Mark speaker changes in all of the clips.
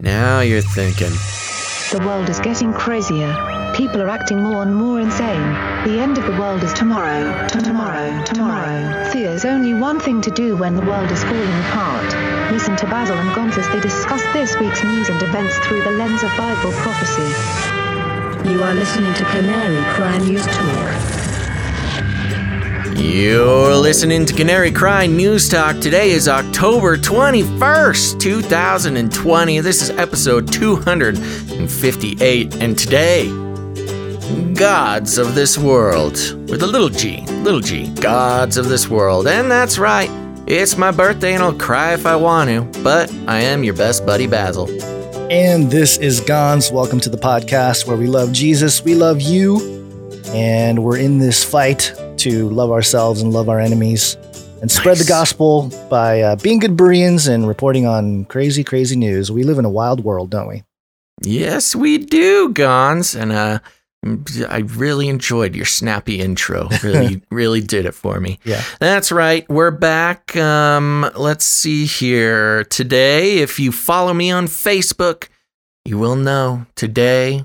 Speaker 1: Now you're thinking.
Speaker 2: The world is getting crazier. People are acting more and more insane. The end of the world is tomorrow. Tomorrow. Tomorrow. There's only one thing to do when the world is falling apart. Listen to Basil and Gonz as they discuss this week's news and events through the lens of Bible prophecy.
Speaker 3: You are listening to Canary Cry News Talk.
Speaker 1: You're listening to Canary Cry News Talk. Today is October 21st, 2020. This is episode 258. And today, gods of this world. With a little g, little g, gods of this world. And that's right, it's my birthday and I'll cry if I want to, but I am your best buddy Basil.
Speaker 4: And this is Gonz. Welcome to the podcast where we love Jesus, we love you, and we're in this fight to love ourselves and love our enemies and spread the gospel by uh, being good Bereans and reporting on crazy, crazy news. We live in a wild world, don't we?
Speaker 1: Yes, we do, Gonz. And uh, I really enjoyed your snappy intro. Really, really did it for me.
Speaker 4: Yeah.
Speaker 1: That's right. We're back. Um, let's see here. Today, if you follow me on Facebook, you will know today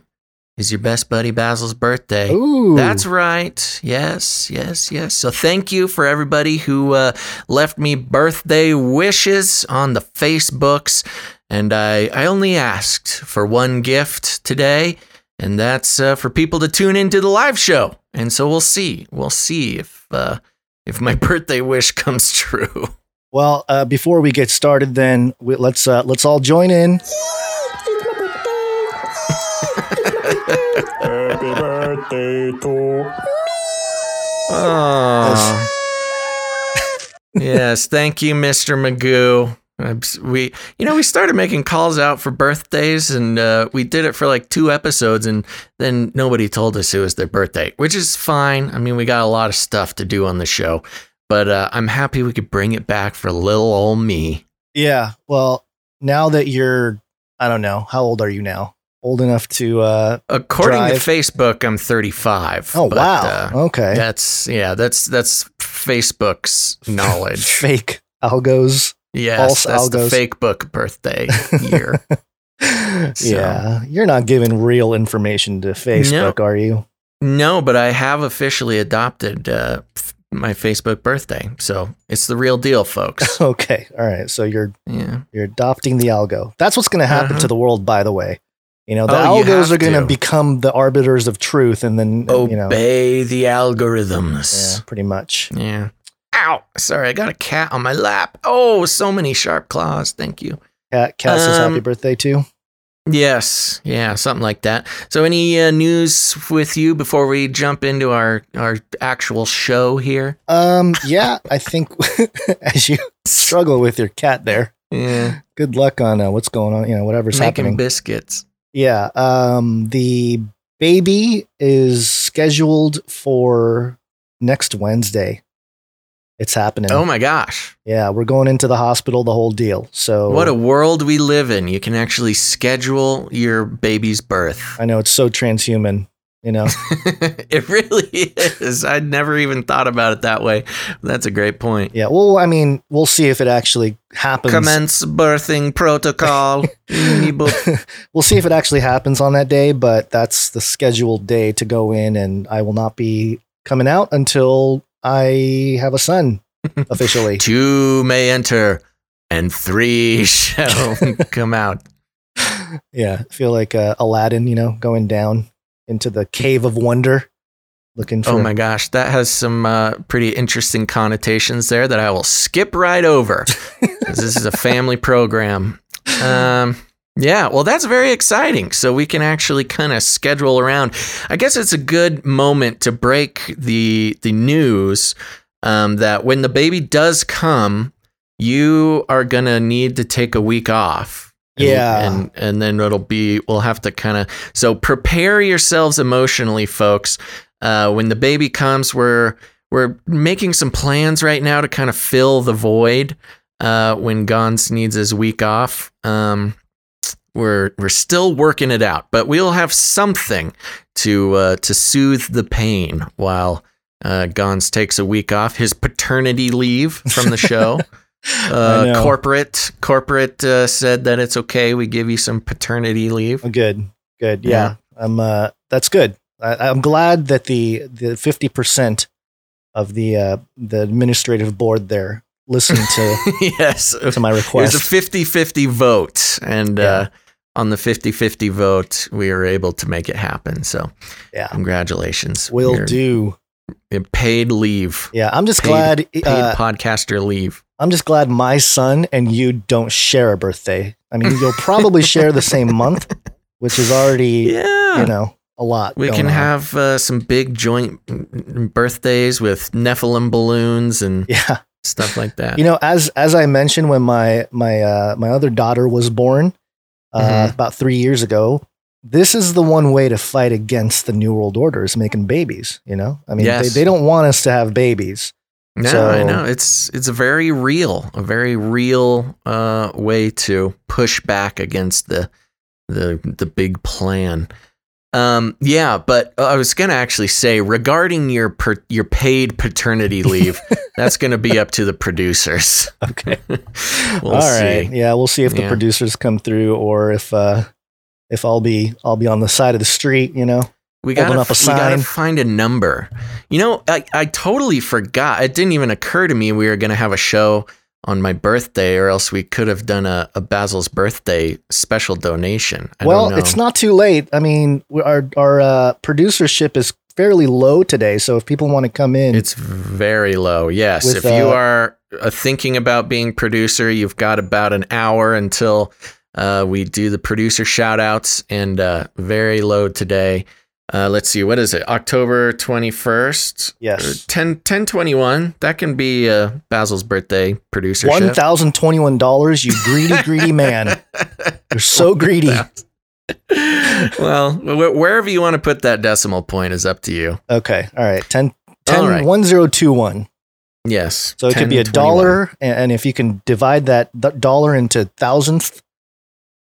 Speaker 1: is your best buddy Basil's birthday.
Speaker 4: Ooh.
Speaker 1: That's right. Yes, yes, yes. So thank you for everybody who uh, left me birthday wishes on the Facebooks. And I, I only asked for one gift today, and that's uh, for people to tune into the live show. And so we'll see. We'll see if uh, if my birthday wish comes true.
Speaker 4: Well, uh, before we get started, then we, let's uh, let's all join in.
Speaker 5: Happy birthday to
Speaker 1: Oh. yes, thank you, Mr. Magoo. We, you know, we started making calls out for birthdays, and uh, we did it for like two episodes, and then nobody told us it was their birthday, which is fine. I mean, we got a lot of stuff to do on the show, but uh, I'm happy we could bring it back for little old me.
Speaker 4: Yeah. Well, now that you're, I don't know, how old are you now? Old enough to? uh
Speaker 1: According
Speaker 4: Drive.
Speaker 1: to Facebook, I'm 35.
Speaker 4: Oh
Speaker 1: but,
Speaker 4: wow.
Speaker 1: uh,
Speaker 4: okay.
Speaker 1: That's yeah, that's that's Facebook's knowledge.
Speaker 4: Fake algos.
Speaker 1: Yes,
Speaker 4: False
Speaker 1: that's the fake book birthday year.
Speaker 4: Yeah, you're not giving real information to Facebook, are you?
Speaker 1: no, but I have officially adopted uh, f- my Facebook birthday, so it's the real deal, folks.
Speaker 4: Okay, all right. So you're
Speaker 1: yeah,
Speaker 4: you're adopting the algo. That's what's going to happen
Speaker 1: Uh-huh.
Speaker 4: to the world, by the way. You know, the
Speaker 1: Oh,
Speaker 4: algos are going
Speaker 1: to.
Speaker 4: become the arbiters of truth, and then you know,
Speaker 1: obey the
Speaker 4: yeah,
Speaker 1: algorithms.
Speaker 4: pretty much.
Speaker 1: Yeah. Ow! Sorry, I got a cat on my lap. Oh, so many sharp claws. Thank you.
Speaker 4: Cat, Cat says
Speaker 1: Um,
Speaker 4: happy birthday too.
Speaker 1: Yes, yeah, something like that. So, any uh, news with you before we jump into our our actual show here?
Speaker 4: Um, yeah, I think as you struggle with your cat there,
Speaker 1: Yeah,
Speaker 4: good luck on uh, what's going on. You know, whatever's
Speaker 1: making
Speaker 4: happening.
Speaker 1: biscuits.
Speaker 4: Yeah. Um, the baby is scheduled for next Wednesday. It's happening.
Speaker 1: Oh my gosh.
Speaker 4: yeah, we're going into the hospital, the whole deal. So
Speaker 1: What a world we live in. You can actually schedule your baby's birth.
Speaker 4: I know it's so transhuman, you know.
Speaker 1: it really is. I'd never even thought about it that way. That's a great point.
Speaker 4: yeah. Well, I mean, we'll see if it actually happens.
Speaker 1: Commence birthing protocol.
Speaker 4: We'll see if it actually happens on that day, but that's the scheduled day to go in, and I will not be coming out until I have a son officially.
Speaker 1: Two may enter and three shall come out.
Speaker 4: Yeah, feel like uh, Aladdin, you know, going down into the cave of wonder, looking for.
Speaker 1: Oh my gosh, that has some uh, pretty interesting connotations there that I will skip right over. this is a family program. Um, yeah, well, that's very exciting. So we can actually kind of schedule around. I guess it's a good moment to break the the news um, that when the baby does come, you are gonna need to take a week off. And-
Speaker 4: Yeah.
Speaker 1: and and then it'll be we'll have to kind of so prepare yourselves emotionally, folks. Uh, when the baby comes, we're we're making some plans right now to kind of fill the void uh, when Gonz needs his week off. Um, we're we're still working it out, but we'll have something to uh, to soothe the pain while uh, Gonz takes a week off, his paternity leave from the show. Uh, corporate corporate uh, said that it's okay. We give you some paternity leave.
Speaker 4: Oh, Good, good. Yeah,
Speaker 1: Yeah.
Speaker 4: I'm. Uh, that's good. I, I'm glad that the the fifty percent of the uh, the administrative board there listened to
Speaker 1: yes,
Speaker 4: to my request.
Speaker 1: it was a 50-50 vote, and uh, on the 50-50 vote, we were able to make it happen. So,
Speaker 4: yeah,
Speaker 1: congratulations. We'll
Speaker 4: do.
Speaker 1: Paid leave.
Speaker 4: Yeah, I'm just
Speaker 1: Paid-
Speaker 4: glad.
Speaker 1: Paid
Speaker 4: Uh,
Speaker 1: podcaster leave.
Speaker 4: I'm just glad my son and you don't share a birthday. I mean, you'll probably share the same month, which is already
Speaker 1: Yeah.
Speaker 4: you know a lot.
Speaker 1: We can
Speaker 4: on.
Speaker 1: have uh, some big joint birthdays with Nephilim balloons and
Speaker 4: yeah.
Speaker 1: stuff like that.
Speaker 4: You know, as as I mentioned when my my uh, my other daughter was born uh,
Speaker 1: Mhm.
Speaker 4: about three years ago, this is the one way to fight against the New World Order is making babies. You know, I mean,
Speaker 1: Yes.
Speaker 4: they, they don't want us to have babies.
Speaker 1: no,
Speaker 4: so-
Speaker 1: I know it's it's a very real, a very real uh, way to push back against the the the big plan. Um, yeah, but I was gonna actually say regarding your per, your paid paternity leave, that's gonna be up to the producers.
Speaker 4: Okay.
Speaker 1: we'll
Speaker 4: All right. Yeah, we'll see if the
Speaker 1: Yeah.
Speaker 4: producers come through or if uh, if I'll be I'll be on the side of the street. You know.
Speaker 1: We gotta,
Speaker 4: up a
Speaker 1: we gotta find a number. You know, I, I totally forgot. It didn't even occur to me we were gonna have a show on my birthday, or else we could have done a, a Basil's birthday special donation. I
Speaker 4: well,
Speaker 1: don't know.
Speaker 4: it's not too late. I mean, we- our our uh, producership is fairly low today, so if people want to come in,
Speaker 1: It's very low. Yes,
Speaker 4: With,
Speaker 1: if you
Speaker 4: uh,
Speaker 1: are uh, thinking about being producer, you've got about an hour until uh, we do the producer shout outs and uh, very low today. Uh, let's see, what is it? October 21st?
Speaker 4: yes,
Speaker 1: 10, 1021. That can be uh, Basil's birthday producer.
Speaker 4: one thousand twenty one dollars. You greedy, greedy man. You're so greedy.
Speaker 1: well, wh- wherever you want to put that decimal point is up to you.
Speaker 4: Okay, all right, 10, 10
Speaker 1: right.
Speaker 4: 1021.
Speaker 1: Yes.
Speaker 4: So it could be a
Speaker 1: 1021.
Speaker 4: dollar, and, if you can divide that th- dollar into thousandth,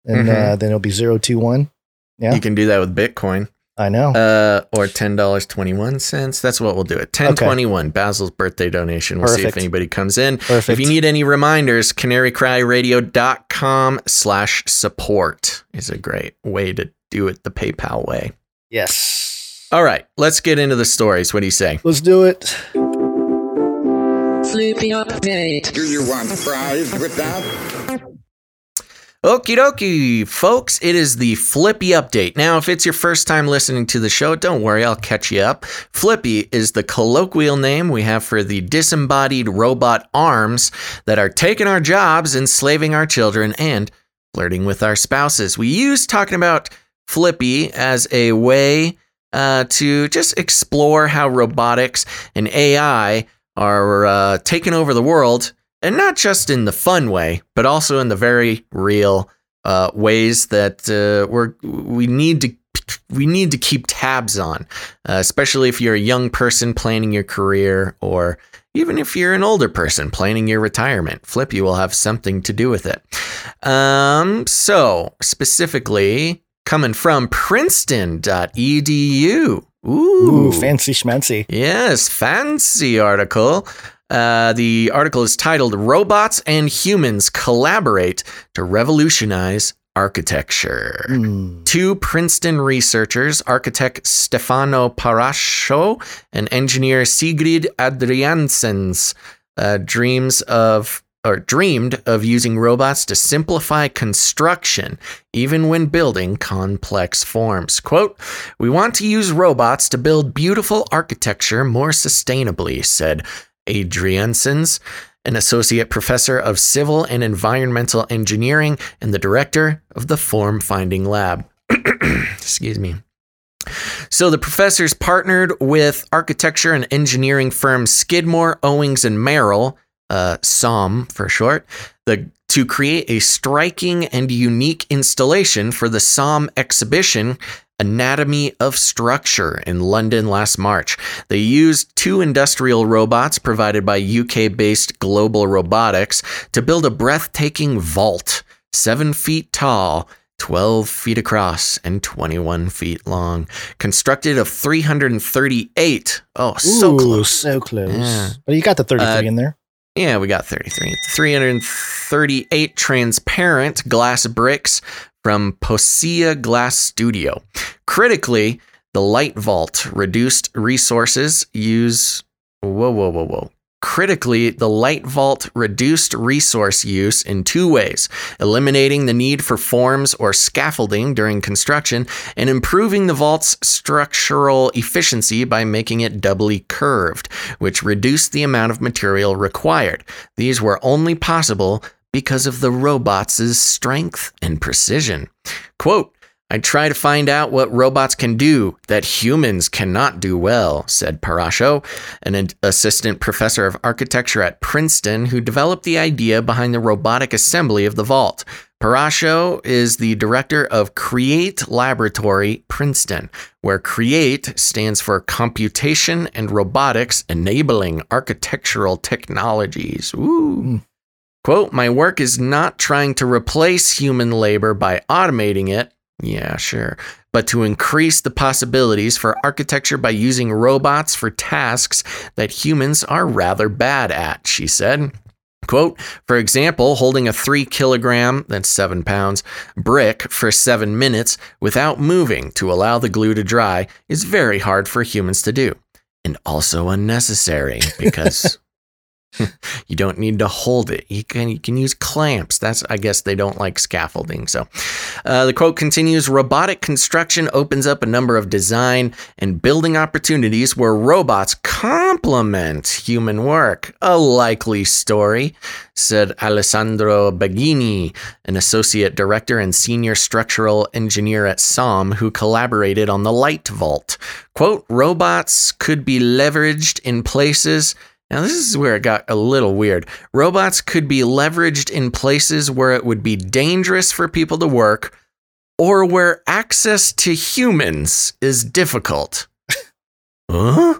Speaker 4: and uh,
Speaker 1: Mhm.
Speaker 4: then it'll be zero two one. Yeah.
Speaker 1: You can do that with Bitcoin.
Speaker 4: I know.
Speaker 1: Uh, or ten dollars twenty one cents. That's what we'll do. It ten twenty one. Basil's birthday donation. We'll see if anybody comes in.
Speaker 4: Perfect.
Speaker 1: If you need any reminders, canarycryradio.com slash support is a great way to do it the PayPal way.
Speaker 4: yes.
Speaker 1: All right, let's get into the stories. What do you say?
Speaker 4: Let's do it.
Speaker 3: Flippy update.
Speaker 5: Do you want fries with that?
Speaker 1: Okie dokie, folks. It is the Flippy update. Now, if it's your first time listening to the show, don't worry, I'll catch you up. Flippy is the colloquial name we have for the disembodied robot arms that are taking our jobs, enslaving our children, and flirting with our spouses. We use talking about Flippy as a way uh, to just explore how robotics and AI are uh, taking over the world and not just in the fun way, but also in the very real uh, ways that uh, we're we need to we need to keep tabs on, uh, especially if you're a young person planning your career, or even if you're an older person planning your retirement. Flippy will have something to do with it. Um, so specifically coming from Princeton.edu.
Speaker 4: Ooh, fancy schmancy.
Speaker 1: Yes, fancy article. Uh, the article is titled Robots and Humans Collaborate to Revolutionize Architecture.
Speaker 4: Mm.
Speaker 1: Two Princeton researchers, architect Stefano Parascho and engineer Sigrid Adriaenssens, uh, dreams of or dreamed of using robots to simplify construction, even when building complex forms. Quote, We want to use robots to build beautiful architecture more sustainably, said Adriaenssens, an associate professor of civil and environmental engineering and the director of the Form Finding Lab. Excuse me. So the professors partnered with architecture and engineering firm Skidmore, Owings and Merrill, uh, SOM for short, the to create a striking and unique installation for the SOM exhibition Anatomy of Structure in London last March. They used two industrial robots provided by UK based Global Robotics to build a breathtaking vault, seven feet tall. 12 feet across and 21 feet long, constructed of 338. Oh, so
Speaker 4: Ooh,
Speaker 1: close.
Speaker 4: So close.
Speaker 1: Yeah.
Speaker 4: But you got the 33
Speaker 1: Uh,
Speaker 4: in there.
Speaker 1: Yeah, we got 33. 338 transparent glass bricks from Poesia Glass Studio. Critically, the Light Vault reduced resources use. Whoa, whoa, whoa, whoa. Critically, the Light Vault reduced resource use in two ways eliminating the need for forms or scaffolding during construction, and improving the vault's structural efficiency by making it doubly curved, which reduced the amount of material required. These were only possible because of the robots' strength and precision. Quote, I try to find out what robots can do that humans cannot do well, said Parascho, an assistant professor of architecture at Princeton who developed the idea behind the robotic assembly of the vault. Parascho is the director of Create Laboratory Princeton, where Create stands for Computation and Robotics Enabling Architectural Technologies. Ooh. Hmm. Quote, my work is not trying to replace human labor by automating it. Yeah, sure. But to increase the possibilities for architecture by using robots for tasks that humans are rather bad at, she said. Quote, for example, holding a three kilogram, that's seven pounds, brick for seven minutes without moving to allow the glue to dry is very hard for humans to do. And also unnecessary because you don't need to hold it. You can you can use clamps. That's I guess they don't like scaffolding. So uh, the quote continues: Robotic construction opens up a number of design and building opportunities where robots complement human work. A likely story, said Alessandro Beghini, an associate director and senior structural engineer at SOM, who collaborated on the Light Vault. Quote: Robots could be leveraged in places. Now, this is where it got a little weird. Robots could be leveraged in places where it would be dangerous for people to work or where access to humans is difficult. huh?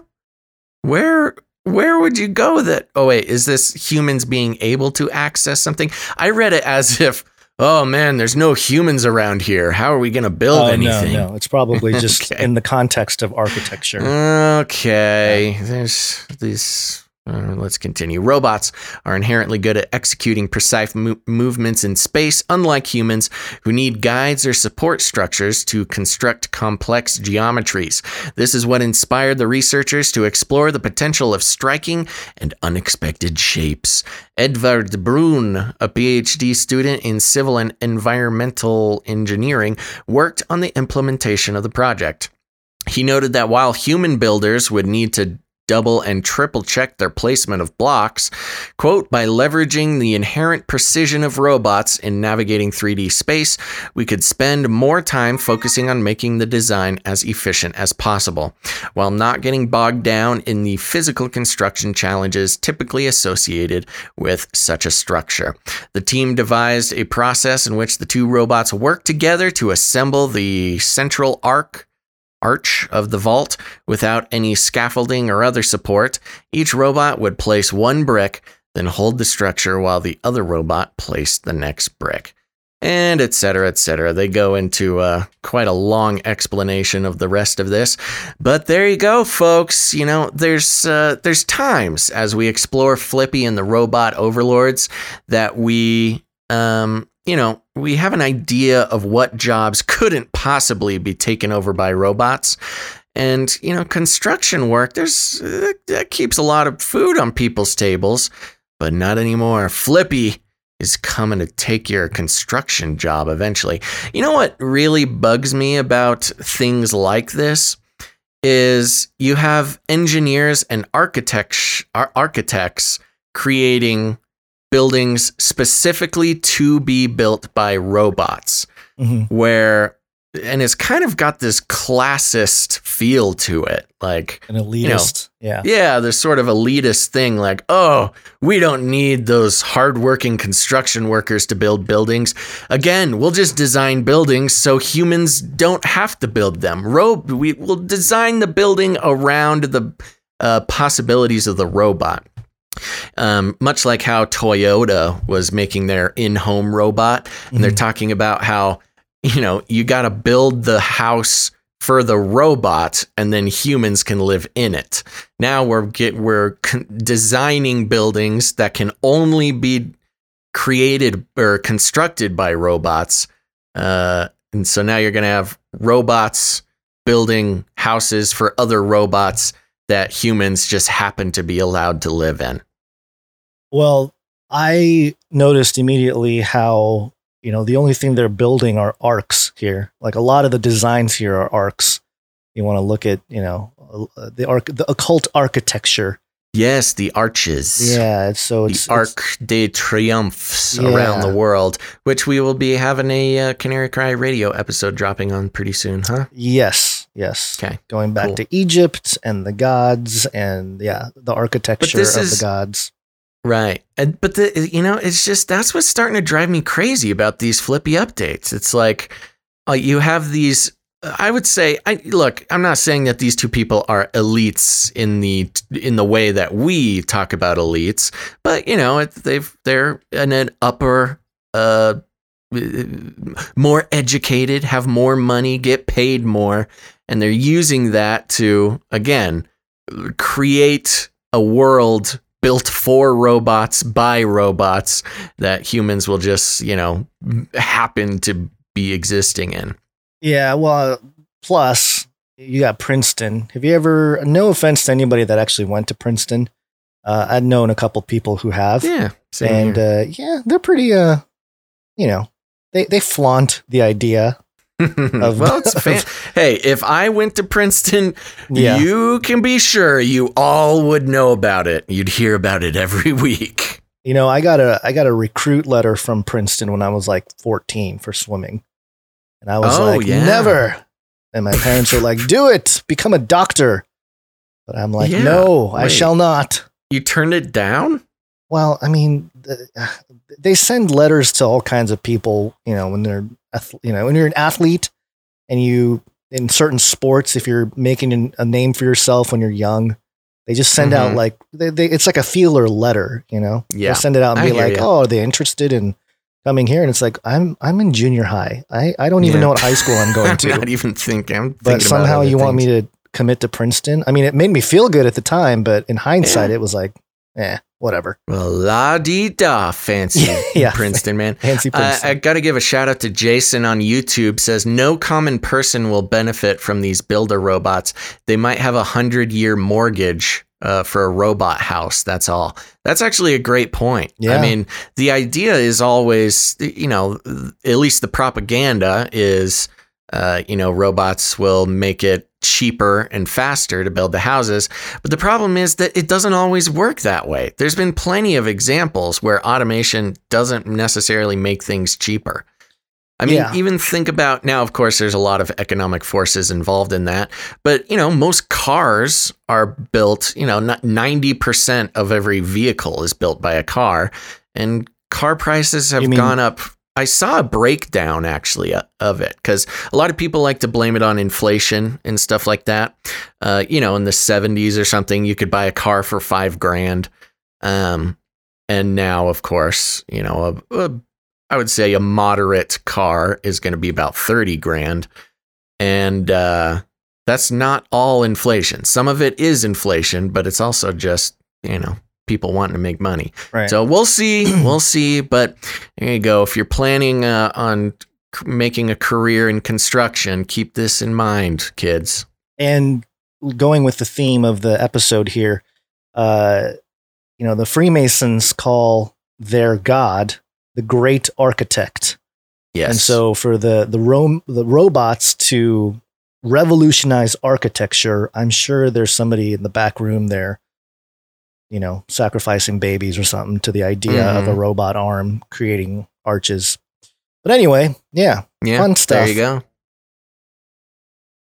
Speaker 1: Where where would you go with it? Oh wait, is this humans being able to access something? I read it as if, oh man, there's no humans around here. How are we going to build
Speaker 4: Oh,
Speaker 1: anything?
Speaker 4: no, no. It's probably just
Speaker 1: Okay.
Speaker 4: in the context of architecture.
Speaker 1: Okay, there's these. Uh, let's continue. Robots are inherently good at executing precise mo- movements in space, unlike humans who need guides or support structures to construct complex geometries. This is what inspired the researchers to explore the potential of striking and unexpected shapes. Edvard Bruun, a PhD student in civil and environmental engineering, worked on the implementation of the project. He noted that while human builders would need to double and triple check their placement of blocks, quote, by leveraging the inherent precision of robots in navigating 3D space, we could spend more time focusing on making the design as efficient as possible, while not getting bogged down in the physical construction challenges typically associated with such a structure. The team devised a process in which the two robots work together to assemble the central arc arch of the vault without any scaffolding or other support. Each robot would place one brick, then hold the structure while the other robot placed the next brick. And etc. cetera, et cetera. They go into uh, quite a long explanation of the rest of this, but there you go, folks. You know, there's uh, there's times as we explore Flippy and the robot overlords that we um, you know, we have an idea of what jobs couldn't possibly be taken over by robots. And, you know, construction work, there's that keeps a lot of food on people's tables, but not anymore. Flippy is coming to take your construction job eventually. You know what really bugs me about things like this is you have engineers and architects ar- architects creating buildings specifically to be built by robots
Speaker 4: Mhm.
Speaker 1: where and it's kind of got this classist feel to it like
Speaker 4: An elitist. yeah.
Speaker 1: yeah there's sort of elitist thing like oh we don't need those hardworking construction workers to build buildings again we'll just design buildings so humans don't have to build them Ro- we will design the building around the uh, possibilities of the robot um, much like how Toyota was making their in-home robot, and they're talking about how you know you got to build the house for the robot and then humans can live in it. Now we're get we're con- designing buildings that can only be created or constructed by robots. Uh, and so now you're going to have robots building houses for other robots that humans just happen to be allowed to live in.
Speaker 4: Well, I noticed immediately how, you know, the only thing they're building are arcs here. Like a lot of the designs here are arcs. You want to look at, you know, uh, the arc, the occult architecture.
Speaker 1: Yes, the arches.
Speaker 4: Yeah, so it's
Speaker 1: the Arc de Triomphes
Speaker 4: Yeah.
Speaker 1: around the world, which we will be having a uh, Canary Cry radio episode dropping on pretty soon, huh?
Speaker 4: Yes, yes.
Speaker 1: Okay,
Speaker 4: Going back
Speaker 1: cool.
Speaker 4: to Egypt and the gods and yeah, the architecture of
Speaker 1: is-
Speaker 4: the gods.
Speaker 1: Right. And, but the you know, it's just that's what's starting to drive me crazy about these flippy updates. It's like uh, you have these I would say I look, I'm not saying that these two people are elites in the in the way that we talk about elites, but you know, they've they're in an upper uh more educated, have more money, get paid more, and they're using that to again create a world built for robots by robots that humans will just, you know, happen to be existing in.
Speaker 4: Yeah, well, plus you got Princeton. Have you ever? No offense to anybody that actually went to Princeton. Uh, I've known a couple people who have,
Speaker 1: Yeah.
Speaker 4: and uh, yeah, they're pretty. Uh, you know, they they flaunt the idea. of-
Speaker 1: well, it's fan- hey, if I went to Princeton,
Speaker 4: Yeah.
Speaker 1: you can be sure you all would know about it. You'd hear about it every week.
Speaker 4: You know, I got a I got a recruit letter from Princeton when I was like 14 for swimming. And I was
Speaker 1: Oh,
Speaker 4: like,
Speaker 1: yeah.
Speaker 4: never. And my parents were like, do it, become a doctor. But I'm like,
Speaker 1: Yeah,
Speaker 4: no, I shall not.
Speaker 1: You turned it down?
Speaker 4: Well, I mean, the- they send letters to all kinds of people, you know, when they're, you know, when you're an athlete and you, in certain sports, if you're making an, a name for yourself when you're young, they just send out
Speaker 1: Mhm.
Speaker 4: like, they, they, it's like a feeler letter, you know?
Speaker 1: Yeah,
Speaker 4: They'll send it out and
Speaker 1: I
Speaker 4: be like,
Speaker 1: ya.
Speaker 4: oh, are they interested in coming here? And it's like, I'm, I'm in junior high. I, I don't even
Speaker 1: Yeah.
Speaker 4: know what high school I'm going
Speaker 1: I'm
Speaker 4: to.
Speaker 1: not even thinking. I'm
Speaker 4: but somehow you want me to commit to Princeton. I mean, it made me feel good at the time, but in hindsight,
Speaker 1: Yeah.
Speaker 4: it was like, eh, whatever.
Speaker 1: Well, la di da, fancy
Speaker 4: Yeah.
Speaker 1: Princeton man.
Speaker 4: Fancy
Speaker 1: I,
Speaker 4: Princeton.
Speaker 1: I got to give a shout out to Jason on YouTube. Says no common person will benefit from these builder robots. They might have a hundred year mortgage uh, for a robot house. That's all. That's actually a great point.
Speaker 4: Yeah.
Speaker 1: I mean, the idea is always, you know, at least the propaganda is, uh, you know, robots will make it cheaper and faster to build the houses. But the problem is that it doesn't always work that way. There's been plenty of examples where automation doesn't necessarily make things cheaper. I mean,
Speaker 4: Yeah.
Speaker 1: even think about now, of course, there's a lot of economic forces involved in that. But, you know, most cars are built, you know, not 90% of every vehicle is built by a car. And car prices have
Speaker 4: mean-
Speaker 1: gone up. I saw a breakdown actually uh, of it because a lot of people like to blame it on inflation and stuff like that. Uh, you know, in the 70s or something, you could buy a car for five grand. Um, and now, of course, you know, a, a, I would say a moderate car is going to be about 30 grand. And uh, that's not all inflation. Some of it is inflation, but it's also just, you know, people wanting to make money.
Speaker 4: right.
Speaker 1: So we'll see. We'll see. But there you go. If you're planning uh, on c- making a career in construction, keep this in mind, kids.
Speaker 4: and going with the theme of the episode here, uh, you know, the Freemasons call their god the Great Architect.
Speaker 1: Yes.
Speaker 4: And so for the the ro- the robots to revolutionize architecture, I'm sure there's somebody in the back room there, you know, sacrificing babies or something to the idea of a
Speaker 1: Mhm.
Speaker 4: robot arm creating arches. But anyway, yeah,
Speaker 1: yeah,
Speaker 4: fun stuff.
Speaker 1: There you go.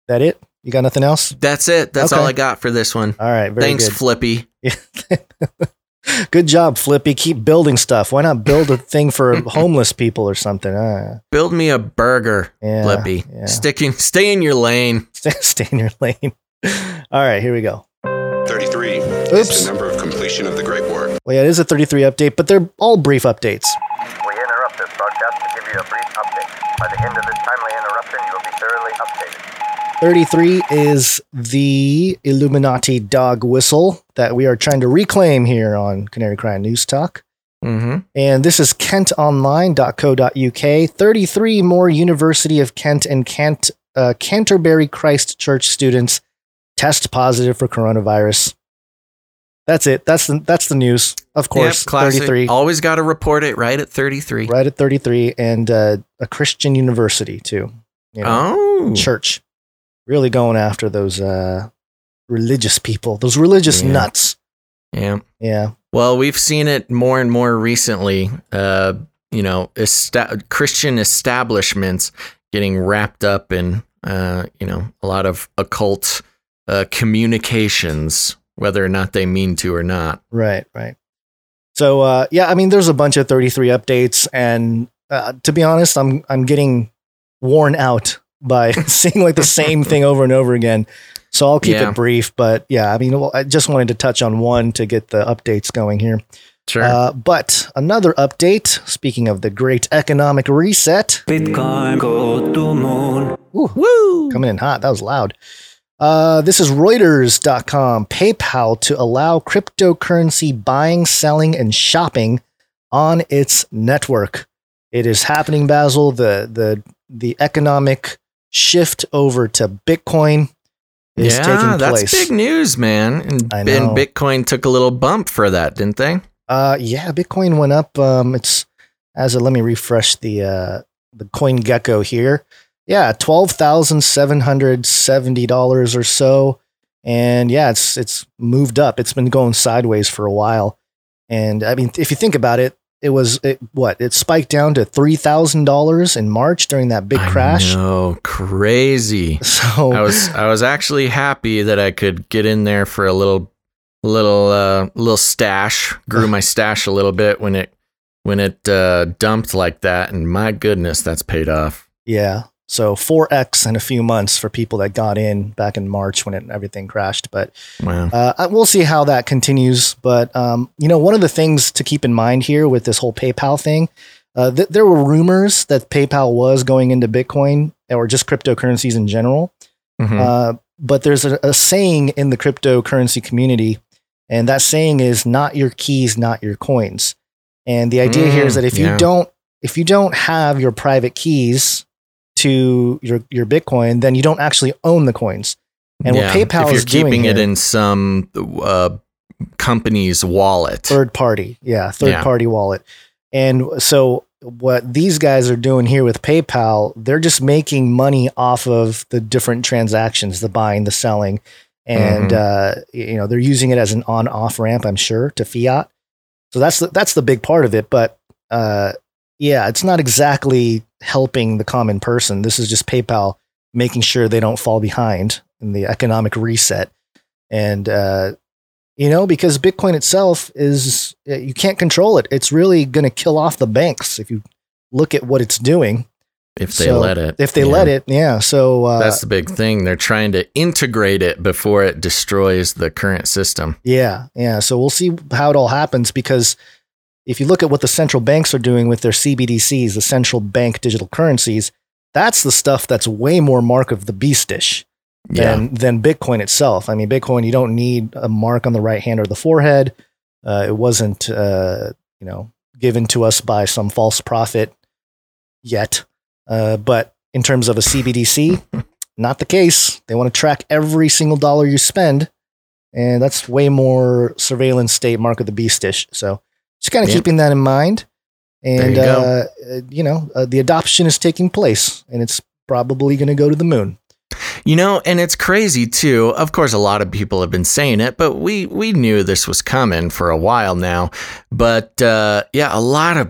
Speaker 4: that it? You got nothing else?
Speaker 1: That's it. That's all I got for this one.
Speaker 4: All right,
Speaker 1: Thanks,
Speaker 4: good.
Speaker 1: Flippy.
Speaker 4: Good job, Flippy. Keep building stuff. Why not build a thing for homeless people or something? Uh,
Speaker 1: Build me a burger,
Speaker 4: yeah,
Speaker 1: Flippy.
Speaker 4: Yeah.
Speaker 1: Stick in, stay in your lane.
Speaker 4: Stay in your lane. All right, here we go.
Speaker 6: 33 is
Speaker 4: Oops.
Speaker 6: the number of completion of the Great War.
Speaker 4: Well, yeah, it is a 33 update, but they're all brief updates.
Speaker 7: We interrupt this broadcast to give you a brief update. By the end of this timely interruption, you will be thoroughly updated.
Speaker 4: 33 is the Illuminati dog whistle that we are trying to reclaim here on Canary Cry News Talk.
Speaker 1: Mm-hmm.
Speaker 4: And this is kentonline.co.uk. 33 more University of Kent and Kent, uh, Canterbury Christ Church students test positive for coronavirus. That's it. That's the, that's the news. Of course,
Speaker 1: Yep,
Speaker 4: 33.
Speaker 1: Always got to report it right at 33.
Speaker 4: Right at 33 and uh, a Christian university too. You know,
Speaker 1: Oh.
Speaker 4: church. Really going after those uh, religious people, those religious
Speaker 1: Yeah.
Speaker 4: nuts.
Speaker 1: Yeah.
Speaker 4: Yeah.
Speaker 1: Well, we've seen it more and more recently. Uh, you know, esta- Christian establishments getting wrapped up in, uh, you know, a lot of occult uh, communications, whether or not they mean to or not.
Speaker 4: Right, right. So uh, yeah, I mean, there's a bunch of 33 updates, and uh, to be honest, I'm I'm getting worn out by seeing like the same thing over and over again. So I'll keep
Speaker 1: Yeah.
Speaker 4: it brief, but yeah, I mean, well, I just wanted to touch on one to get the updates going here.
Speaker 1: Sure.
Speaker 4: Uh, but another update. Speaking of the great economic reset,
Speaker 7: Bitcoin go to moon.
Speaker 1: Woo!
Speaker 4: coming in hot. That was loud. Uh, this is Reuters.com. PayPal to allow cryptocurrency buying, selling, and shopping on its network. It is happening, Basil. The the the economic shift over to Bitcoin is
Speaker 1: yeah,
Speaker 4: taking
Speaker 1: that's
Speaker 4: place.
Speaker 1: big news, man. And, and. Bitcoin took a little bump for that, didn't they?
Speaker 4: Uh, yeah, Bitcoin went up. Um, it's as a let me refresh the uh the Coin Gecko here. Yeah, twelve thousand seven hundred seventy dollars or so, and yeah, it's it's moved up. It's been going sideways for a while, and I mean, if you think about it, it was it what it spiked down to three thousand dollars in March during that big crash.
Speaker 1: No, crazy.
Speaker 4: So
Speaker 1: I was I was actually happy that I could get in there for a little little uh little stash. Grew my stash a little bit when it when it uh dumped like that and my goodness, that's paid off.
Speaker 4: Yeah. So 4x in a few months for people that got in back in March when it, everything crashed. But
Speaker 1: Wow.
Speaker 4: uh, we'll see how that continues. But, um, you know, one of the things to keep in mind here with this whole PayPal thing, uh, th- there were rumors that PayPal was going into Bitcoin or just cryptocurrencies in general.
Speaker 1: Mhm.
Speaker 4: Uh, but there's a, a saying in the cryptocurrency community, and that saying is not your keys, not your coins. And the idea here is
Speaker 1: Mm,
Speaker 4: that if
Speaker 1: yeah.
Speaker 4: you don't if you don't have your private keys to your your Bitcoin, then you don't actually own the coins. And
Speaker 1: yeah,
Speaker 4: what PayPal
Speaker 1: if you're
Speaker 4: is
Speaker 1: keeping it
Speaker 4: here-
Speaker 1: in some uh company's wallet.
Speaker 4: third party yeah third
Speaker 1: Yeah.
Speaker 4: party wallet and so what these guys are doing here with paypal they're just making money off of the different transactions the buying the selling and uh, you know they're using it as an on off ramp i'm sure to fiat so that's the, that's the big part of it but uh, yeah it's not exactly helping the common person this is just paypal making sure they don't fall behind in the economic reset and uh, you know because bitcoin itself is uh, you can't control it it's really going to kill off the banks if you look at what it's doing
Speaker 1: if they
Speaker 4: So,
Speaker 1: let it.
Speaker 4: if they
Speaker 1: yeah.
Speaker 4: let it yeah so uh,
Speaker 1: That's the big thing. They're trying to integrate it before it destroys the current system.
Speaker 4: yeah yeah so we'll see how it all happens because if you look at what the central banks are doing with their cbdc's the central bank digital currencies that's the stuff that's way more mark of the beastish
Speaker 1: Yeah.
Speaker 4: than than Bitcoin itself. I mean, Bitcoin you don't need a mark on the right hand or the forehead. Uh, it wasn't uh, you know given to us by some false prophet yet. Uh, but in terms of a CBDC, not the case. They want to track every single dollar you spend, and that's way more surveillance state mark of the beastish. So just kind of
Speaker 1: Yep.
Speaker 4: keeping that in mind. And
Speaker 1: you
Speaker 4: uh, uh, you know, uh, the adoption is taking place, and it's probably going to go to the moon.
Speaker 1: You know, and it's crazy too. Of course, a lot of people have been saying it, but we we knew this was coming for a while now. But uh, yeah, a lot of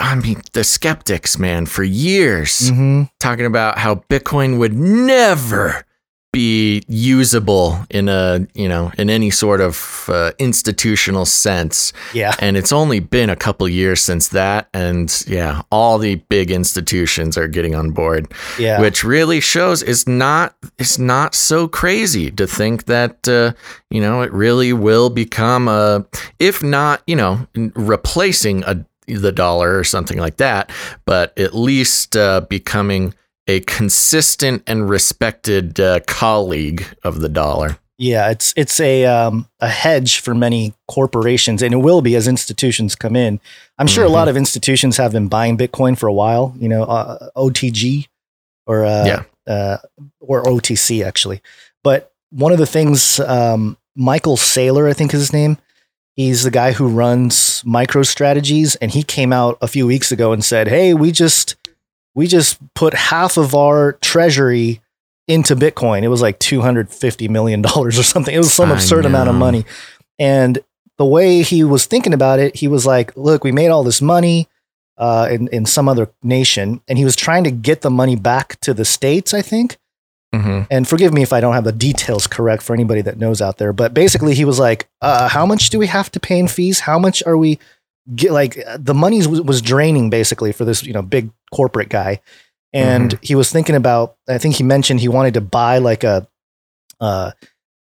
Speaker 1: I mean, the skeptics, man, for years
Speaker 4: Mm-hmm.
Speaker 1: talking about how Bitcoin would never be usable in a you know in any sort of uh, institutional sense
Speaker 4: Yeah.
Speaker 1: and it's only been a couple years since that and yeah all the big institutions are getting on board
Speaker 4: Yeah.
Speaker 1: which really shows it's not it's not so crazy to think that uh, you know it really will become a if not you know replacing a the dollar or something like that but at least uh, becoming a consistent and respected uh, colleague of the dollar.
Speaker 4: Yeah, it's it's a um, a hedge for many corporations, and it will be as institutions come in. I'm sure a lot of institutions have been buying Bitcoin for a while. You know, uh, OTG or uh,
Speaker 1: Yeah.
Speaker 4: uh, or OTC actually. But one of the things, um, Michael Saylor, I think is his name. He's the guy who runs MicroStrategies, and he came out a few weeks ago and said, "Hey, we just we just put half of our treasury into Bitcoin. It was like two hundred fifty million dollars or something. It was some absurd amount of money." And the way he was thinking about it, he was like, "Look, we made all this money." Uh, in, in some other nation, and he was trying to get the money back to the states, I think
Speaker 1: hmm
Speaker 4: and forgive me if I don't have the details correct for anybody that knows out there, but basically he was like, uh, how much do we have to pay in fees? How much are we get like the money was, was draining basically for this, you know, big corporate guy. And he was thinking about, I think he mentioned he wanted to buy like a, uh,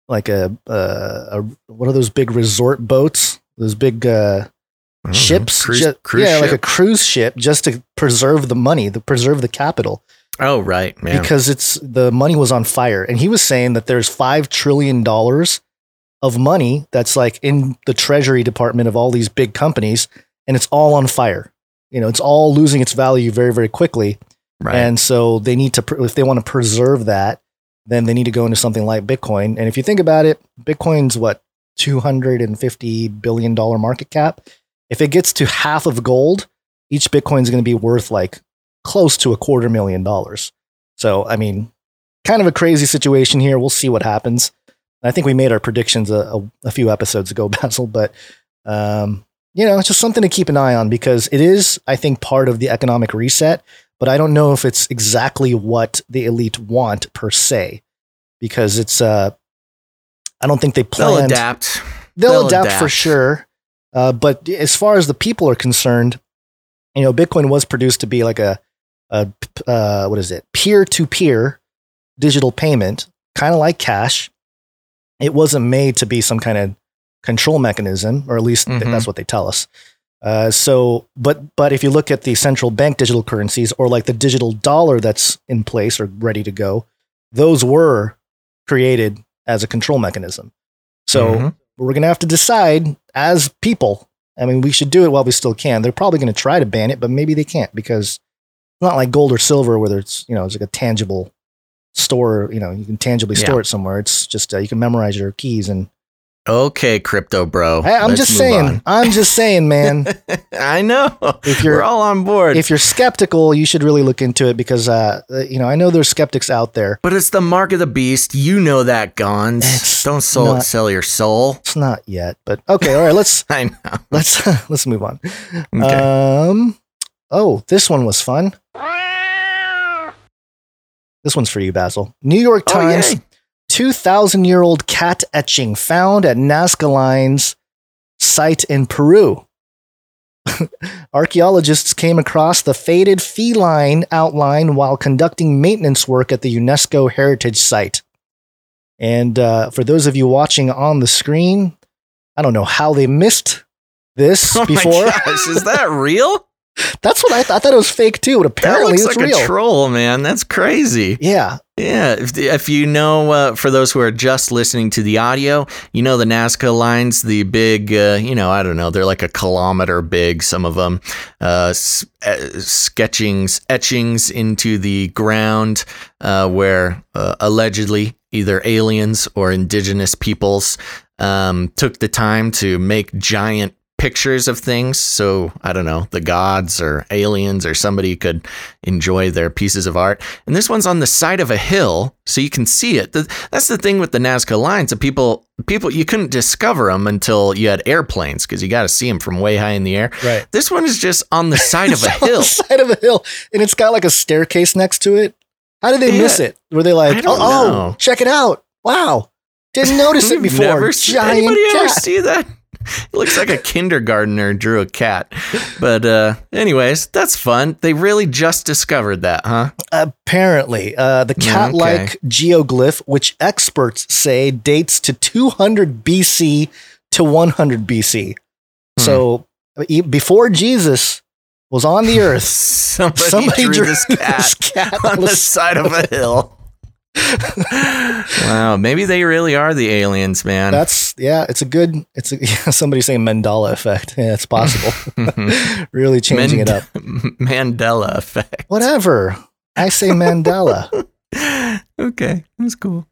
Speaker 4: like a, uh, a, what are those big resort boats? Those big, uh, ships,
Speaker 1: Cruise,
Speaker 4: ju-
Speaker 1: cruise
Speaker 4: yeah, like a cruise ship, just to preserve the money, to preserve the capital
Speaker 1: oh, right. Yeah.
Speaker 4: because it's the money was on fire and he was saying that there's 5 trillion dollars of money that's like in the treasury department of all these big companies and it's all on fire. You know it's all losing its value very very quickly.
Speaker 1: Right.
Speaker 4: and so they need to if they want to preserve that then they need to go into something like bitcoin. And if you think about it bitcoin's what 250 billion dollar market cap? If it gets to half of gold each bitcoin's going to be worth like close to a quarter million dollars. So i mean kind of a crazy situation here. We'll see what happens i think we made our predictions a, a, a few episodes ago basil but um, you know it's just something to keep an eye on because it is i think part of the economic reset but I don't know if it's exactly what the elite want per se, because it's uh, I don't think they
Speaker 1: plan.
Speaker 4: They'll
Speaker 1: adapt.
Speaker 4: They'll,
Speaker 1: they'll
Speaker 4: adapt, for sure. Uh, but as far as the people are concerned, you know, Bitcoin was produced to be like a, a uh, what is it, peer to peer digital payment, kind of like cash. It wasn't made to be some kind of control mechanism, or at least
Speaker 1: Mhm.
Speaker 4: that's what they tell us. Uh, so, but but if you look at the central bank digital currencies, or like the digital dollar that's in place or ready to go, those were created as a control mechanism. So
Speaker 1: Mhm.
Speaker 4: we're going to have to decide as people. I mean, we should do it while we still can. They're probably going to try to ban it, but maybe they can't because it's not like gold or silver where it's you know it's like a tangible store. You know, you can tangibly
Speaker 1: Yeah.
Speaker 4: store it somewhere. It's just uh, you can memorize your keys and.
Speaker 1: Okay, crypto bro.
Speaker 4: Hey, I'm
Speaker 1: Let's
Speaker 4: just saying.
Speaker 1: on.
Speaker 4: I'm just saying, man.
Speaker 1: I know.
Speaker 4: If you're-
Speaker 1: We're all on board.
Speaker 4: if you're skeptical, you should really look into it because uh, uh, you know I know there's skeptics out there.
Speaker 1: but it's the mark of the beast. You know that, Gonz.
Speaker 4: It's
Speaker 1: Don't soul,
Speaker 4: not-
Speaker 1: sell your soul.
Speaker 4: It's not yet, but okay. All right, let's
Speaker 1: I know.
Speaker 4: let's let's move on.
Speaker 1: Okay.
Speaker 4: Um. Oh, this one was fun. This one's for you, Basil. New York
Speaker 1: Oh,
Speaker 4: Times.
Speaker 1: yay.
Speaker 4: 2,000 year old cat etching found at Nazca Lines site in Peru. Archaeologists came across the faded feline outline while conducting maintenance work at the UNESCO Heritage Site. And uh, for those of you watching on the screen, I don't know how they missed this
Speaker 1: Oh
Speaker 4: before.
Speaker 1: my gosh, is that real?
Speaker 4: That's what I, th- I thought it was fake too, but
Speaker 1: That
Speaker 4: apparently
Speaker 1: looks
Speaker 4: it's
Speaker 1: like
Speaker 4: real.
Speaker 1: a troll, man. That's crazy.
Speaker 4: yeah,
Speaker 1: Yeah, if, if you know, uh, for those who are just listening to the audio, you know the Nazca lines, the big, uh, you know, I don't know, they're like a kilometer big. Some of them, uh, s- uh, sketchings, etchings into the ground, uh, where uh, allegedly either aliens or indigenous peoples um, took the time to make giant pictures of things so i don't know the gods or aliens or somebody could enjoy their pieces of art and this one's on the side of a hill so you can see it that's the thing with the nazca lines that people people you couldn't discover them until you had airplanes because you got to see them from way high in the air
Speaker 4: right.
Speaker 1: this one is just on the side of a hill
Speaker 4: the side of a hill, and it's got like a staircase next to it. How did they
Speaker 1: Yeah.
Speaker 4: miss it? Were they like, oh, oh, check it out! Wow, didn't notice it before.
Speaker 1: Never
Speaker 4: Giant
Speaker 1: anybody ever see that? It looks like a kindergartner drew a cat. But uh anyways, that's fun. They really just discovered that, huh?
Speaker 4: Apparently, uh, the cat-like geoglyph, which experts say dates to 200 BC to 100 BC.
Speaker 1: Hmm.
Speaker 4: So before Jesus, was on the earth.
Speaker 1: Somebody,
Speaker 4: Somebody
Speaker 1: drew,
Speaker 4: drew
Speaker 1: this
Speaker 4: this
Speaker 1: cat,
Speaker 4: cat
Speaker 1: on the side of a hill. Wow, maybe they really are the aliens, man.
Speaker 4: That's yeah, it's a good. It's a, somebody saying Mandela effect. Yeah, it's possible. really changing it up.
Speaker 1: Mandela effect.
Speaker 4: Whatever. I say Mandela.
Speaker 1: okay, that's cool.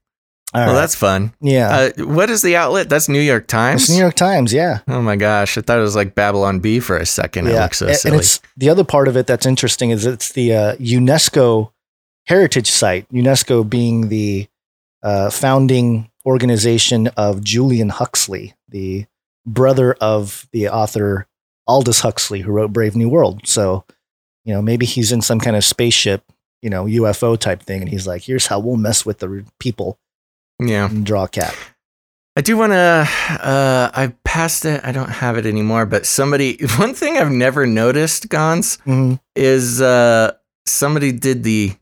Speaker 4: All
Speaker 1: well,
Speaker 4: right.
Speaker 1: that's fun.
Speaker 4: yeah.
Speaker 1: Uh, what is the outlet? That's New York Times.
Speaker 4: it's New York Times. Yeah.
Speaker 1: Oh my gosh, I thought it was like Babylon Bee for a second. It looks so silly.
Speaker 4: and it's the other part of it that's interesting is it's the uh, UNESCO heritage site. UNESCO being the uh, founding organization of Julian Huxley, the brother of the author Aldous Huxley, who wrote Brave New World. So, you know, maybe he's in some kind of spaceship, you know, UFO type thing, and he's like, "Here's how we'll mess with the people
Speaker 1: yeah.
Speaker 4: and draw a cat."
Speaker 1: I do want to. Uh, I passed it. I don't have it anymore. But somebody, one thing I've never noticed, Gonz,
Speaker 4: Mhm.
Speaker 1: is uh, somebody did the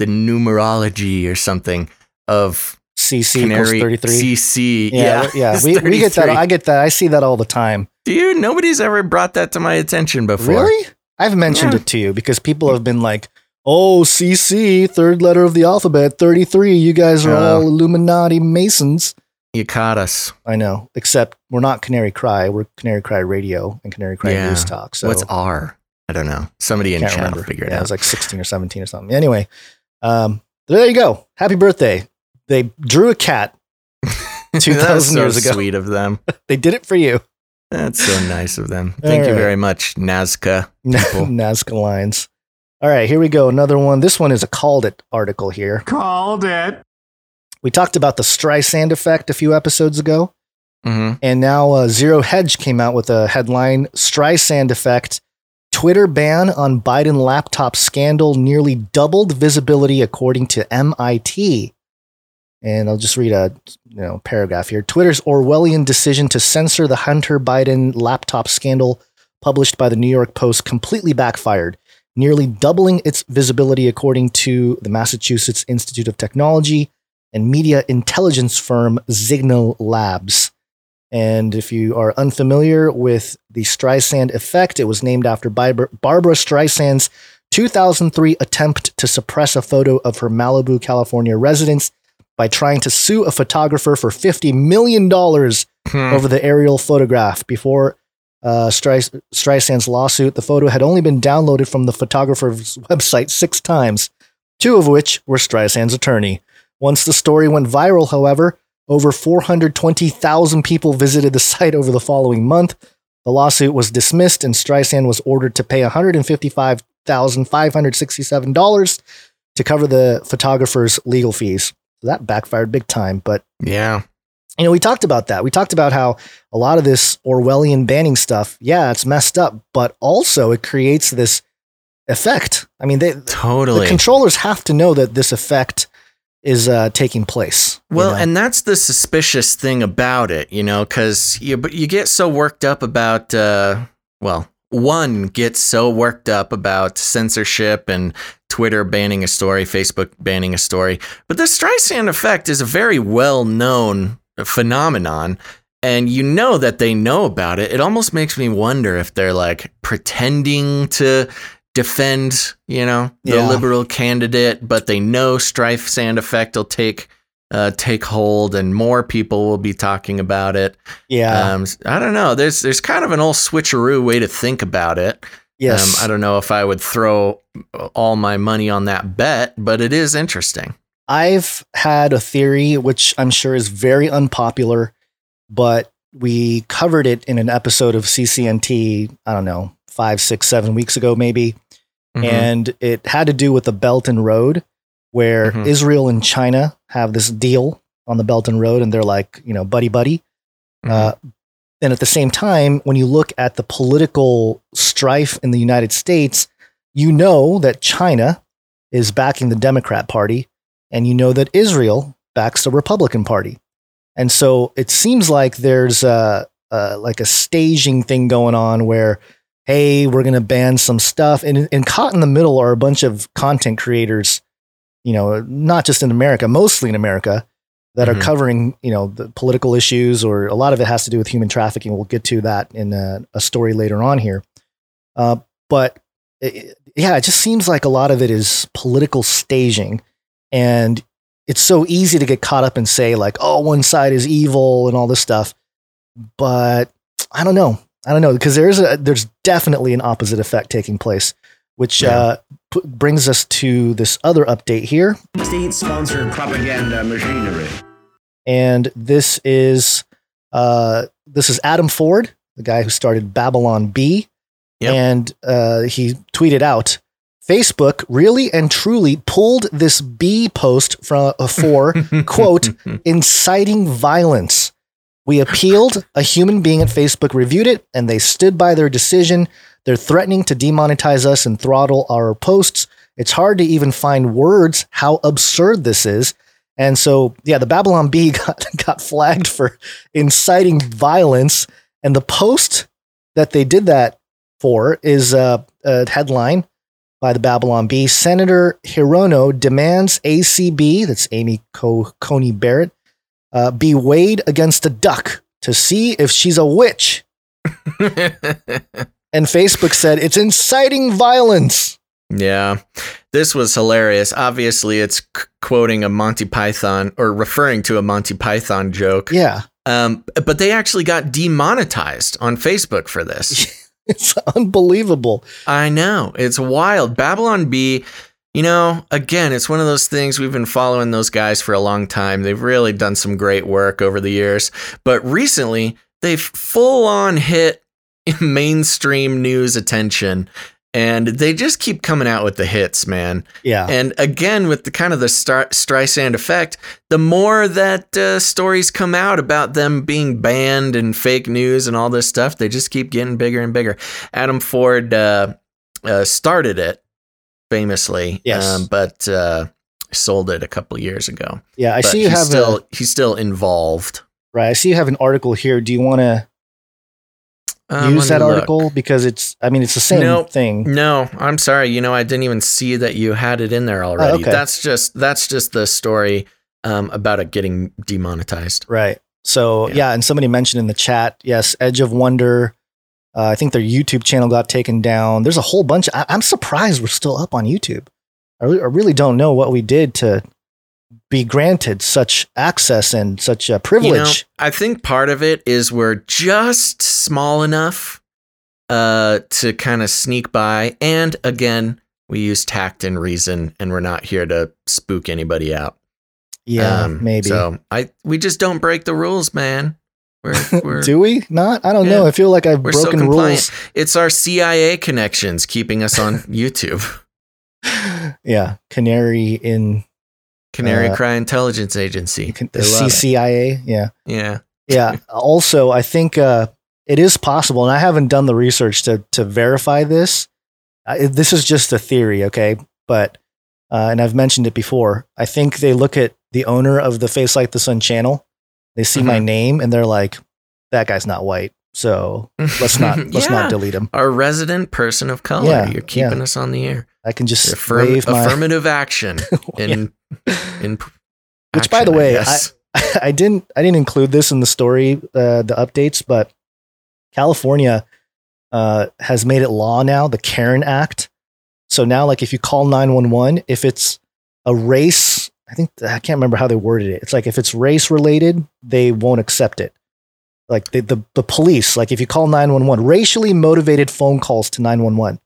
Speaker 1: the numerology or something of
Speaker 4: CC
Speaker 1: Canary
Speaker 4: thirty three.
Speaker 1: CC.
Speaker 4: Yeah, yeah,
Speaker 1: it's
Speaker 4: we, we get that. I get that. I see that all the time.
Speaker 1: Dude, nobody's ever brought that to my attention before.
Speaker 4: Really? I've mentioned
Speaker 1: Yeah.
Speaker 4: it to you because people have been like, "Oh, CC, third letter of the alphabet, 33. You guys are
Speaker 1: Oh.
Speaker 4: all Illuminati Masons."
Speaker 1: You caught us.
Speaker 4: I know, except we're not Canary Cry. We're Canary Cry Radio and Canary Cry
Speaker 1: Yeah.
Speaker 4: News Talk. So
Speaker 1: What's R? I don't know. Somebody in chat will figure it
Speaker 4: yeah, it was like 16 or 17 or something. Anyway, um, there you go. Happy birthday. They drew a cat 2,000
Speaker 1: so
Speaker 4: years ago.
Speaker 1: Sweet of them.
Speaker 4: They did it for you.
Speaker 1: That's so nice of them. Thank
Speaker 4: All
Speaker 1: you
Speaker 4: right.
Speaker 1: very much, Nazca.
Speaker 4: Nazca lines. All right, here we go. Another one. This one is a called it article here.
Speaker 5: Called it.
Speaker 4: We talked about the Streisand effect a few episodes ago,
Speaker 1: hmm
Speaker 4: and now uh, Zero Hedge came out with a headline Streisand effect. Twitter ban on Biden laptop scandal nearly doubled visibility according to MIT. And I'll just read a you know paragraph here. Twitter's Orwellian decision to censor the Hunter Biden laptop scandal published by the New York Post completely backfired, nearly doubling its visibility according to the Massachusetts Institute of Technology and media intelligence firm Signal Labs. And if you are unfamiliar with the Streisand effect, it was named after Barbara Streisand's 2003 attempt to suppress a photo of her Malibu, California residence by trying to sue a photographer for $50 million
Speaker 1: Hmm.
Speaker 4: over the aerial photograph. Before uh, Streis- Streisand's lawsuit, the photo had only been downloaded from the photographer's website six times, two of which were Streisand's attorney. Once the story went viral, however, over 420,000 people visited the site over the following month. The lawsuit was dismissed, and Streisand was ordered to pay $155,567 to cover the photographer's legal fees. So that backfired big time, but
Speaker 1: Yeah.
Speaker 4: you know, we talked about that. We talked about how a lot of this Orwellian banning stuff, yeah, it's messed up, but also it creates this effect. I mean, they,
Speaker 1: Totally.
Speaker 4: the controllers have to know that this effect is uh, taking place. you
Speaker 1: Well,
Speaker 4: know?
Speaker 1: and that's the suspicious thing about it, you know, because you but you get so worked up about, uh, well, one gets so worked up about censorship and Twitter banning a story, Facebook banning a story, but the Streisand effect is a very well known phenomenon. And you know that they know about it. It almost makes me wonder if they're like pretending to defend, you know, the
Speaker 4: Yeah.
Speaker 1: liberal candidate, but they know Streisand effect will take uh, take hold, and more people will be talking about it.
Speaker 4: yeah,
Speaker 1: Um, I don't know. There's there's kind of an old switcheroo way to think about it.
Speaker 4: yes,
Speaker 1: Um, I don't know if I would throw all my money on that bet, but it is interesting.
Speaker 4: I've had a theory, which I'm sure is very unpopular, but we covered it in an episode of CCNT. I don't know, five, six, seven weeks ago, maybe.
Speaker 1: Mhm.
Speaker 4: and it had to do with the Belt and Road, where
Speaker 1: Mhm.
Speaker 4: Israel and China have this deal on the Belt and Road, and they're like, you know, buddy buddy.
Speaker 1: Mhm.
Speaker 4: Uh, and at the same time, when you look at the political strife in the United States, you know that China is backing the Democrat Party, and you know that Israel backs the Republican Party. And so it seems like there's a, a like a staging thing going on where, hey, we're going to ban some stuff, and and caught in the middle are a bunch of content creators, you know, not just in America, mostly in America, that
Speaker 1: Mhm.
Speaker 4: are covering you know the political issues, or a lot of it has to do with human trafficking. We'll get to that in a, a story later on here. Uh, but it- yeah, it just seems like a lot of it is political staging, and it's so easy to get caught up and say like, "Oh, one side is evil" and all this stuff. But I don't know. I don't know because there's a there's definitely an opposite effect taking place, which
Speaker 1: Yeah.
Speaker 4: uh, p- brings us to this other update here.
Speaker 5: State sponsored propaganda machinery.
Speaker 4: and this is uh, this is Adam Ford, the guy who started Babylon Bee,
Speaker 1: Yep.
Speaker 4: and uh, he tweeted out. Facebook really and truly pulled this B post from uh, for quote inciting violence. We appealed. A human being at Facebook reviewed it, and they stood by their decision. They're threatening to demonetize us and throttle our posts. It's hard to even find words how absurd this is. And so, yeah, the Babylon Bee got, got flagged for inciting violence. And the post that they did that for is uh, a headline by the Babylon Bee. Senator Hirono demands ACB, that's Amy Co- Coney Barrett, uh, be weighed against a duck to see if she's a witch. And Facebook said it's inciting violence.
Speaker 1: Yeah. This was hilarious. Obviously, it's c- quoting a Monty Python or referring to a Monty Python joke.
Speaker 4: Yeah,
Speaker 1: Um, but they actually got demonetized on Facebook for this.
Speaker 4: it's unbelievable.
Speaker 1: I know. It's wild. Babylon Bee, you know, again, it's one of those things we've been following those guys for a long time. They've really done some great work over the years. But recently, they've full on hit mainstream news attention. And they just keep coming out with the hits, man.
Speaker 4: Yeah.
Speaker 1: And again, with the kind of the Star- Streisand effect, the more that uh, stories come out about them being banned and fake news and all this stuff, they just keep getting bigger and bigger. Adam Ford uh, uh, started it famously,
Speaker 4: Yes.
Speaker 1: um, but uh, sold it a couple years ago.
Speaker 4: yeah, I
Speaker 1: But
Speaker 4: see you have
Speaker 1: still
Speaker 4: a,
Speaker 1: he's still involved.
Speaker 4: right. I see you have an article here. Do you want to
Speaker 1: Um,
Speaker 4: use that
Speaker 1: look.
Speaker 4: article because it's? I mean, it's the same
Speaker 1: Nope.
Speaker 4: thing.
Speaker 1: No, I'm sorry. You know, I didn't even see that you had it in there already.
Speaker 4: Oh, okay.
Speaker 1: That's just that's just the story um, about it getting demonetized.
Speaker 4: Right. So
Speaker 1: Yeah.
Speaker 4: yeah. and somebody mentioned in the chat, yes, Edge of Wonder. Uh, I think their YouTube channel got taken down. There's a whole bunch. I, I'm surprised we're still up on YouTube. I really, I really don't know what we did to be granted such access and such a
Speaker 1: You know,
Speaker 4: privilege.
Speaker 1: I think part of it is we're just small enough uh, to kind of sneak by, and again, we use tact and reason, and we're not here to spook anybody out.
Speaker 4: yeah,
Speaker 1: Um,
Speaker 4: maybe.
Speaker 1: So I we just don't break the rules, man. We're we're
Speaker 4: Do we not? I don't
Speaker 1: Yeah.
Speaker 4: know. I feel like I've
Speaker 1: so
Speaker 4: broken
Speaker 1: compliant.
Speaker 4: rules.
Speaker 1: It's our CIA connections keeping us on YouTube.
Speaker 4: yeah, Canary in
Speaker 1: Canary
Speaker 4: Uh,
Speaker 1: Cry Intelligence Agency.
Speaker 4: the
Speaker 1: love it.
Speaker 4: CCIA. Yeah.
Speaker 1: Yeah.
Speaker 4: yeah. Also, I think uh, it is possible, and I haven't done the research to to verify this. I, this is just a theory, okay? But uh, and I've mentioned it before. I think they look at the owner of the Face Like the Sun channel. They see my
Speaker 1: Mhm.
Speaker 4: name and they're like, "That guy's not white, so let's not let's
Speaker 1: Yeah.
Speaker 4: not delete him."
Speaker 1: Our resident person of color.
Speaker 4: Yeah,
Speaker 1: You're keeping
Speaker 4: yeah.
Speaker 1: us on the air.
Speaker 4: I can just
Speaker 1: Affirm-
Speaker 4: wave my.
Speaker 1: affirmative action in in
Speaker 4: Which, by the way, I,
Speaker 1: guess.
Speaker 4: I didn't I didn't include this in the story, uh, the updates, but California uh, has made it law now, the Karen Act. So now, like, if you call nine one one, if it's a race, I think I can't remember how they worded it. It's like if it's race related, they won't accept it. Like the the, the police, like if you call nine one one, racially motivated phone calls to nine one one.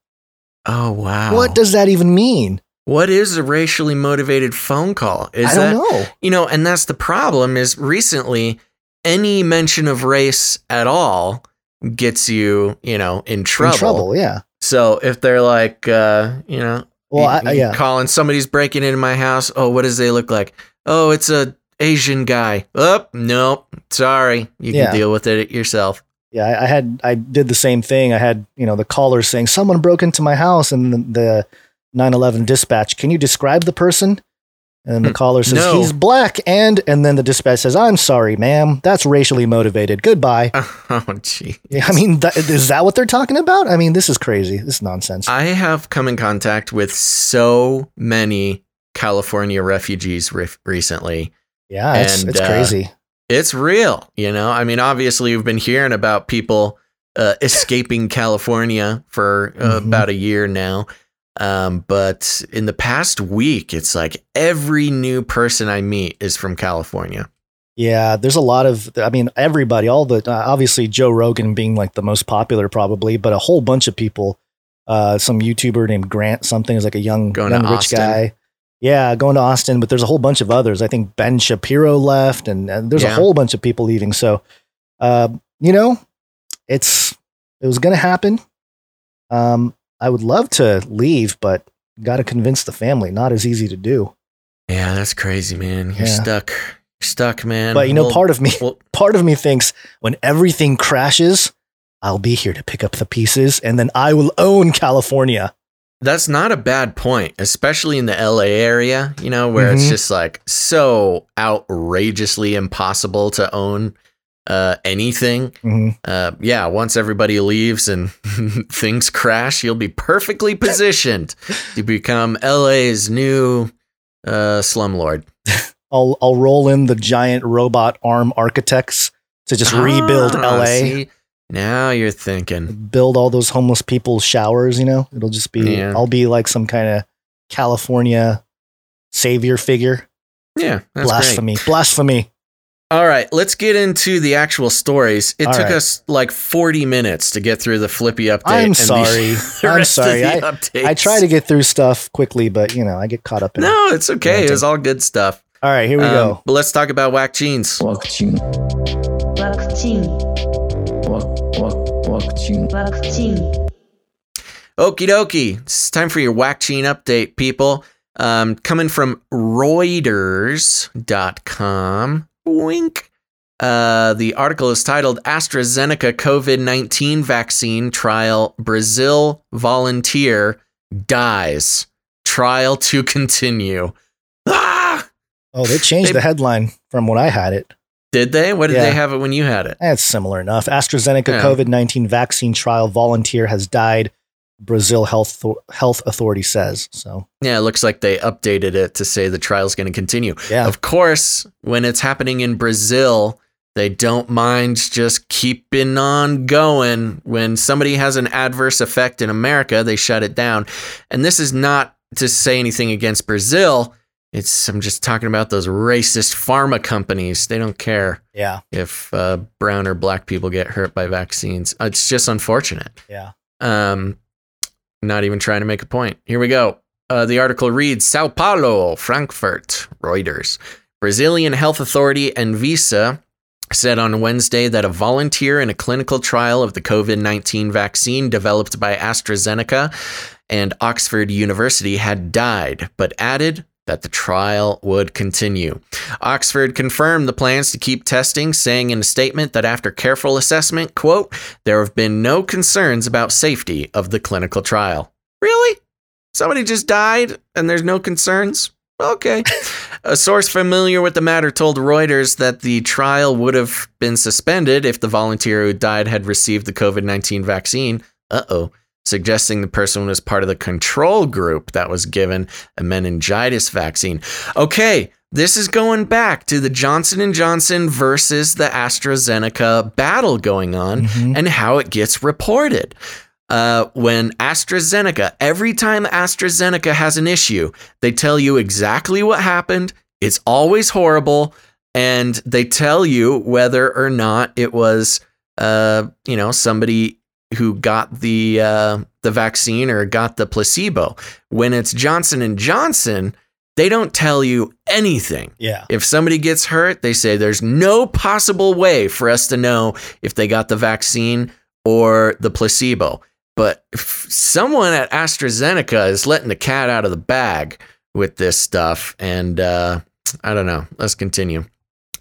Speaker 1: oh wow.
Speaker 4: What does that even mean?
Speaker 1: what is a racially motivated phone call? Is
Speaker 4: I
Speaker 1: that
Speaker 4: don't know.
Speaker 1: you know, and that's the problem is recently any mention of race at all gets you, you know, in trouble.
Speaker 4: In trouble, yeah.
Speaker 1: So if they're like uh, you know,
Speaker 4: Well,
Speaker 1: you-
Speaker 4: I, yeah.
Speaker 1: calling somebody's breaking into my house. Oh, what does they look like? Oh, it's a Asian guy. Oh, nope. Sorry. You
Speaker 4: Yeah.
Speaker 1: can deal with it yourself.
Speaker 4: Yeah, I, I had I did the same thing. I had you know the caller saying someone broke into my house, and the, the 911 dispatch. Can you describe the person? And the
Speaker 1: Hmm,
Speaker 4: caller says
Speaker 1: no.
Speaker 4: he's black, and and then the dispatch says, "I'm sorry, ma'am. That's racially motivated. Goodbye."
Speaker 1: Oh, gee.
Speaker 4: I mean, is that what they're talking about? I mean, this is crazy. This is nonsense.
Speaker 1: I have come in contact with so many California refugees re- recently.
Speaker 4: yeah, it's
Speaker 1: and,
Speaker 4: it's
Speaker 1: uh,
Speaker 4: crazy.
Speaker 1: It's real, you know. I mean, obviously, you've been hearing about people uh, escaping California for uh,
Speaker 4: Mhm.
Speaker 1: about a year now. Um, but in the past week, it's like every new person I meet is from California.
Speaker 4: Yeah, there's a lot of. I mean, everybody, all the uh, obviously Joe Rogan being like the most popular, probably, but a whole bunch of people. Uh, some YouTuber named Grant something is like a young,
Speaker 1: Going
Speaker 4: young rich guy. Yeah, going to Austin, but there's a whole bunch of others. I think Ben Shapiro left, and, and there's
Speaker 1: Yeah.
Speaker 4: a whole bunch of people leaving. So, uh, you know, it's it was going to happen. Um, I would love to leave, but got to convince the family. Not as easy to do.
Speaker 1: Yeah, that's crazy, man. You're
Speaker 4: Yeah.
Speaker 1: stuck. You're stuck, man.
Speaker 4: But you know,
Speaker 1: Well-
Speaker 4: part of me,
Speaker 1: well,
Speaker 4: part of me thinks when everything crashes, I'll be here to pick up the pieces, and then I will own California.
Speaker 1: That's not a bad point, especially in the LA area, you know, where it's
Speaker 4: Mhm.
Speaker 1: just like so outrageously impossible to own uh, anything.
Speaker 4: Mhm.
Speaker 1: Uh, yeah, once everybody leaves and things crash, you'll be perfectly positioned to become LA's new uh, slumlord.
Speaker 4: I'll I'll roll in the giant robot arm architects to just rebuild
Speaker 1: Ah,
Speaker 4: LA,
Speaker 1: see? Now you're thinking.
Speaker 4: build all those homeless people's showers. You know, it'll just be.
Speaker 1: Yeah.
Speaker 4: I'll be like some kind of California savior figure.
Speaker 1: Yeah, that's great.
Speaker 4: Blasphemy!
Speaker 1: All right, let's get into the actual stories. It
Speaker 4: All
Speaker 1: took
Speaker 4: right.
Speaker 1: us like 40 minutes to get through the flippy update.
Speaker 4: I'm sorry. I'm sorry. I. I try to get through stuff quickly, but you know, I get caught up in
Speaker 1: No, it's okay. It was all good stuff.
Speaker 4: All right, here we
Speaker 1: um,
Speaker 4: go.
Speaker 1: But let's talk about Whack Jeans.
Speaker 8: Whack Jeans. Whack Jeans. Whack, whack,
Speaker 3: whack Jeans. Whack Jeans.
Speaker 1: Okie dokie. It's time for your Whack Jean update, people. Um, coming from Reuters.com. Wink. Uh, the article is titled AstraZeneca COVID 19 Vaccine Trial Brazil Volunteer Dies. Trial to continue. Ah!
Speaker 4: Oh, they changed
Speaker 1: they-
Speaker 4: the headline from what I had it.
Speaker 1: Did they? What did
Speaker 4: Yeah.
Speaker 1: they have it when you had it?
Speaker 4: That's similar enough. AstraZeneca
Speaker 1: Yeah.
Speaker 4: COVID 19 vaccine trial volunteer has died, Brazil Health, Health Authority says. So,
Speaker 1: Yeah, it looks like they updated it to say the trial's going to continue.
Speaker 4: yeah.
Speaker 1: Of course, when it's happening in Brazil, they don't mind just keeping on going. When somebody has an adverse effect in America, they shut it down. And this is not to say anything against Brazil. It's I'm just talking about those racist pharma companies. They don't care
Speaker 4: Yeah.
Speaker 1: if uh, brown or black people get hurt by vaccines. It's just unfortunate.
Speaker 4: Yeah.
Speaker 1: Um, not even trying to make a point. Here we go. Uh, the article reads Sao Paulo, Frankfurt, Reuters. Brazilian health authority Anvisa said on Wednesday that a volunteer in a clinical trial of the COVID 19 vaccine developed by AstraZeneca and Oxford University had died, but added that the trial would continue. Oxford confirmed the plans to keep testing, saying in a statement that after careful assessment, quote, there have been no concerns about safety of the clinical trial. Really? Somebody just died and there's no concerns? Okay. a source familiar with the matter told Reuters that the trial would have been suspended if the volunteer who died had received the COVID 19 vaccine. Uh oh. Suggesting the person was part of the control group that was given a meningitis vaccine. Okay, this is going back to the Johnson & Johnson versus the AstraZeneca battle going on
Speaker 4: Mhm.
Speaker 1: and how it gets reported. Uh, when AstraZeneca, every time AstraZeneca has an issue, they tell you exactly what happened. It's always horrible. And they tell you whether or not it was, uh, you know, somebody who got the uh, the vaccine or got the placebo. When it's Johnson and Johnson, they don't tell you anything.
Speaker 4: Yeah.
Speaker 1: If somebody gets hurt, they say there's no possible way for us to know if they got the vaccine or the placebo. But if someone at AstraZeneca is letting the cat out of the bag with this stuff. And uh, I don't know. Let's continue.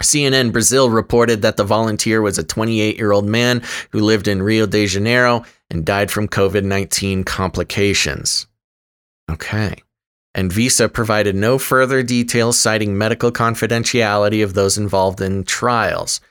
Speaker 1: CNN Brazil reported that the volunteer was a 28 year old man who lived in Rio de Janeiro and died from COVID 19 complications. Okay. Anvisa provided no further details citing medical confidentiality of those involved in trials.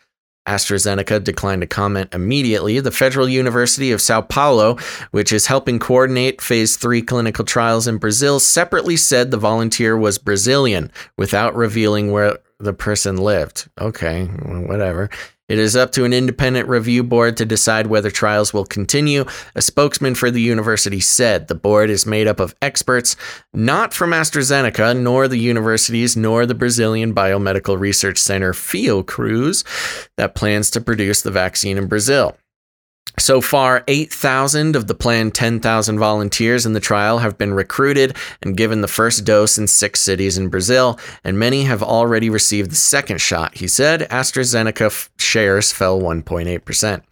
Speaker 1: AstraZeneca declined to comment immediately. The Federal University of Sao Paulo, which is helping coordinate phase three clinical trials in Brazil, separately said the volunteer was Brazilian without revealing where, the person lived. Okay, whatever. It is up to an independent review board to decide whether trials will continue. A spokesman for the university said the board is made up of experts not from AstraZeneca, nor the universities, nor the Brazilian Biomedical Research Center Fiocruz that plans to produce the vaccine in Brazil. So far, 8,000 of the planned 10,000 volunteers in the trial have been recruited and given the first dose in six cities in Brazil, and many have already received the second shot, he said. AstraZeneca f- shares fell 1.8%.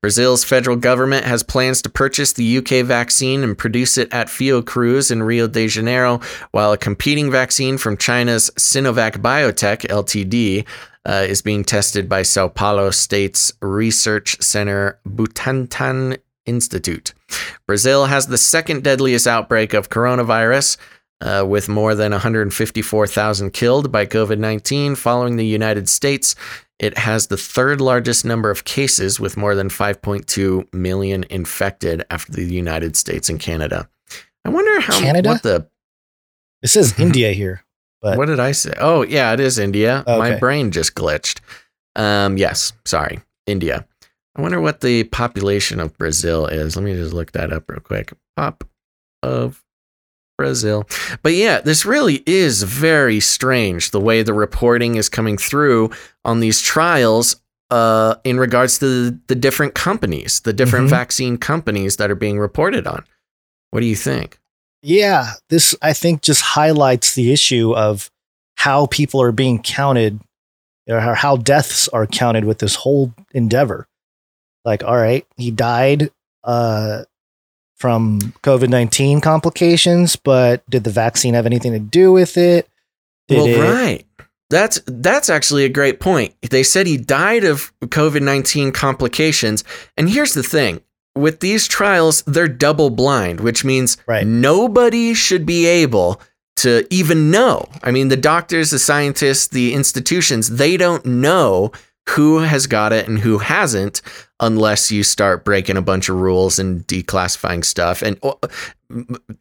Speaker 1: Brazil's federal government has plans to purchase the UK vaccine and produce it at Fiocruz in Rio de Janeiro, while a competing vaccine from China's Sinovac Biotech Ltd uh, is being tested by Sao Paulo State's Research Center Butantan Institute. Brazil has the second deadliest outbreak of coronavirus. Uh, with more than 154,000 killed by COVID 19 following the United States. It has the third largest number of cases, with more than 5.2 million infected after the United States and Canada. I wonder how
Speaker 4: Canada?
Speaker 1: what the
Speaker 4: It says India here. But
Speaker 1: what did I say? Oh, yeah, it is India. My brain just glitched. Um, yes, sorry, India. I wonder what the population of Brazil is. Let me just look that up real quick. Pop of Brazil. But yeah, this really is very strange the way the reporting is coming through on these trials uh, in regards to the, the different companies, the different
Speaker 4: Mhm.
Speaker 1: vaccine companies that are being reported on. What do you think?
Speaker 4: Yeah, this I think just highlights the issue of how people are being counted or how- deaths are counted with this whole endeavor. Like, all right, he died uh, from COVID 19 complications, but did the vaccine have anything to do with it? Did
Speaker 1: well,
Speaker 4: it-
Speaker 1: right. That's that's actually a great point. They said he died of COVID nineteen complications, and here's the thing: with these trials, they're double blind, which means
Speaker 4: Right.
Speaker 1: nobody should be able to even know. I mean, the doctors, the scientists, the institutions, they don't know who has got it and who hasn't unless you start breaking a bunch of rules and declassifying stuff. And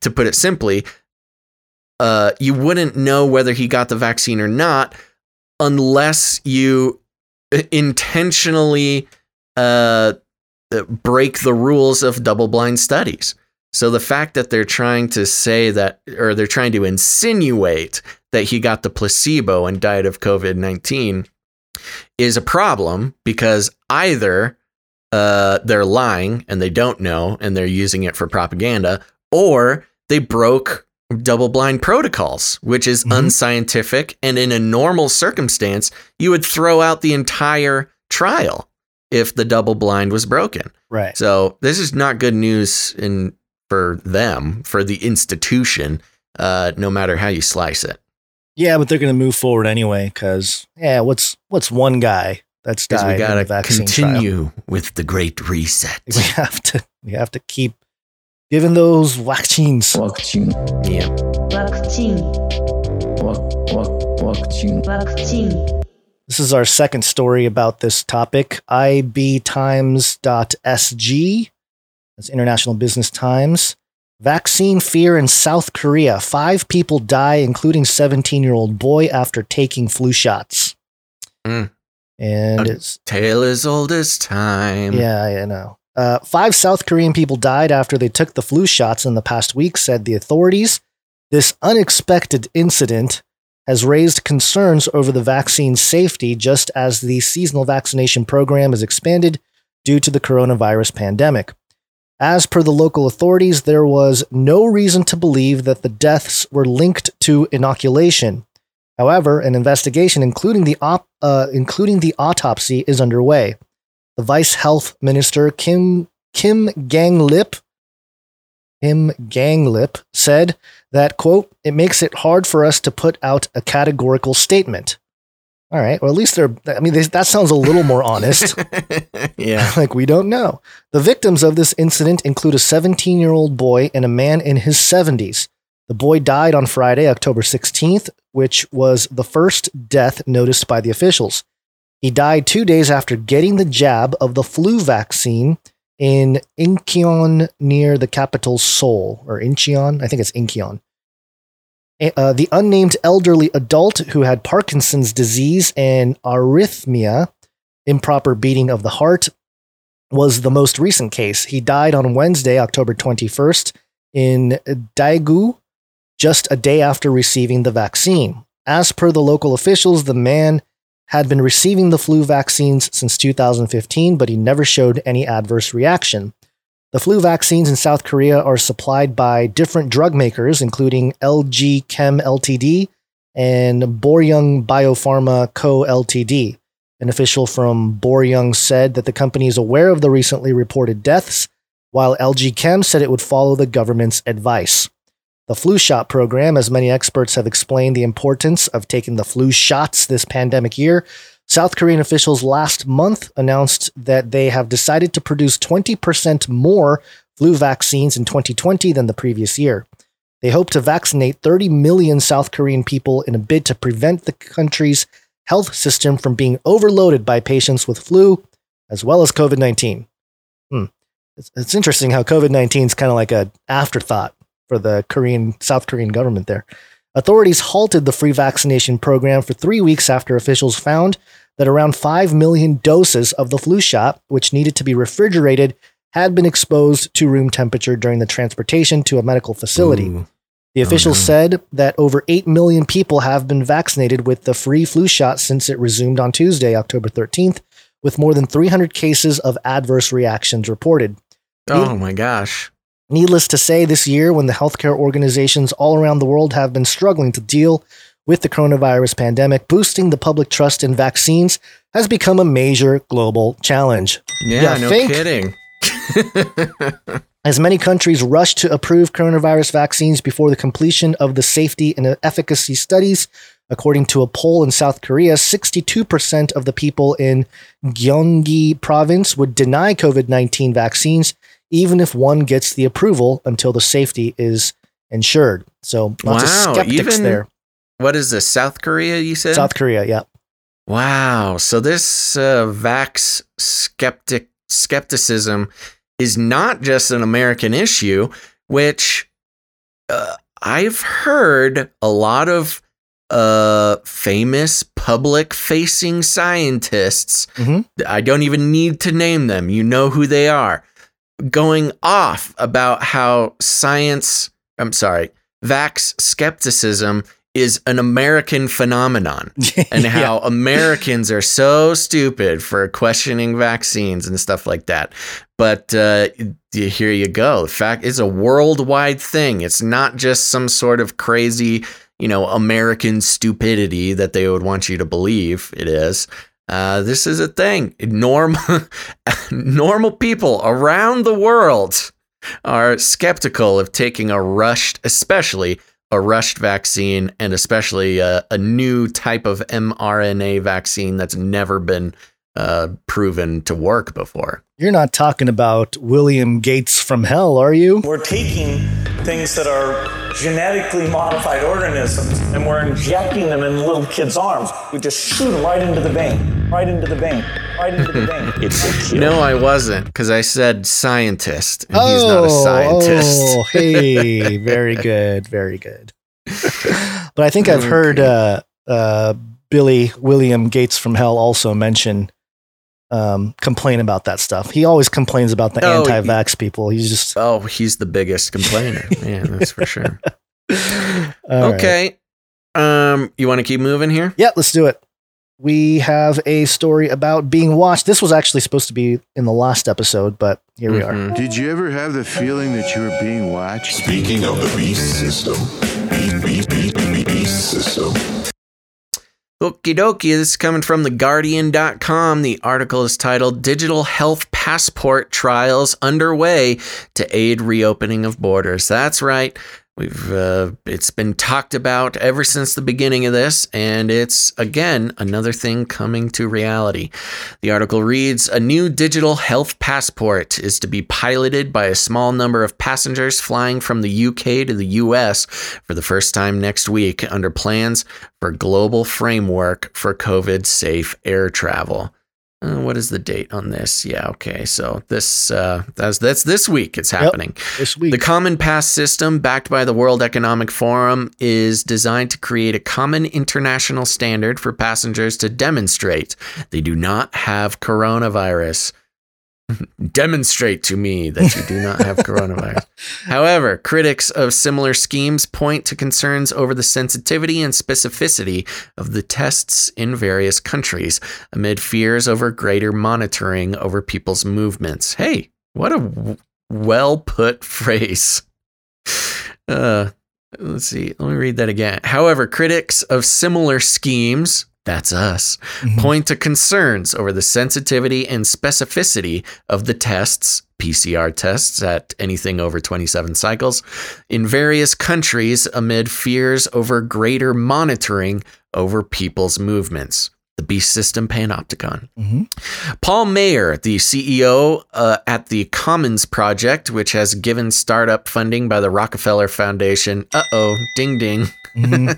Speaker 1: to put it simply, uh, you wouldn't know whether he got the vaccine or not unless you intentionally uh, break the rules of double blind studies. So the fact that they're trying to say that, or they're trying to insinuate that he got the placebo and died of COVID 19 is a problem because either uh, they're lying and they don't know and they're using it for propaganda, or they broke double blind protocols, which is
Speaker 4: Mhm.
Speaker 1: unscientific. And in a normal circumstance, you would throw out the entire trial if the double blind was broken.
Speaker 4: Right.
Speaker 1: So this is not good news in for them, for the institution, uh, no matter how you slice it.
Speaker 4: Yeah, but they're going to move forward anyway because yeah, what's what's one guy that's died?
Speaker 1: We
Speaker 4: got
Speaker 1: to
Speaker 4: continue trial.
Speaker 1: with the Great Reset.
Speaker 4: We have to we have to keep giving those vaccines.
Speaker 8: Vaccine.
Speaker 1: Yeah.
Speaker 3: Vaccine. Vaccine. Vaccine. Vaccine.
Speaker 4: This is our second story about this topic. IBTimes.sg, that's International Business Times. Vaccine fear in South Korea. Five people die, including 17 year old boy, after taking flu shots.
Speaker 1: Mm.
Speaker 4: And
Speaker 1: A
Speaker 4: it's.
Speaker 1: Tale as old as time.
Speaker 4: Yeah, I know. Uh, five South Korean people died after they took the flu shots in the past week, said the authorities. This unexpected incident has raised concerns over the vaccine's safety just as the seasonal vaccination program is expanded due to the coronavirus pandemic. As per the local authorities, there was no reason to believe that the deaths were linked to inoculation. However, an investigation, including the op- uh, including the autopsy, is underway. The Vice Health Minister Kim Kim Gang Lip Kim Gang Lip said that quote it makes it hard for us to put out a categorical statement. All right, well at least they're. I mean, they, that sounds a little more honest.
Speaker 1: yeah.
Speaker 4: like we don't know. The victims of this incident include a 17 year old boy and a man in his 70s. The boy died on Friday, October 16th, which was the first death noticed by the officials. He died two days after getting the jab of the flu vaccine in Incheon near the capital Seoul, or Incheon. I think it's Incheon. Uh, the unnamed elderly adult who had Parkinson's disease and arrhythmia, improper beating of the heart, was the most recent case. He died on Wednesday, October 21st, in Daegu, just a day after receiving the vaccine. As per the local officials, the man had been receiving the flu vaccines since 2015, but he never showed any adverse reaction. The flu vaccines in South Korea are supplied by different drug makers, including LG Chem Ltd. and Boryung Biopharma Co. Ltd. An official from Boryung said that the company is aware of the recently reported deaths, while LG Chem said it would follow the government's advice. The flu shot program, as many experts have explained the importance of taking the flu shots this pandemic year, South Korean officials last month announced that they have decided to produce 20% more flu vaccines in 2020 than the previous year. They hope to vaccinate 30 million South Korean people in a bid to prevent the country's health system from being overloaded by patients with flu as well as COVID 19. Hmm. It's, it's interesting how COVID 19 is kind of like an afterthought for the Korean South Korean government there. Authorities halted the free vaccination program for three weeks after officials found that around 5 million doses of the flu shot, which needed to be refrigerated, had been exposed to room temperature during the transportation to a medical facility.
Speaker 1: Ooh.
Speaker 4: The oh, officials
Speaker 1: no.
Speaker 4: said that over 8 million people have been vaccinated with the free flu shot since it resumed on Tuesday, October 13th, with more than 300 cases of adverse reactions reported.
Speaker 1: Oh my gosh.
Speaker 4: Needless to say, this year, when the healthcare organizations all around the world have been struggling to deal with the coronavirus pandemic, boosting the public trust in vaccines has become a major global challenge.
Speaker 1: Yeah,
Speaker 4: You
Speaker 1: no
Speaker 4: think?
Speaker 1: kidding.
Speaker 4: As many countries rush to approve coronavirus vaccines before the completion of the safety and efficacy studies, according to a poll in South Korea, 62% of the people in Gyeonggi province would deny COVID 19 vaccines, even if one gets the approval until the safety is ensured. So lots
Speaker 1: Wow,
Speaker 4: of skeptics
Speaker 1: even-
Speaker 4: there.
Speaker 1: what is this? South Korea, you said?
Speaker 4: South Korea, yeah.
Speaker 1: Wow. So this uh, vax skeptic skepticism is not just an American issue, which uh, I've heard a lot of uh, famous public facing scientists.
Speaker 4: Mhm.
Speaker 1: I don't even need to name them. You know who they are. Going off about how science, I'm sorry, vax skepticism is an American phenomenon and
Speaker 4: Yeah.
Speaker 1: how Americans are so stupid for questioning vaccines and stuff like that. But uh, here you go. The fact it's a worldwide thing. It's not just some sort of crazy, you know, American stupidity that they would want you to believe it is. Uh, this is a thing. Normal, normal people around the world are skeptical of taking a rushed, especially a rushed vaccine, and especially a, a new type of mRNA vaccine that's never been uh, proven to work before.
Speaker 4: You're not talking about William Gates from hell, are you?
Speaker 9: We're taking things that are genetically modified organisms and we're injecting them in little kids' arms. We just shoot them right into the vein, right into the vein, right into the vein. It's a kill.
Speaker 1: No, I wasn't, because I said scientist, and he's not a scientist.
Speaker 4: Oh, hey, very good, very good. But I think I've heard uh, uh, Billy William Gates from Hell also mention um, complain about that stuff. He always complains about the
Speaker 1: Oh,
Speaker 4: anti-vax people. He's just
Speaker 1: Oh, he's the biggest complainer. yeah, that's for sure.
Speaker 4: All right.
Speaker 1: okay. Um, you want to keep moving here?
Speaker 4: Yeah, let's do it. We have a story about being watched. This was actually supposed to be in the last episode, but here we are.
Speaker 1: Mhm.
Speaker 10: Did you ever have the feeling that you were being watched?
Speaker 6: Speaking of the beast system, beast, beast, beast, beast, beast system.
Speaker 1: Okie dokie, this is coming from theguardian.com. The article is titled Digital Health Passport Trials Underway to Aid Reopening of Borders. That's right. We've uh, it's been talked about ever since the beginning of this, and it's again another thing coming to reality. The article reads A new digital health passport is to be piloted by a small number of passengers flying from the UK to the US for the first time next week under plans for global framework for COVID safe air travel. Uh, what is the date on this? Yeah, okay. So this uh, that's that's this week. It's happening.
Speaker 4: This week.
Speaker 1: The Common Pass system, backed by the World Economic Forum, is designed to create a common international standard for passengers to demonstrate they do not have coronavirus. Demonstrate to me that you do not have coronavirus. However, critics of similar schemes point to concerns over the sensitivity and specificity of the tests in various countries amid fears over greater monitoring over people's movements. Hey, what a w- well put phrase. Uh, let's see. Let me read that again. However, critics of similar schemes, that's us, mm-hmm. point to concerns over the sensitivity and specificity of the tests, PCR tests at anything over 27 cycles, in various countries amid fears over greater monitoring over people's movements. The Beast System Panopticon. Paul Meyer, the CEO uh, at the Commons Project, which has given startup funding by the Rockefeller Foundation. Uh oh, ding ding.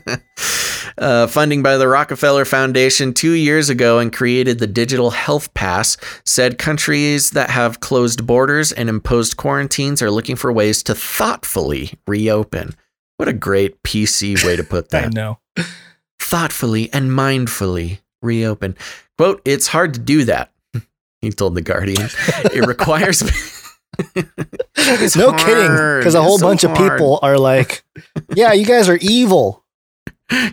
Speaker 1: uh, funding by the Rockefeller Foundation two years ago and created the Digital Health Pass, said countries that have closed borders and imposed quarantines are looking for ways to thoughtfully reopen. What a great PC way to put that
Speaker 4: I know.
Speaker 1: thoughtfully and mindfully reopen. Quote, it's hard to do that, he told The Guardian. It requires. It's
Speaker 4: no kidding, because a whole
Speaker 1: It's so
Speaker 4: bunch of people are like, "Yeah, you guys are evil." I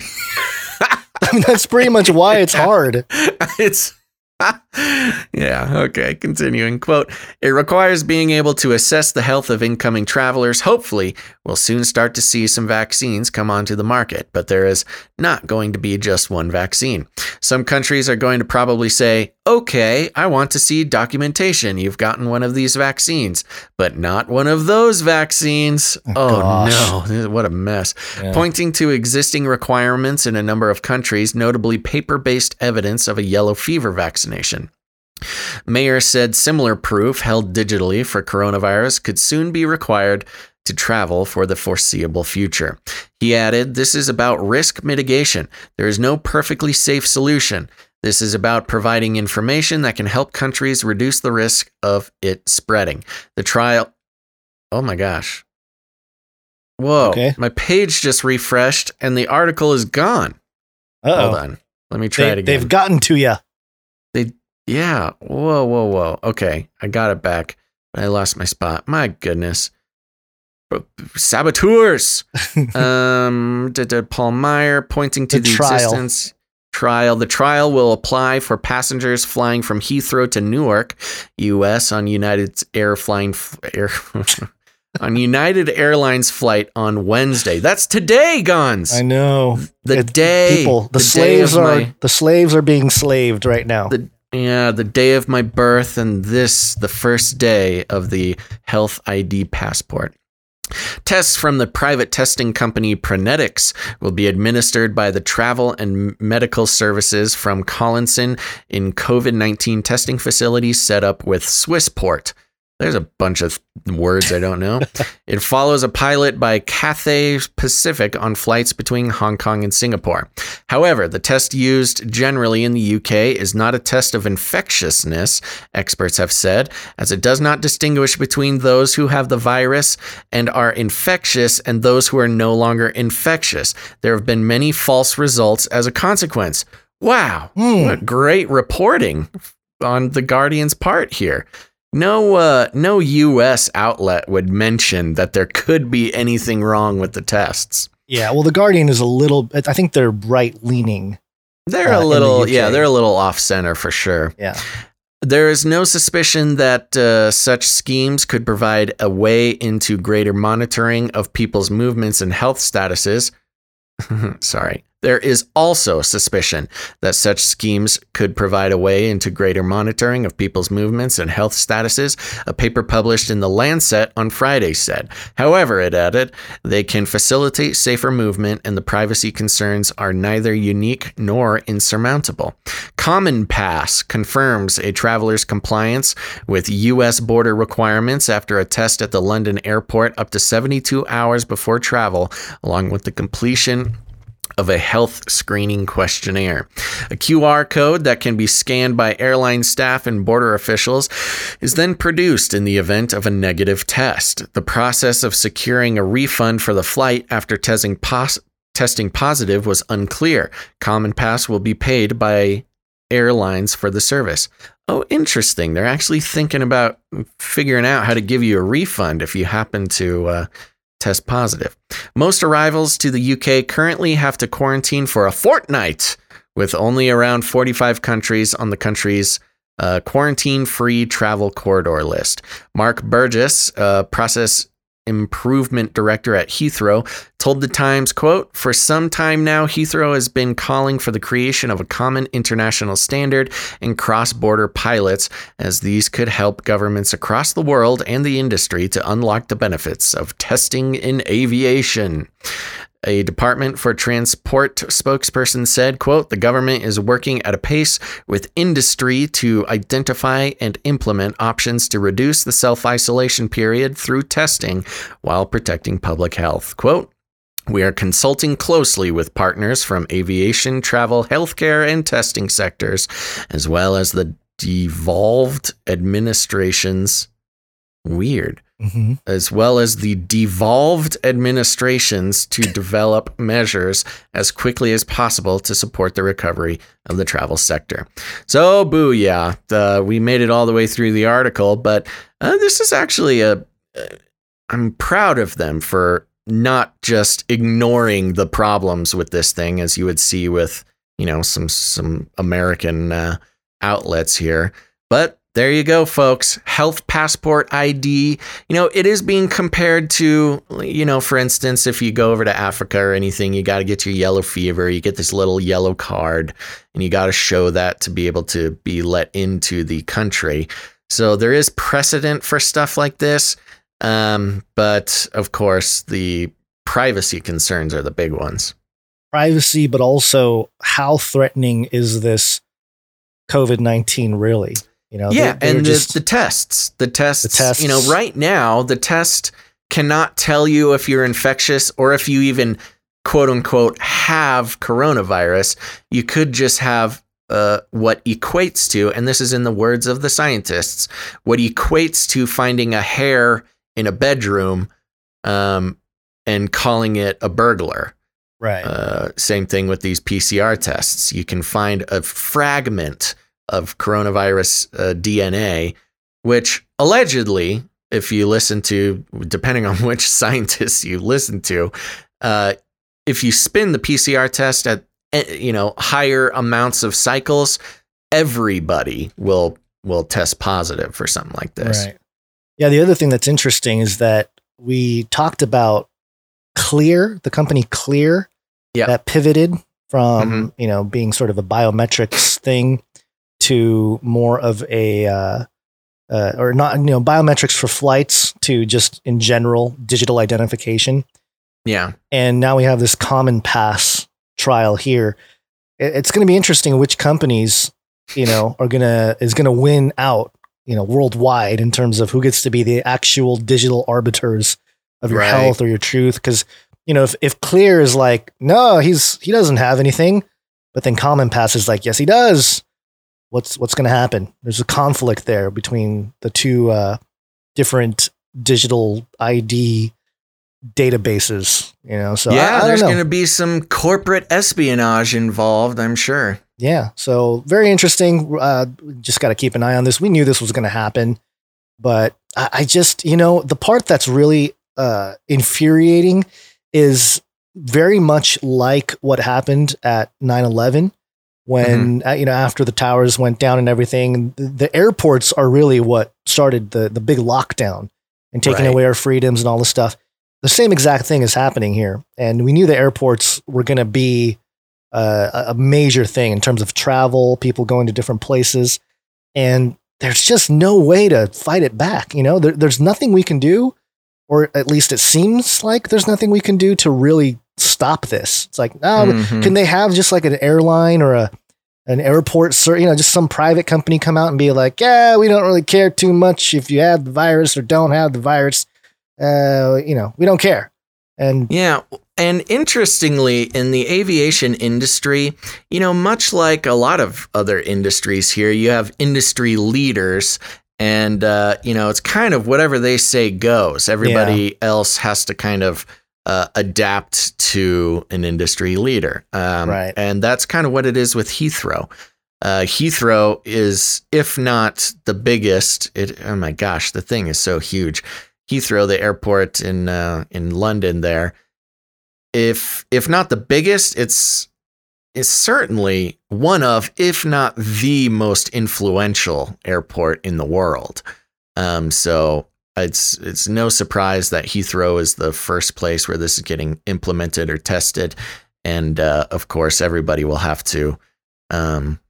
Speaker 4: mean, that's pretty much why it's hard.
Speaker 1: it's yeah okay continuing quote it requires being able to assess the health of incoming travelers hopefully we'll soon start to see some vaccines come onto the market but there is not going to be just one vaccine some countries are going to probably say okay i want to see documentation you've gotten one of these vaccines but not one of those vaccines oh, oh
Speaker 4: gosh.
Speaker 1: no what a mess
Speaker 4: Yeah.
Speaker 1: pointing to existing requirements in a number of countries, notably paper based evidence of a yellow fever vaccination. Meyer said similar proof held digitally for coronavirus could soon be required to travel for the foreseeable future. He added, This is about risk mitigation. There is no perfectly safe solution. This is about providing information that can help countries reduce the risk of it spreading. The trial. Oh my gosh. Whoa.
Speaker 4: Okay.
Speaker 1: My page just refreshed and the article is gone. Hold
Speaker 4: Uh-oh.
Speaker 1: on. Let me try
Speaker 4: They,
Speaker 1: it again.
Speaker 4: they've gotten to you.
Speaker 1: They, yeah. Whoa, whoa, whoa. Okay, I got it back. I lost my spot. My goodness. Saboteurs. um, Paul Meyer pointing to
Speaker 4: The
Speaker 1: the,
Speaker 4: trial.
Speaker 1: existence trial. The trial will apply for passengers flying from Heathrow to Newark, U.S. on United Air flying f- air. On United Airlines flight on Wednesday. That's today, Gonz.
Speaker 4: I know.
Speaker 1: The
Speaker 4: It-
Speaker 1: day.
Speaker 4: people, the,
Speaker 1: day
Speaker 4: slaves are
Speaker 1: my-
Speaker 4: the slaves are being slaved right now.
Speaker 1: the yeah the day of my birth and this the first day of the health id passport Tests from the private testing company Prenetics will be administered by the Travel and Medical Services from Collinson in COVID 19 testing facilities set up with Swissport. There's a bunch of words I don't know. it follows a pilot by Cathay Pacific on flights between Hong Kong and Singapore. However, the test used generally in the UK is not a test of infectiousness, experts have said, as it does not distinguish between those who have the virus and are infectious and those who are no longer infectious. There have been many false results as a consequence. Wow, hmm. what great reporting on the Guardian's part here. No, uh, no U.S. outlet would mention that there could be anything wrong with the tests.
Speaker 4: yeah, well, the Guardian is a little. I think they're right leaning.
Speaker 1: They're
Speaker 4: Uh,
Speaker 1: a
Speaker 4: in the
Speaker 1: little, yeah, they're a little off center for sure.
Speaker 4: Yeah.
Speaker 1: There is no suspicion that uh, such schemes could provide a way into greater monitoring of people's movements and health statuses. Sorry. There is also suspicion that such schemes could provide a way into greater monitoring of people's movements and health statuses, a paper published in The Lancet on Friday said. However, it added, they can facilitate safer movement and the privacy concerns are neither unique nor insurmountable. Common Pass confirms a traveler's compliance with U.S. border requirements after a test at the London airport up to 72 hours before travel, along with the completion of a health screening questionnaire. A QR code that can be scanned by airline staff and border officials is then produced in the event of a negative test. The process of securing a refund for the flight after testing, pos- testing positive was unclear. Common Pass will be paid by airlines for the service. Oh, interesting. They're actually thinking about figuring out how to give you a refund if you happen to uh, test positive. Most arrivals to the UK currently have to quarantine for a fortnight, with only around 45 countries on the country's uh, quarantine free travel corridor list. Mark Burgess, uh, process improvement director at Heathrow, told the Times, quote, "For some time now, Heathrow has been calling for the creation of a common international standard and cross-border pilots as these could help governments across the world and the industry to unlock the benefits of testing in aviation." A Department for Transport spokesperson said, quote, the government is working at a pace with industry to identify and implement options to reduce the self-isolation period through testing while protecting public health. Quote, we are consulting closely with partners from aviation, travel, healthcare, and testing sectors, as well as the devolved administrations. Weird
Speaker 4: Mm-hmm.
Speaker 1: as well as the devolved administrations to develop measures as quickly as possible to support the recovery of the travel sector. So, booyah! The, we made it all the way through the article, but uh, this is actually a. Uh, I'm proud of them for not just ignoring the problems with this thing, as you would see with you know some some American uh, outlets here, but there you go, folks. Health passport ID. You know, it is being compared to, you know, for instance, if you go over to Africa or anything, you got to get your yellow fever. You get this little yellow card and you got to show that to be able to be let into the country. So there is precedent for stuff like this. Um, but of course, the privacy concerns are the big ones.
Speaker 4: Privacy, but also how threatening is this COVID 19 really? You know,
Speaker 1: yeah,
Speaker 4: they-
Speaker 1: and the,
Speaker 4: just-
Speaker 1: the tests, the tests,
Speaker 4: The tests.
Speaker 1: You know, right now the test cannot tell you if you're infectious or if you even quote unquote have coronavirus. You could just have uh, what equates to, and this is in the words of the scientists, what equates to finding a hair in a bedroom um, and calling it a burglar.
Speaker 4: right.
Speaker 1: Uh, same thing with these PCR tests. You can find a fragment of coronavirus uh, DNA, which allegedly, if you listen to, depending on which scientists you listen to, uh, if you spin the PCR test at eh, you know higher amounts of cycles, everybody will will test positive for something like this.
Speaker 4: Right. Yeah. The other thing that's interesting is that we talked about Clear, the company Clear,
Speaker 1: Yeah.
Speaker 4: that pivoted from
Speaker 1: Mhm.
Speaker 4: you know being sort of a biometrics thing to more of a uh, uh, or not you know biometrics for flights to just in general digital identification.
Speaker 1: Yeah.
Speaker 4: and now we have this common pass trial here. It's going to be interesting which companies, you know, are going to is going to win out, you know, worldwide in terms of who gets to be the actual digital arbiters of your
Speaker 1: Right.
Speaker 4: health or your truth. Because you know, if if Clear is like, no, he's he doesn't have anything, but then Common Pass is like, yes, he does. What's what's going to happen? There's a conflict there between the two uh, different digital ID databases, you know. So
Speaker 1: yeah,
Speaker 4: I, don't
Speaker 1: there's going to be some corporate espionage involved, I'm sure.
Speaker 4: Yeah. So very interesting. Uh, just got to keep an eye on this. We knew this was going to happen, but I, I just, you know, the part that's really uh, infuriating is very much like what happened at 9 11 when, uh, you know, after the towers went down and everything, the, the airports are really what started the, the big lockdown and taking
Speaker 1: Right.
Speaker 4: away our freedoms and all this stuff. The same exact thing is happening here. And we knew the airports were going to be uh, a a major thing in terms of travel, people going to different places, and there's just no way to fight it back. You know, there, there's nothing we can do, or at least it seems like there's nothing we can do to really stop this. It's like, oh,
Speaker 1: Mhm.
Speaker 4: can they have just like an airline or a an airport, ser- you know, just some private company come out and be like, yeah, we don't really care too much if you have the virus or don't have the virus. Uh, you know, we don't care. And
Speaker 1: Yeah. and interestingly, in the aviation industry, you know, much like a lot of other industries here, you have industry leaders. And, uh, you know, it's kind of whatever they say goes. Everybody else has to kind of uh, adapt to an industry leader. Um,
Speaker 4: Right.
Speaker 1: And that's kind of what it is with Heathrow. Uh, Heathrow is, if not the biggest, it, oh my gosh, the thing is so huge. Heathrow, the airport in uh, in London, there, if if not the biggest, it's it's certainly one of, if not the most influential airport in the world. Um, so it's it's no surprise that Heathrow is the first place where this is getting implemented or tested, and uh, of course, everybody will have to um,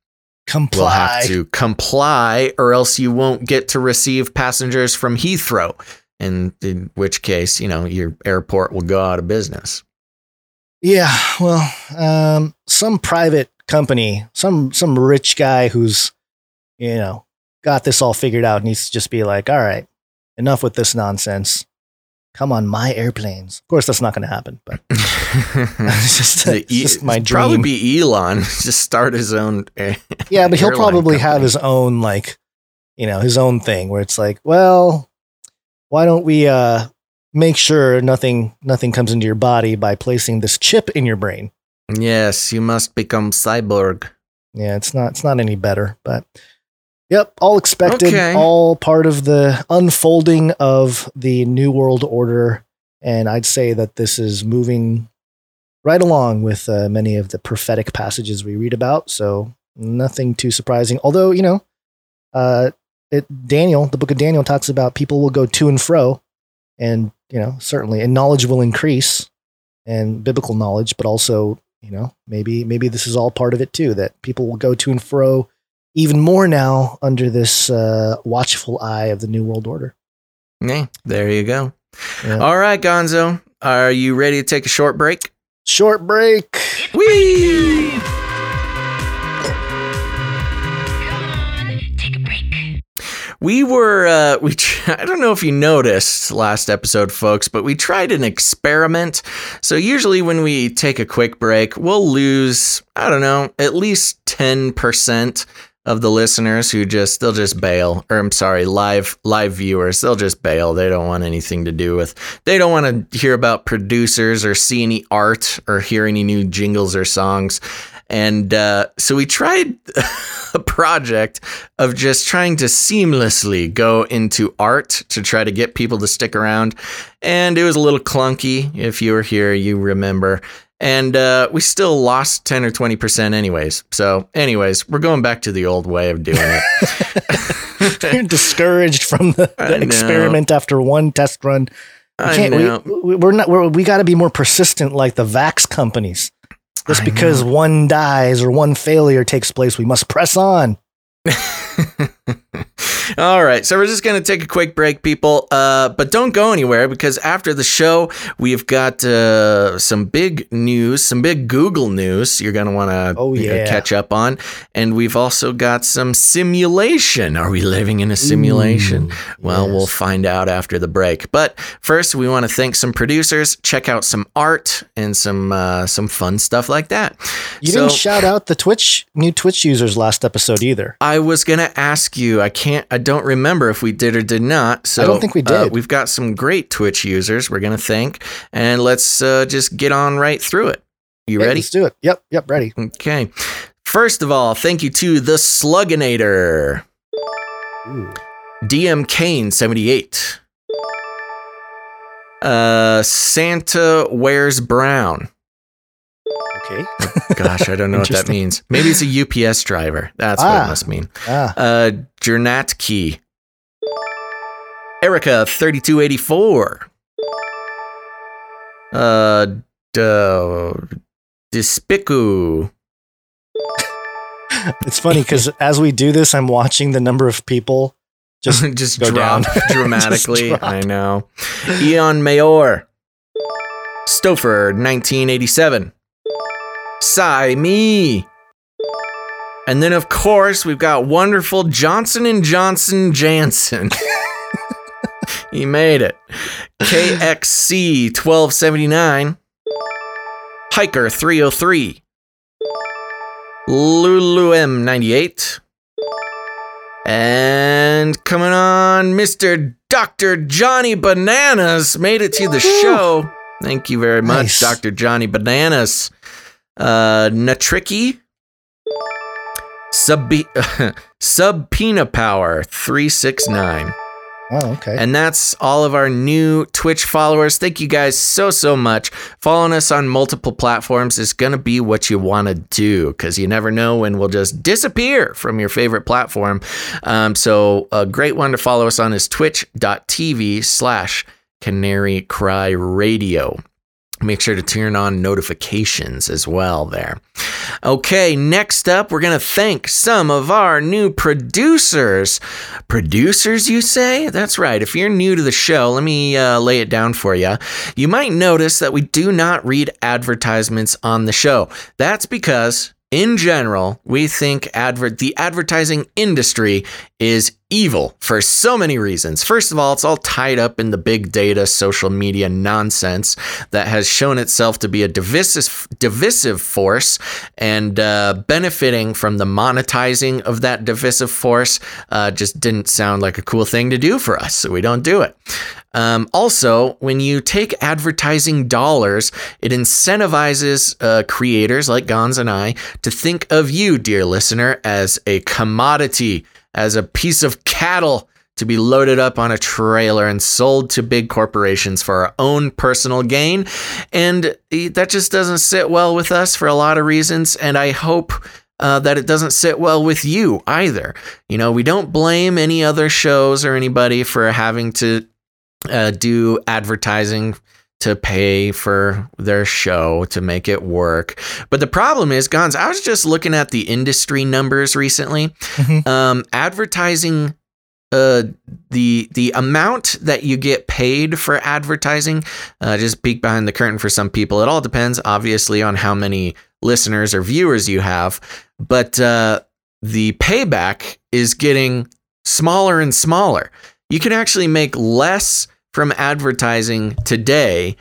Speaker 4: Comply.
Speaker 1: will have to comply, or else you won't get to receive passengers from Heathrow. And in which case, you know, your airport will go out of business.
Speaker 4: Yeah, well, um, some private company, some some rich guy who's, you know, got this all figured out needs to just be like, all right, enough with this nonsense. Come on my airplanes. Of course, that's not going to happen, but it's just, it's just my
Speaker 1: it'd Probably be Elon. Just start his own. air-
Speaker 4: yeah, but he'll probably have his own like, you know, his own thing where it's like, well, why don't we uh make sure nothing nothing comes into your body by placing this chip in your brain?
Speaker 1: Yes, you must become cyborg.
Speaker 4: Yeah, it's not it's not any better, but yep, all expected,
Speaker 1: Okay.
Speaker 4: all part of the unfolding of the new world order, and I'd say that this is moving right along with uh, many of the prophetic passages we read about. So nothing too surprising. Although you know, uh, it Daniel, the book of Daniel talks about people will go to and fro, and you know certainly, and knowledge will increase, and biblical knowledge, but also you know maybe maybe this is all part of it too that people will go to and fro even more now under this uh, watchful eye of the new world order
Speaker 1: Yeah, there you go.
Speaker 4: Yeah.
Speaker 1: All right, Gonzo, are you ready to take a short break?
Speaker 4: short break
Speaker 1: Whee! We were, uh, we, I don't know if you noticed last episode, folks, but we tried an experiment. So, usually when we take a quick break, we'll lose, I don't know, at least 10% of the listeners who just, they'll just bail. Or, I'm sorry, live, live viewers, they'll just bail. They don't want anything to do with, they don't want to hear about producers or see any art or hear any new jingles or songs. And uh, so we tried a project of just trying to seamlessly go into art to try to get people to stick around. And it was a little clunky. If you were here, you remember. And uh, we still lost 10 or 20% anyways. So, anyways, we're going back to the old way of doing it.
Speaker 4: you're discouraged from the, the experiment after one test run we
Speaker 1: I know.
Speaker 4: we, we, we're not we're, we got to be more persistent like the vax companies just
Speaker 1: I
Speaker 4: because one dies or one failure takes place we must press on
Speaker 1: All right, so we're just going to take a quick break, people. Uh, but don't go anywhere because after the show, we've got uh, some big news, some big Google news you're going to want to
Speaker 4: Oh, yeah.
Speaker 1: catch up on. And we've also got some simulation. Are we living in a simulation?
Speaker 4: Ooh,
Speaker 1: well, we'll find out after the break. But first, we want to thank some producers, check out some art and some uh, some fun stuff like that.
Speaker 4: you
Speaker 1: So-
Speaker 4: didn't shout out the twitch new twitch users last episode either
Speaker 1: I was gonna ask you. I can't. I don't remember if we did or did not. So I
Speaker 4: don't think we
Speaker 1: uh,
Speaker 4: did.
Speaker 1: we've got some great Twitch users. We're gonna thank, and let's uh, just get on right through it. You
Speaker 4: Okay,
Speaker 1: ready?
Speaker 4: let's do it yep yep ready
Speaker 1: Okay. First of all, thank you to the Slugginator,
Speaker 4: Ooh.
Speaker 1: DM Kane seventy eight, uh, Santa wears brown.
Speaker 4: okay
Speaker 1: Gosh, I don't know what that means. Maybe it's a UPS driver. That's what it
Speaker 4: Ah.
Speaker 1: must mean.
Speaker 4: ah
Speaker 1: Uh, Jernat Key. Erica, 3284. Uh, D- Despiku.
Speaker 4: it's funny because as we do this i'm watching the number of people just
Speaker 1: Just
Speaker 4: go
Speaker 1: drop
Speaker 4: down.
Speaker 1: dramatically.
Speaker 4: Just drop.
Speaker 1: I know. Eon Mayor. Stouffer, 1987. Sai Me. And then, of course, we've got wonderful Johnson and Johnson Jansen. he made it. KXC 1279. Hiker 303, Lulu M 98. and coming on, Mr. Dr. Johnny Bananas made it to the show. Thank you very much,
Speaker 4: Nice.
Speaker 1: Dr. Johnny Bananas. Uh, Natriki, Sub Subpoena Power 369.
Speaker 4: Oh, okay.
Speaker 1: And that's all of our new Twitch followers. Thank you guys so, so much. Following us on multiple platforms is going to be what you want to do because you never know when we'll just disappear from your favorite platform. Um, so, a great one to follow us on is twitch.tv slash Canary Cry Radio. Make sure to turn on notifications as well there. Okay, next up, we're going to thank some of our new producers. Producers, you say? That's right. If you're new to the show, let me uh, lay it down for you. You might notice that we do not read advertisements on the show. That's because, in general, we think the advertising industry is evil for so many reasons. First of all, it's all tied up in the big data social media nonsense that has shown itself to be a divisive divisive force and uh, benefiting from the monetizing of that divisive force uh, just didn't sound like a cool thing to do for us, so we don't do it. Um, also, when you take advertising dollars, it incentivizes uh, creators like Gonz and I to think of you, dear listener, as a commodity, as a piece of cattle to be loaded up on a trailer and sold to big corporations for our own personal gain. And that just doesn't sit well with us for a lot of reasons. And I hope. Uh, that it doesn't sit well with you either. You know, we don't blame any other shows or anybody for having to uh, do advertising to pay for their show to make it work. But the problem is, Gonz, I was just looking at the industry numbers recently.
Speaker 4: Mhm.
Speaker 1: Um, advertising, uh, the the amount that you get paid for advertising, uh, just peek behind the curtain for some people. It all depends, obviously, on how many listeners or viewers you have. But uh, the payback is getting smaller and smaller. You can actually make less from advertising today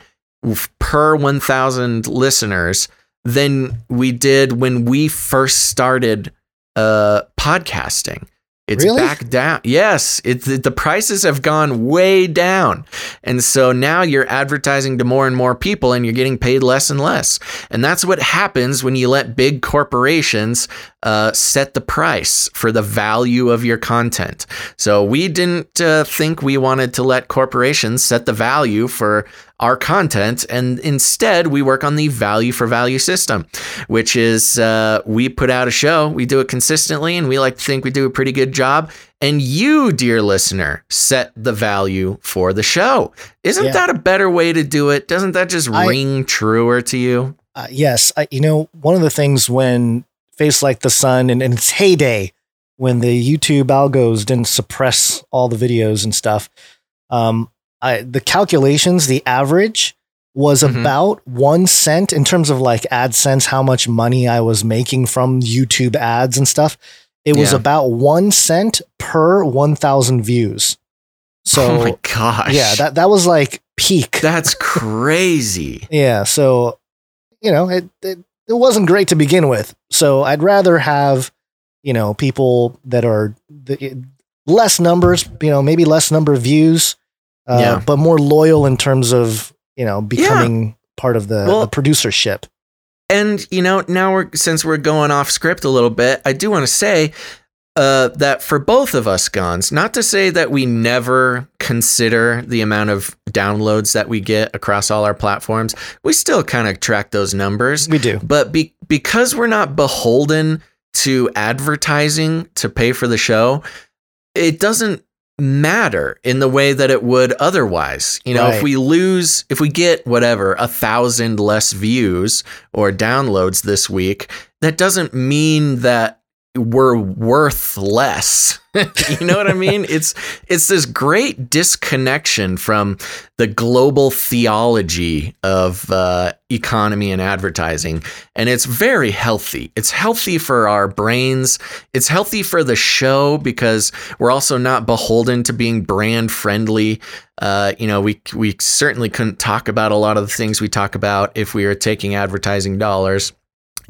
Speaker 1: per 1,000 listeners than we did when we first started uh, podcasting. It's
Speaker 4: Really?
Speaker 1: back down. Yes, it's the, the prices have gone way down. And so now you're advertising to more and more people and you're getting paid less and less. And that's what happens when you let big corporations uh, set the price for the value of your content. So we didn't uh, think we wanted to let corporations set the value for our content. And instead, we work on the value for value system, which is uh, we put out a show, we do it consistently, and we like to think we do a pretty good job. And you, dear listener, set the value for the show. Isn't
Speaker 4: Yeah.
Speaker 1: that a better way to do it? Doesn't that just
Speaker 4: I-
Speaker 1: ring truer to you?
Speaker 4: Uh, yes, I, you know, one of the things when Face Like the Sun and in its heyday, when the YouTube algos didn't suppress all the videos and stuff, um, I, the calculations, the average was
Speaker 1: Mhm.
Speaker 4: about one cent in terms of like AdSense, how much money I was making from YouTube ads and stuff. It was
Speaker 1: Yeah.
Speaker 4: about one cent per 1,000 views. So,
Speaker 1: oh my gosh.
Speaker 4: yeah, that, that was like peak.
Speaker 1: that's crazy.
Speaker 4: Yeah, so you know, it, it it wasn't great to begin with. So I'd rather have you know people that are the, less numbers, you know, maybe less number of views, uh,
Speaker 1: Yeah.
Speaker 4: but more loyal in terms of you know becoming part of the,
Speaker 1: Well-
Speaker 4: the producership.
Speaker 1: And you know, now we're since we're going off script a little bit, I do want to say uh, that for both of us, Gonz, not to say that we never consider the amount of downloads that we get across all our platforms. We still kind of track those numbers,
Speaker 4: We do.
Speaker 1: but be- because we're not beholden to advertising to pay for the show, it doesn't matter in the way that it would otherwise. You know, if we lose, if we get whatever, a thousand less views or downloads this week, that doesn't mean that we're worth less. you know what I mean? It's it's this great disconnection from the global theology of uh, economy and advertising, and it's very healthy. It's healthy for our brains. It's healthy for the show because we're also not beholden to being brand friendly. Uh, you know, we we certainly couldn't talk about a lot of the things we talk about if we were taking advertising dollars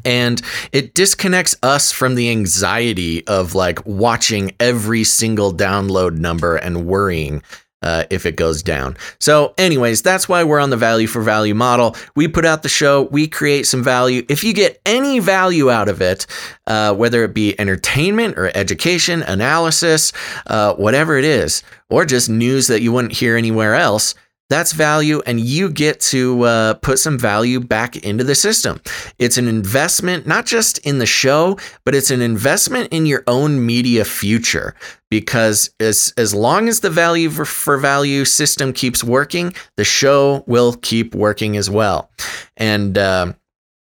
Speaker 1: and it disconnects us from the anxiety of like watching every single download number and worrying uh, if it goes down. So, anyways, that's why we're on the value for value model. We put out the show, we create some value. If you get any value out of it, uh, whether it be entertainment or education, analysis, uh, whatever it is, or just news that you wouldn't hear anywhere else, that's value, and you get to uh, put some value back into the system. It's an investment, not just in the show, but it's an investment in your own media future. Because as, as long as the value for, for value system keeps working, the show will keep working as well. And, uh,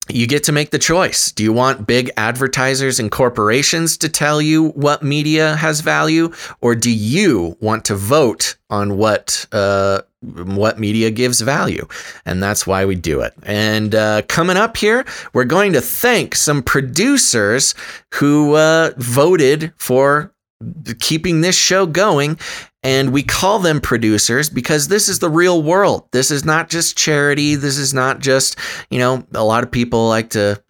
Speaker 1: you get to make the choice. Do you want big advertisers and corporations to tell you what media has value, or do you want to vote on what uh, what media gives value? And that's why we do it. And uh, coming up here, we're going to thank some producers who uh, voted for keeping this show going and we call them producers because this is the real world. This is not just charity. This is not just, you know, a lot of people like to,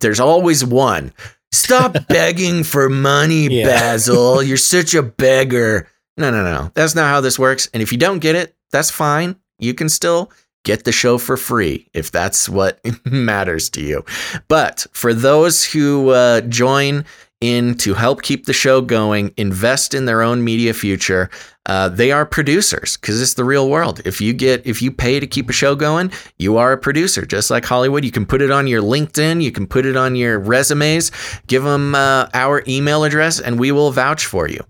Speaker 1: there's always one. Stop begging for money, yeah. Basil. You're such a beggar. No, no, no. That's not how this works. And if you don't get it, that's fine. You can still get the show for free if that's what matters to you. But for those who uh, join in to help keep the show going, invest in their own media future. Uh, they are producers because it's the real world. If you get, if you pay to keep a show going, you are a producer, just like Hollywood. You can put it on your LinkedIn, you can put it on your resumes, give them uh, our email address, and we will vouch for you.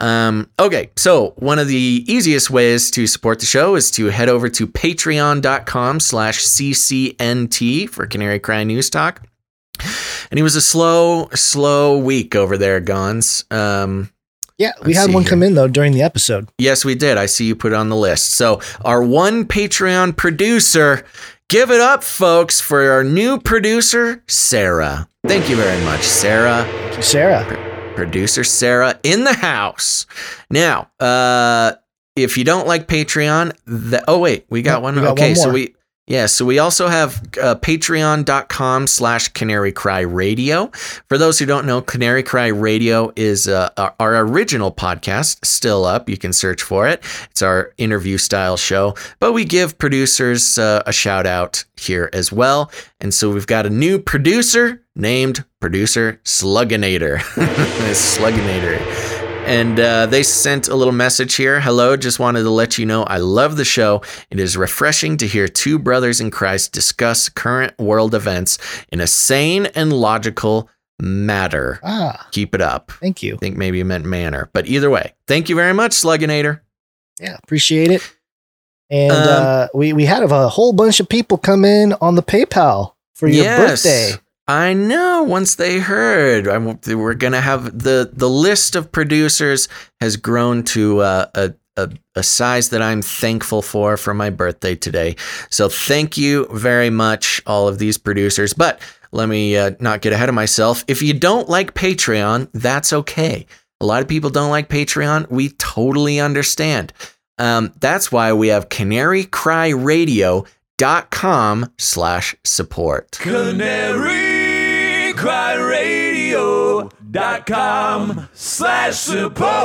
Speaker 1: Um, okay, so one of the easiest ways to support the show is to head over to patreon.com slash CCNT for Canary Cry News Talk. And he was a slow, slow week over there, Gonz. Um,
Speaker 4: yeah, we had one here. come in though during the episode.
Speaker 1: Yes, we did. I see you put it on the list. So our one Patreon producer, give it up, folks, for our new producer, Sarah. Thank you very much, Sarah.
Speaker 4: Thank you, Sarah.
Speaker 1: Pro- producer Sarah in the house. Now, uh, if you don't like Patreon, the, oh wait, we got one. We got okay, one so we yeah, so we also have uh, patreon.com slash Canary Cry Radio. For those who don't know, Canary Cry Radio is uh, our, original podcast, still up. You can search for it. It's our interview style show, but we give producers uh, a shout out here as well. And so we've got a new producer named Producer Slugginator. Slugginator. And uh, they sent a little message here. Hello, just wanted to let you know I love the show. It is refreshing to hear two brothers in Christ discuss current world events in a sane and logical matter. Ah, Keep it up.
Speaker 4: Thank you.
Speaker 1: I think maybe you meant manner. But either way, thank you very much, Slugginator.
Speaker 4: Yeah, appreciate it. And um, uh, we, we had a whole bunch of people come in on the PayPal for your yes. birthday.
Speaker 1: I know. Once they heard, I, we're gonna have the the list of producers has grown to uh, a, a a size that I'm thankful for for my birthday today. So thank you very much, all of these producers. But let me uh, not get ahead of myself. If you don't like Patreon, that's okay. A lot of people don't like Patreon. We totally understand. Um, that's why we have Canary Cry Radio dot com slash support.
Speaker 7: Canary cryradio.com slash support.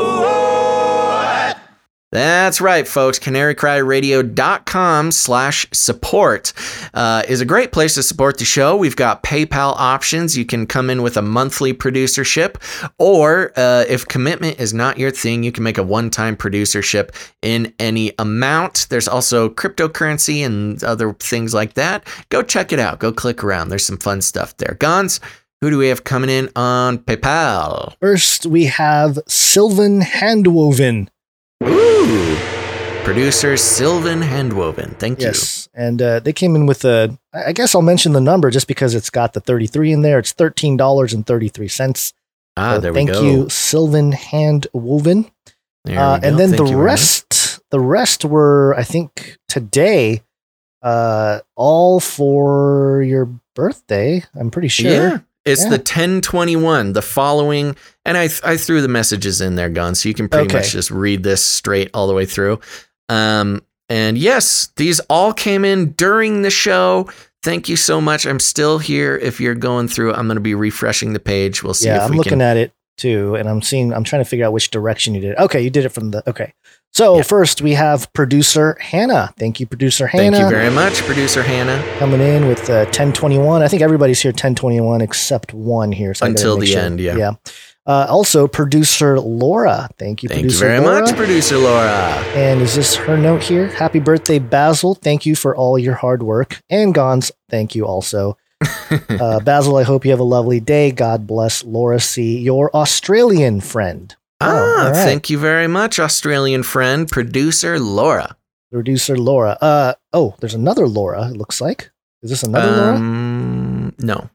Speaker 1: That's right, folks. CanaryCryRadio.com slash support uh, is a great place to support the show. We've got PayPal options. You can come in with a monthly producership, or uh, if commitment is not your thing, you can make a one time producership in any amount. There's also cryptocurrency and other things like that. Go check it out. Go click around. There's some fun stuff there. Gonz, who do we have coming in on PayPal?
Speaker 4: First, we have Sylvan Handwoven.
Speaker 1: Ooh. Producer Sylvan Handwoven. Thank you. Yes.
Speaker 4: And uh, they came in with a, I guess I'll mention the number just because it's got the 33 in there. It's $13.33.
Speaker 1: Ah,
Speaker 4: So
Speaker 1: there we go.
Speaker 4: Thank you, Sylvan Handwoven.
Speaker 1: There
Speaker 4: Uh,
Speaker 1: go.
Speaker 4: and then
Speaker 1: Thank
Speaker 4: the
Speaker 1: you very much.
Speaker 4: rest, the rest were, I think, today, uh, all for your birthday. I'm pretty sure.
Speaker 1: Yeah. It's
Speaker 4: Yeah.
Speaker 1: the 1021, the following, and I I threw the messages in there, Gun, so you can pretty
Speaker 4: Okay.
Speaker 1: much just read this straight all the way through. Um, and yes, these all came in during the show. Thank you so much. I'm still here. If you're going through, I'm going to be refreshing the page. We'll see
Speaker 4: yeah,
Speaker 1: if
Speaker 4: I'm
Speaker 1: we
Speaker 4: looking
Speaker 1: can.
Speaker 4: at it too, and I'm seeing. I'm trying to figure out which direction you did. Okay, you did it from the. Okay, so
Speaker 1: Yeah.
Speaker 4: first we have producer Hannah. Thank you, producer Hannah.
Speaker 1: Thank you very much, producer Hannah.
Speaker 4: coming in with uh, 1021. I think everybody's here 1021 except one here. So
Speaker 1: Until the end, yeah.
Speaker 4: Yeah. Uh, also, producer Laura. Thank you,
Speaker 1: Thank you
Speaker 4: producer
Speaker 1: very
Speaker 4: Laura.
Speaker 1: much, producer Laura.
Speaker 4: And is this her note here? Happy birthday, Basil. Thank you for all your hard work. And Gonz, thank you also. uh, Basil, I hope you have a lovely day. God bless Laura C., your Australian friend.
Speaker 1: Ah,
Speaker 4: all right.
Speaker 1: thank you very much, Australian friend, producer Laura.
Speaker 4: Producer Laura. Uh, oh, there's another Laura, it looks like. Is this another Laura?
Speaker 1: Um, no.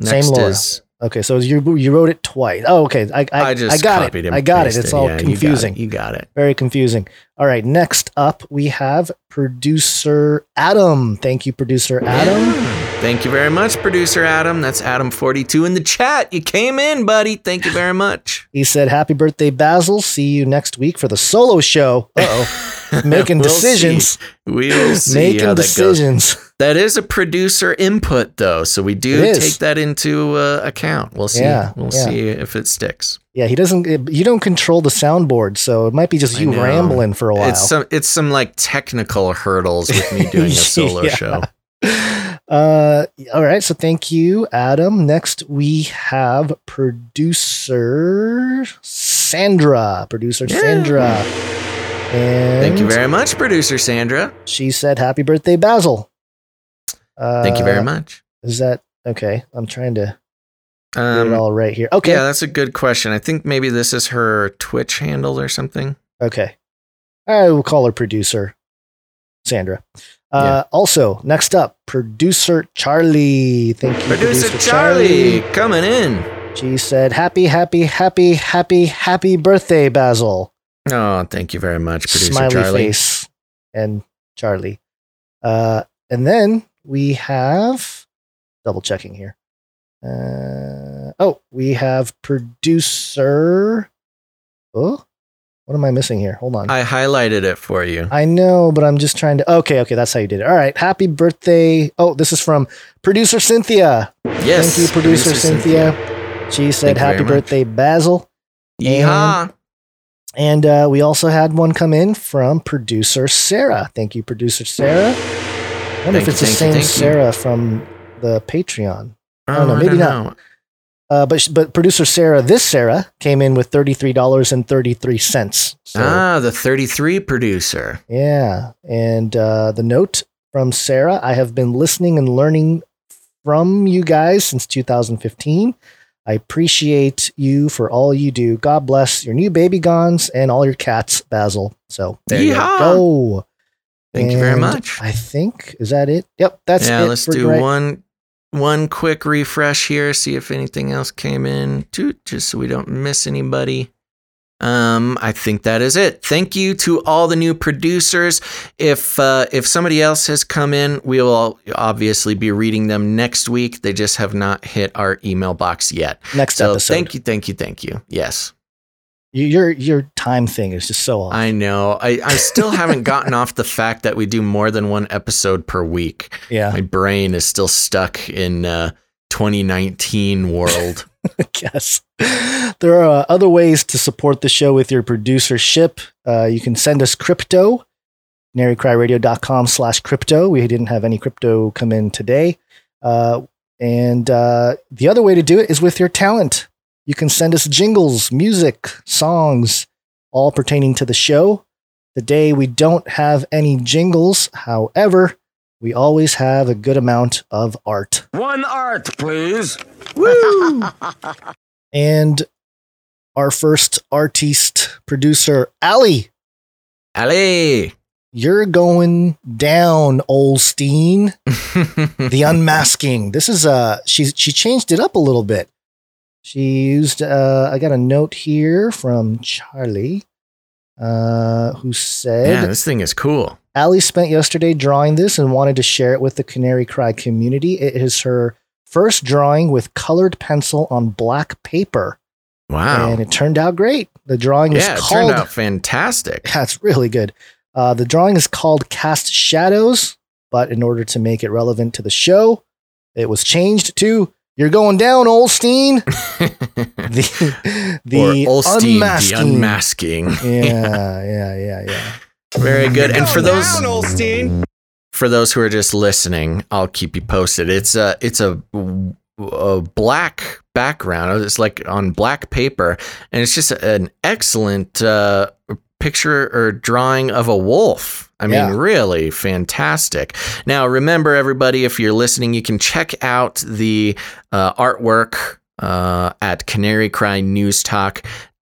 Speaker 4: Same Laura.
Speaker 1: is
Speaker 4: Okay, so you you wrote it twice. Oh, okay. I I,
Speaker 1: I just
Speaker 4: I got
Speaker 1: copied
Speaker 4: it. I got it. It's all
Speaker 1: Yeah, you got it.
Speaker 4: confusing.
Speaker 1: You got it.
Speaker 4: Very confusing. All right. Next up, we have producer Adam. Thank you, producer Adam.
Speaker 1: Thank you very much, producer Adam. That's Adam42 in the chat. You came in, buddy. Thank you very much.
Speaker 4: He said, "Happy birthday, Basil. See you next week for the solo show." Uh oh, making
Speaker 1: We'll
Speaker 4: decisions.
Speaker 1: see. We will see
Speaker 4: making
Speaker 1: how that goes.
Speaker 4: decisions.
Speaker 1: That is a producer input, though, so we do take that into uh, account. We'll see.
Speaker 4: Yeah,
Speaker 1: we'll
Speaker 4: yeah.
Speaker 1: see if it sticks.
Speaker 4: Yeah, he doesn't. You don't control the soundboard, so it might be just you rambling for a while.
Speaker 1: It's some it's some like technical hurdles with me doing a solo
Speaker 4: Yeah.
Speaker 1: show.
Speaker 4: Uh, all right. So thank you, Adam. Next, we have producer Sandra. Producer
Speaker 1: Yeah.
Speaker 4: Sandra. And
Speaker 1: Thank you very much, producer Sandra.
Speaker 4: She said, "Happy birthday, Basil." Uh,
Speaker 1: Thank you very much.
Speaker 4: Is that okay? I'm trying to get it
Speaker 1: Um,
Speaker 4: all right here. Okay.
Speaker 1: Yeah, that's a good question. I think maybe this is her Twitch handle or something.
Speaker 4: Okay. I will call her producer Sandra. Uh, Also, next up, producer Charlie. Thank you,
Speaker 1: Producer Charlie coming in.
Speaker 4: She said, "Happy, happy, happy, happy, happy birthday, Basil."
Speaker 1: Oh, thank you very much, producer
Speaker 4: Smiley
Speaker 1: Charlie.
Speaker 4: face and Charlie. Uh, and then we have double checking here. Uh, oh, we have producer. Oh, what am I missing here? Hold on.
Speaker 1: I highlighted it for you.
Speaker 4: I know, but I'm just trying to. Okay, okay, that's how you did it. All right. Happy birthday. Oh, this is from producer Cynthia.
Speaker 1: Yes,
Speaker 4: Thank you, producer, Cynthia. She said,
Speaker 1: you
Speaker 4: Happy
Speaker 1: much.
Speaker 4: birthday, Basil.
Speaker 1: Yeehaw.
Speaker 4: And uh, we also had one come in from producer Sarah. Thank you, producer Sarah. I wonder
Speaker 1: Thank
Speaker 4: if
Speaker 1: you,
Speaker 4: it's the
Speaker 1: you,
Speaker 4: same
Speaker 1: you.
Speaker 4: Sarah from the Patreon.
Speaker 1: Oh,
Speaker 4: don't
Speaker 1: know.
Speaker 4: maybe
Speaker 1: don't
Speaker 4: not.
Speaker 1: know.
Speaker 4: Uh, but but producer Sarah, this Sarah came in with thirty three dollars and thirty three cents. So
Speaker 1: ah, the 33 producer.
Speaker 4: Yeah. And uh, the note from Sarah I have been listening and learning from you guys since 2015. I appreciate you for all you do. God bless your new baby gonz and all your cats, Basil. So there
Speaker 1: Yeehaw.
Speaker 4: you go.
Speaker 1: Thank you very much.
Speaker 4: I think, is that it? Yep. That's
Speaker 1: yeah,
Speaker 4: it.
Speaker 1: let's do
Speaker 4: right-
Speaker 1: one one quick refresh here, see if anything else came in, just so we don't miss anybody. Um, I think that is it. Thank you to all the new producers. If uh, if somebody else has come in, we will obviously be reading them next week. They just have not hit our email box yet.
Speaker 4: Next
Speaker 1: So
Speaker 4: episode.
Speaker 1: thank you, thank you, thank you. Yes.
Speaker 4: You- Your, your time thing is just so off.
Speaker 1: I know. I, I still haven't gotten off the fact that we do more than one episode per week.
Speaker 4: yeah.
Speaker 1: My brain is still stuck in uh, 2019 world.
Speaker 4: Guess. There are uh, other ways to support the show with your producership. Uh, you can send us crypto, canarycryradio.com slash crypto. We didn't have any crypto come in today. Uh, and uh, the other way to do it is with your talent. You can send us jingles, music, songs, all pertaining to the show. Today, we don't have any jingles. However, we always have a good amount of art.
Speaker 5: One art, please.
Speaker 4: Woo! and our first artiste producer, Ali.
Speaker 1: Ali!
Speaker 4: You're going down, Olstein. the unmasking. This is uh she she changed it up a little bit. She used. Uh, I got a note here from Charlie, uh, who said,
Speaker 1: Yeah, this thing is cool.
Speaker 4: Allie spent yesterday drawing this and wanted to share it with the Canary Cry community. It is her first drawing with colored pencil on black paper,
Speaker 1: Wow.
Speaker 4: and it turned out great. The drawing
Speaker 1: yeah,
Speaker 4: is called.
Speaker 1: turned out fantastic.
Speaker 4: That's really good. Uh, the drawing is called Cast Shadows, but in order to make it relevant to the show, it was changed to "You're going down, Olstein." the the
Speaker 1: Olstein,
Speaker 4: unmasking.
Speaker 1: the unmasking.
Speaker 4: yeah, yeah, yeah, yeah.
Speaker 1: Very good. And for those
Speaker 11: Down,
Speaker 1: for those who are just listening, I'll keep you posted. It's a it's a, a black background. It's like on black paper, and it's just an excellent uh, picture or drawing of a wolf. I mean,
Speaker 4: Yeah.
Speaker 1: really fantastic. Now, remember, everybody, if you're listening, you can check out the uh, artwork uh, at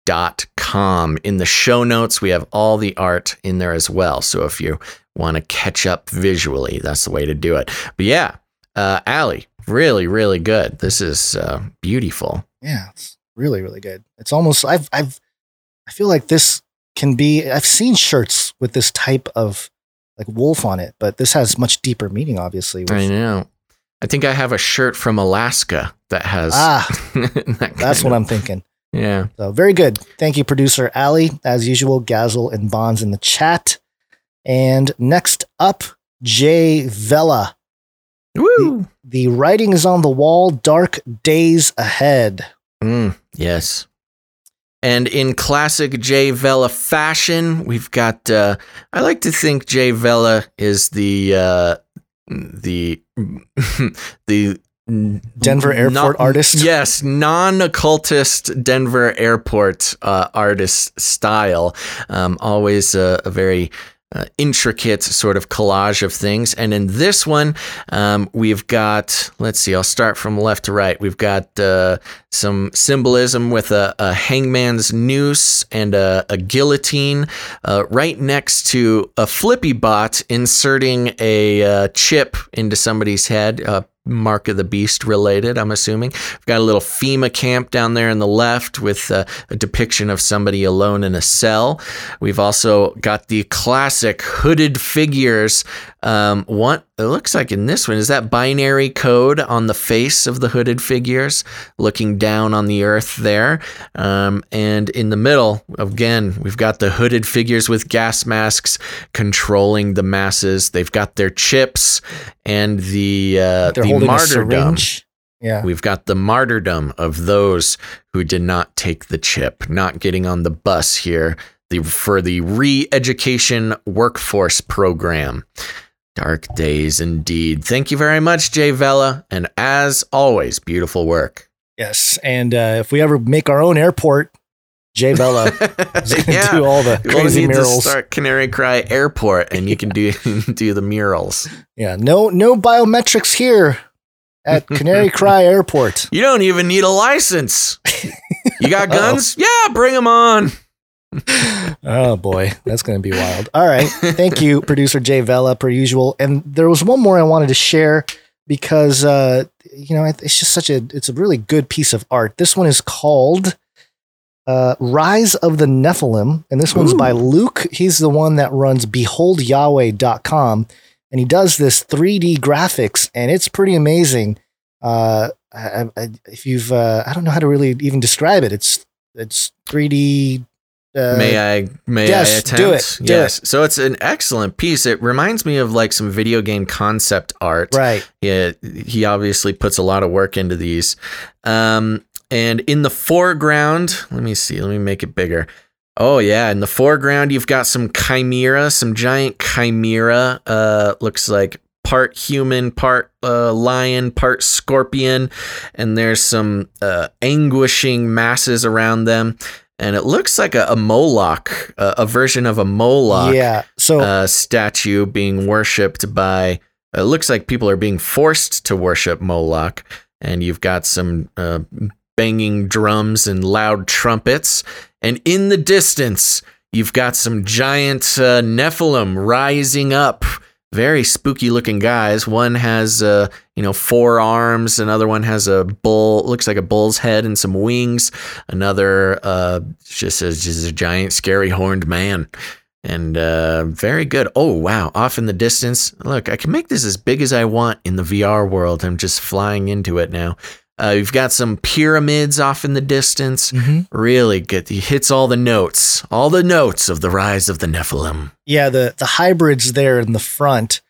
Speaker 1: canarycrynewstalk.com. In the show notes, we have all the art in there as well. So if you want to catch up visually, that's the way to do it. But yeah, uh, Allie, really, really good. This is uh, beautiful.
Speaker 4: Yeah, it's really, really good. It's almost I've I've I feel like this can be I've seen shirts with this type of like wolf on it, but this has much deeper meaning, obviously. with-
Speaker 1: I know. I think I have a shirt from Alaska that has.
Speaker 4: Ah,
Speaker 1: that
Speaker 4: that's what
Speaker 1: of-
Speaker 4: I'm thinking.
Speaker 1: Yeah.
Speaker 4: So very good. Thank you, producer Ali. As usual, Gazel and Bonds in the chat. And next up, Jay Vela.
Speaker 1: Woo.
Speaker 4: The writing is on the wall, dark days ahead.
Speaker 1: Mm, yes. And in classic Jay Vela fashion, we've got. Uh, I like to think Jay Vela is the uh, the the
Speaker 4: Denver airport artist?
Speaker 1: Yes, non-occultist Denver airport uh, artist style. Um, always a, a very uh, intricate sort of collage of things. And in this one, um, we've got, let's see, I'll start from left to right. We've got uh, some symbolism with a, a hangman's noose and a, a guillotine uh, right next to a flippy bot inserting a uh, chip into somebody's head. Mark of the Beast related, I'm assuming. We've got a little FEMA camp down there in the left with uh, a depiction of somebody alone in a cell. We've also got the classic hooded figures. Um, what it looks like in this one is that binary code on the face of the hooded figures, looking down on the earth there. Um, and in the middle, again, we've got the hooded figures with gas masks controlling the masses. They've got their chips and the uh, the martyrdom.
Speaker 4: Yeah.
Speaker 1: We've got the martyrdom of those who did not take the chip, not getting on the bus here the, for the re education workforce program. Dark days indeed. Thank you very much, Jay Vela. And as always, beautiful work.
Speaker 4: Yes. And uh, if we ever make our own airport, Jay Vela is
Speaker 1: Yeah.
Speaker 4: do all the crazy
Speaker 1: We only
Speaker 4: crazy
Speaker 1: need
Speaker 4: murals.
Speaker 1: to start Canary Cry Airport, and you can do do the murals.
Speaker 4: Yeah. No, no biometrics here at Canary Cry Airport.
Speaker 1: You don't even need a license. You got guns? yeah, bring them on.
Speaker 4: Oh boy, that's going to be wild. All right. Thank you, producer Jay Vela, per usual. And there was one more I wanted to share because, uh, you know, it's just such a, it's a really good piece of art. This one is called uh, Rise of the Nephilim. And this one's by Luke. He's the one that runs beholdyahweh.com. And he does this 3D graphics and it's pretty amazing. Uh, I, I, if you've, uh, I don't know how to really even describe it. It's, it's 3D. Uh,
Speaker 1: may I may
Speaker 4: yes,
Speaker 1: I attempt?
Speaker 4: do it, do
Speaker 1: yes. So it's an excellent piece. It reminds me of like some video game concept art.
Speaker 4: Right.
Speaker 1: Yeah, he obviously puts a lot of work into these. Um, and in the foreground, let me see. Let me make it bigger. Oh yeah, in the foreground you've got some chimera, some giant chimera. Uh, looks like part human, part uh, lion, part scorpion, and there's some uh, anguishing masses around them. And it looks like a, a Moloch, uh, a version of a Moloch
Speaker 4: Yeah. So
Speaker 1: uh, statue being worshipped by. It looks like people are being forced to worship Moloch, and you've got some uh, banging drums and loud trumpets, and in the distance you've got some giant uh, Nephilim rising up very spooky looking guys. One has, uh, you know, four arms. Another one has a bull, looks like a bull's head and some wings. Another, uh, just a, just a giant, scary horned man. And uh, very good. Oh, wow. Off in the distance. Look, I can make this as big as I want in the VR world. I'm just flying into it now. Uh, you've got some pyramids off in the distance. Really good. He hits all the notes, all the notes of the rise of the Nephilim.
Speaker 4: Yeah, the the hybrids there in the front,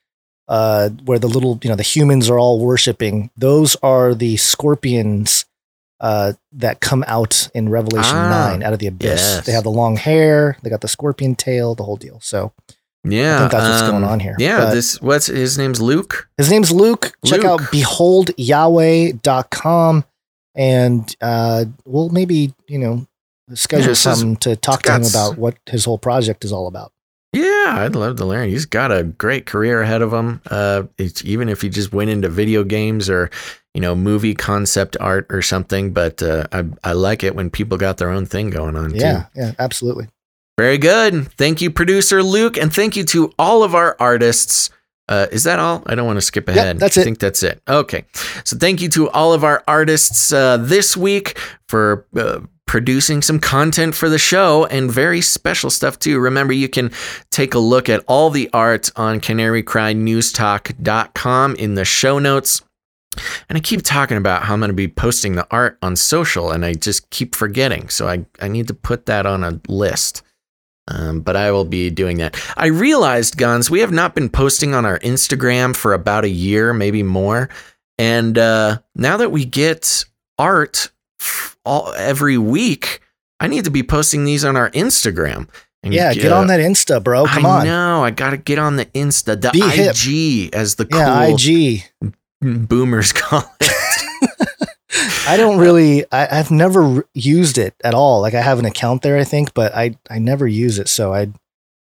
Speaker 4: uh, where the little you know the humans are all worshiping. Those are the scorpions uh, that come out in Revelation
Speaker 1: Ah,
Speaker 4: nine out of the abyss.
Speaker 1: yes.
Speaker 4: They have the long hair. They got the scorpion tail. The whole deal. So
Speaker 1: Yeah,
Speaker 4: I think that's what's going
Speaker 1: um,
Speaker 4: on here.
Speaker 1: Yeah,
Speaker 4: But-
Speaker 1: this what's his name's Luke.
Speaker 4: His name's Luke. Check
Speaker 1: Luke.
Speaker 4: out beholdyahweh.com and uh, we'll maybe, you know, schedule
Speaker 1: Yeah,
Speaker 4: something to talk to him about what his whole project is all about.
Speaker 1: Yeah, I'd love to learn. He's got a great career ahead of him. Uh, it's, even if he just went into video games or you know movie concept art or something. But uh, I I like it when people got their own thing going on.
Speaker 4: Yeah,
Speaker 1: too.
Speaker 4: yeah, absolutely.
Speaker 1: Very good. Thank you, producer Luke, and thank you to all of our artists. Uh, is that all? I don't want to skip ahead.
Speaker 4: that's it.
Speaker 1: I think that's it. Okay. So thank you to all of our artists uh, this week for uh, producing some content for the show and very special stuff too. Remember, you can take a look at all the art on canarycrynewstalk.com in the show notes. And I keep talking about how I'm going to be posting the art on social, and I just keep forgetting. So I, I need to put that on a list. Um, but I will be doing that. I realized, Gonz, we have not been posting on our Instagram for about a year, maybe more. And uh, now that we get art all every week, I need to be posting these on our Instagram. And
Speaker 4: Yeah, get on that Insta, bro. Come
Speaker 1: I
Speaker 4: on.
Speaker 1: know. I got to get on the Insta, the
Speaker 4: Be hip.
Speaker 1: IG, as the
Speaker 4: Yeah,
Speaker 1: cool
Speaker 4: IG.
Speaker 1: boomers call it.
Speaker 4: I don't really. I, I've never used it at all. Like I have an account there, I think, but I I never use it. So I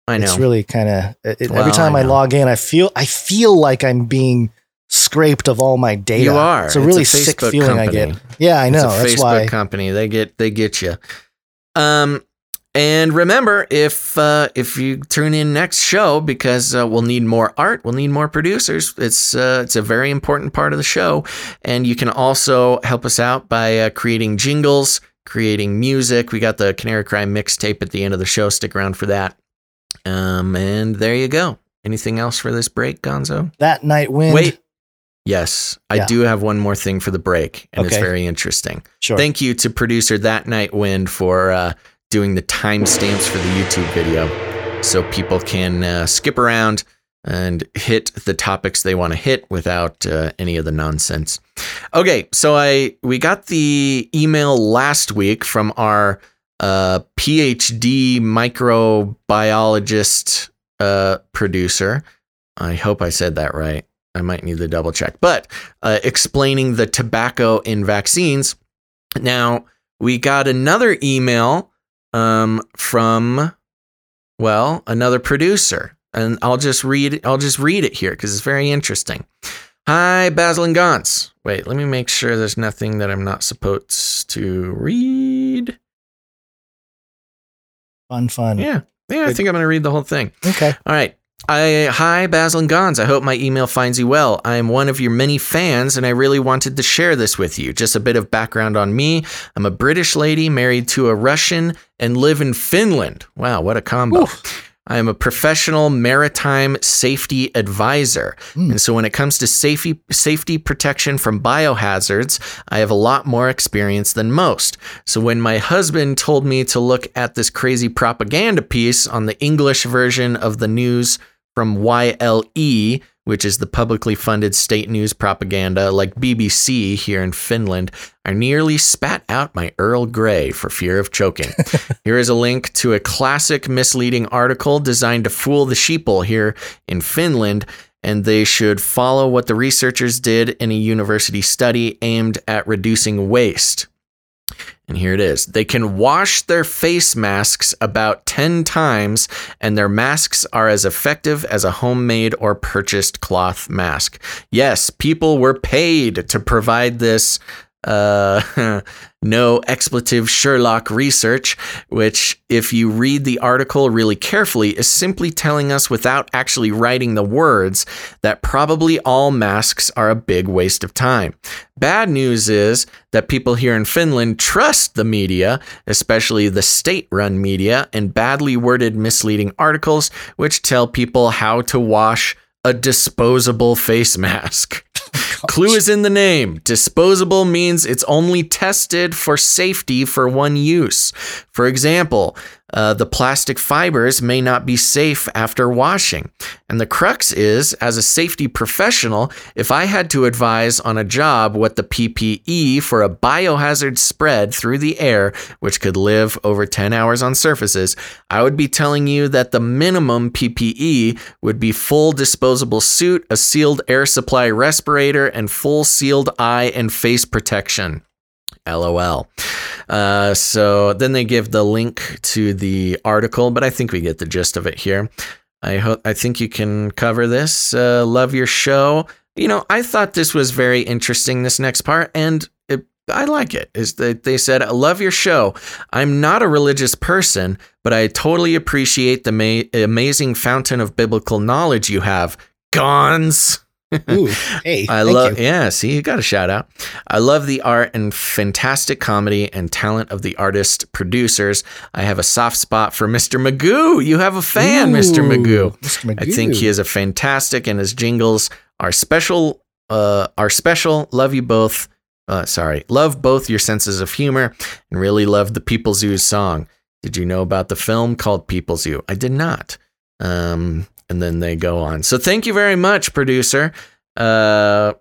Speaker 1: I know.
Speaker 4: it's really kind of
Speaker 1: Well,
Speaker 4: every time
Speaker 1: I
Speaker 4: I, log in, I feel I feel like I'm being scraped of all my data.
Speaker 1: You are.
Speaker 4: It's a really
Speaker 1: It's a
Speaker 4: sick feeling I get. Yeah, I know.
Speaker 1: It's a
Speaker 4: That's
Speaker 1: Facebook
Speaker 4: why.
Speaker 1: company. They get they get you. Um, and remember, if uh, if you tune in next show, because uh, we'll need more art, we'll need more producers. It's uh, it's a very important part of the show, and you can also help us out by uh, creating jingles, creating music. We got the Canary Cry mixtape at the end of the show. Stick around for that. Um, and there you go. Anything else for this break, Gonzo?
Speaker 4: That night wind.
Speaker 1: Wait. Yes, I
Speaker 4: Yeah.
Speaker 1: do have one more thing for the break, and it's very interesting.
Speaker 4: Sure.
Speaker 1: Thank you to producer That Night Wind for uh, doing the timestamps for the YouTube video so people can uh, skip around and hit the topics they want to hit without uh, any of the nonsense. Okay, so I we got the email last week from our uh, PhD microbiologist uh, producer. I hope I said that right. I might need to double check. But uh, explaining the tobacco in vaccines. Now, we got another email um, from, well, another producer. And I'll just read I'll just read it here because it's very interesting. Hi, Basil and Gonz. Wait, let me make sure there's nothing that I'm not supposed to read.
Speaker 4: Fun, fun.
Speaker 1: Yeah. Yeah, I think I'm going to read the whole thing.
Speaker 4: Okay.
Speaker 1: All right. I, hi, Basil and Gonz. I hope my email finds you well. I am one of your many fans, and I really wanted to share this with you. Just a bit of background on me. I'm a British lady married to a Russian and live in Finland. Wow, what a combo. I am a professional maritime safety advisor. Hmm. And so when it comes to safety safety protection from biohazards, I have a lot more experience than most. So when my husband told me to look at this crazy propaganda piece on the English version of the news from YLE, which is the publicly funded state news propaganda like BBC here in Finland, I nearly spat out my Earl Grey for fear of choking. here is a link to a classic misleading article designed to fool the sheeple here in Finland, and they should follow what the researchers did in a university study aimed at reducing waste. And here it is. They can wash their face masks about 10 times, and their masks are as effective as a homemade or purchased cloth mask. Yes, people were paid to provide this uh, no expletive Sherlock research, which, if you read the article really carefully, is simply telling us without actually writing the words that probably all masks are a big waste of time. Bad news is that people here in Finland trust the media, especially the state run media, and badly worded, misleading articles which tell people how to wash a disposable face mask. Clue is in the name. Disposable means it's only tested for safety for one use. For example, uh, the plastic fibers may not be safe after washing. And the crux is, as a safety professional, if I had to advise on a job what the PPE for a biohazard spread through the air, which could live over 10 hours on surfaces, I would be telling you that the minimum PPE would be full disposable suit, a sealed air supply respirator, and full sealed eye and face protection. LOL. Uh, so then they give the link to the article, but I think we get the gist of it here. I hope I think you can cover this. Uh, love your show. You know, I thought this was very interesting. This next part, and it, I like it. Is that they said, "I love your show. I'm not a religious person, but I totally appreciate the ma- amazing fountain of biblical knowledge you have." Gonz.
Speaker 4: Ooh, hey,
Speaker 1: I love yeah, see you got a shout out. I love the art and fantastic comedy and talent of the artist producers. I have a soft spot for Mr. Magoo. You have a fan, Mr. Magoo.
Speaker 4: Mr.
Speaker 1: I think he is a fantastic and his jingles are special uh are special. Love you both. Uh sorry. Love both your senses of humor and really love the People Zoo song. Did you know about the film called People Zoo? I did not. Um and then they go on. So thank you very much, producer. Uh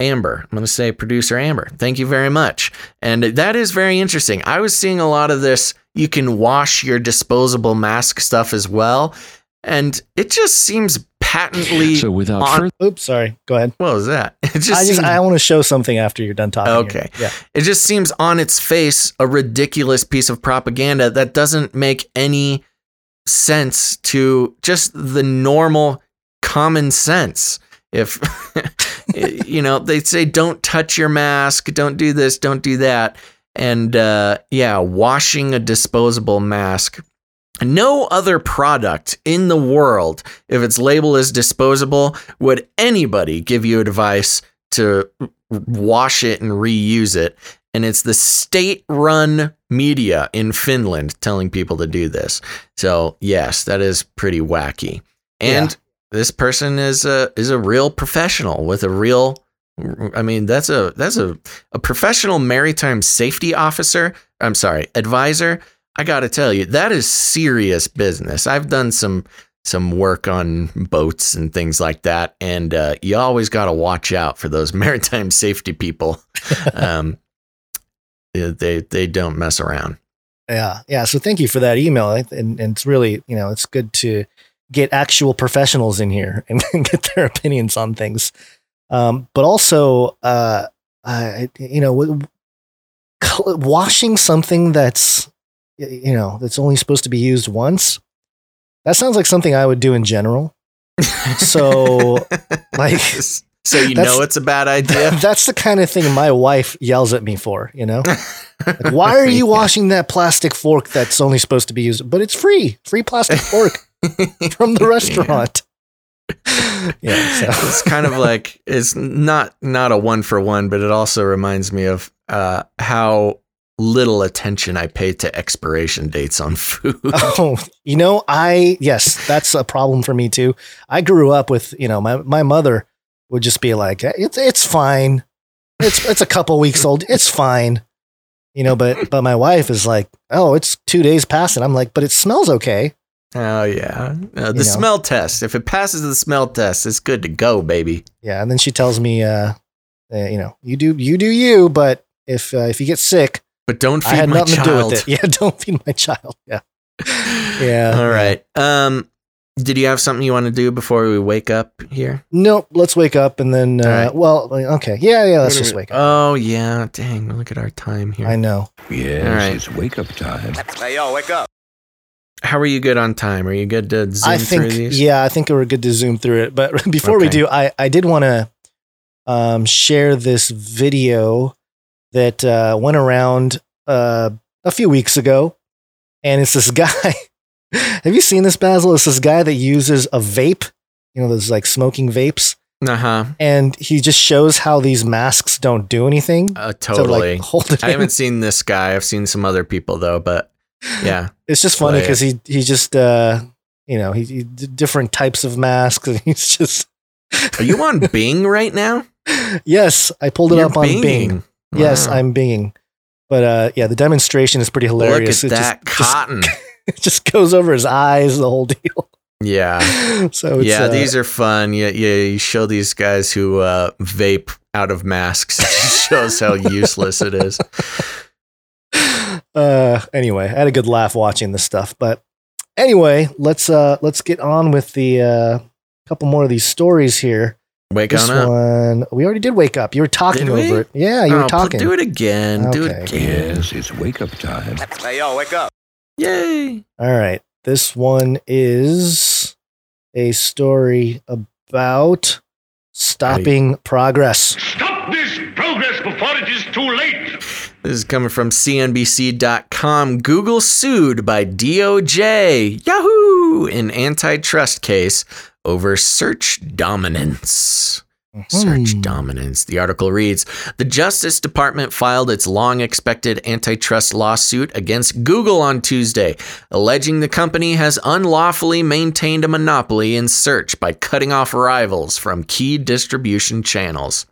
Speaker 1: Amber. I'm going to say producer Amber. Thank you very much. And that is very interesting. I was seeing a lot of this. You can wash your disposable mask stuff as well. And it just seems patently.
Speaker 8: So without
Speaker 1: on-
Speaker 8: further
Speaker 4: Oops, sorry. Go ahead.
Speaker 1: what was that? It just,
Speaker 4: I just
Speaker 1: seems,
Speaker 4: I want to show something after you're done talking.
Speaker 1: Okay.
Speaker 4: here. Yeah.
Speaker 1: it just seems on its face a ridiculous piece of propaganda that doesn't make any sense to just the normal common sense. If you know, they say don't touch your mask, don't do this, don't do that. And uh, yeah, washing a disposable mask. No other product in the world, if its label is disposable, would anybody give you advice to wash it and reuse it. And it's the state run media in Finland telling people to do this. So, yes, that is pretty wacky. And
Speaker 4: Yeah.
Speaker 1: this person is a is a real professional with a real I mean, that's a that's a a professional maritime safety officer. I'm sorry, advisor. I got to tell you, that is serious business. I've done some some work on boats and things like that, and uh, you always got to watch out for those maritime safety people. um, they they don't mess around.
Speaker 4: Yeah, yeah. So thank you for that email, and, and it's really you know it's good to get actual professionals in here and get their opinions on things. Um, but also, uh, uh, you know, washing something that's you know that's only supposed to be used once. That sounds like something I would do in general. So, like,
Speaker 1: so you
Speaker 4: that's-
Speaker 1: know it's a bad idea.
Speaker 4: that's the kind of thing my wife yells at me for. You know. Like, why are you washing that plastic fork that's only supposed to be used? But it's free, free plastic fork from the restaurant. Yeah, so.
Speaker 1: it's kind of like it's not not a one for one, but it also reminds me of uh, how little attention I pay to expiration dates on food.
Speaker 4: Oh, you know, I yes, that's a problem for me too. I grew up with you know my my mother would just be like, it's it's fine, it's it's a couple weeks old, it's fine, you know. But but my wife is like, oh, it's two days past, and I'm like, but it smells okay.
Speaker 1: Oh yeah, uh, the
Speaker 4: You know.
Speaker 1: smell test. If it passes the smell test, it's good to go, baby.
Speaker 4: Yeah, and then she tells me, uh, uh you know, you do you do you, but if uh, if you get sick,
Speaker 1: But don't
Speaker 4: I
Speaker 1: feed
Speaker 4: had
Speaker 1: my
Speaker 4: nothing
Speaker 1: child.
Speaker 4: to do with it. Yeah, don't feed my child. Yeah, yeah.
Speaker 1: All right. Um, did you have something you want to do before we wake up here?
Speaker 4: Nope. Let's wake up and then. Uh,
Speaker 1: All right.
Speaker 4: Well, okay. Yeah, yeah. Let's just wake up.
Speaker 1: Oh yeah, dang! Look at our time here.
Speaker 4: I know.
Speaker 6: Yes,
Speaker 1: All right.
Speaker 6: it's wake up time.
Speaker 5: Hey, yo, wake up.
Speaker 1: How are you good on time? Are you good to zoom
Speaker 4: I
Speaker 1: through these?
Speaker 4: Yeah, I think we're good to zoom through it. But before we do, I I did want to um, share this video that uh, went around uh, a few weeks ago, and it's this guy. Have you seen this, Basil? It's this guy that uses a vape. You know, those like smoking vapes,
Speaker 1: Uh huh.
Speaker 4: and he just shows how these masks don't do anything.
Speaker 1: Uh,
Speaker 4: to, like,
Speaker 1: totally.
Speaker 4: hold it
Speaker 1: I
Speaker 4: in.
Speaker 1: haven't seen this guy. I've seen some other people though, but yeah.
Speaker 4: It's just funny because he he just uh you know he, he different types of masks and he's just
Speaker 1: Are you on Bing right now?
Speaker 4: yes I pulled it
Speaker 1: You're
Speaker 4: up on Bing.
Speaker 1: Binging.
Speaker 4: Yes, I'm Binging. But uh yeah, the demonstration is pretty hilarious.
Speaker 1: Look at
Speaker 4: it
Speaker 1: that
Speaker 4: just, just-
Speaker 1: cotton.
Speaker 4: it just goes over his eyes the whole deal.
Speaker 1: yeah.
Speaker 4: so it's,
Speaker 1: yeah,
Speaker 4: uh,
Speaker 1: these are fun. Yeah, yeah. You show these guys who uh, vape out of masks. It just shows how useless it is.
Speaker 4: uh anyway, I had a good laugh watching this stuff. But anyway, let's uh let's get on with the uh couple more of these stories here.
Speaker 1: Wake
Speaker 4: This
Speaker 1: on up.
Speaker 4: one we already did wake up. You were talking
Speaker 1: Did we?
Speaker 4: over it. Yeah, you
Speaker 1: Oh,
Speaker 4: were
Speaker 1: pl-
Speaker 4: talking.
Speaker 1: Do it again. Do it again.
Speaker 6: Yes, it's wake up time.
Speaker 5: Hey, yo, wake up.
Speaker 1: Yay.
Speaker 4: All right. This one is a story about stopping progress.
Speaker 11: Stop this progress before it is too late.
Speaker 1: This is coming from CNBC.com. Google sued by DOJ, Yahoo, in antitrust case over search dominance. Search
Speaker 4: Hmm.
Speaker 1: dominance. The article reads The Justice Department filed its long expected antitrust lawsuit against Google on Tuesday, alleging the company has unlawfully maintained a monopoly in search by cutting off rivals from key distribution channels.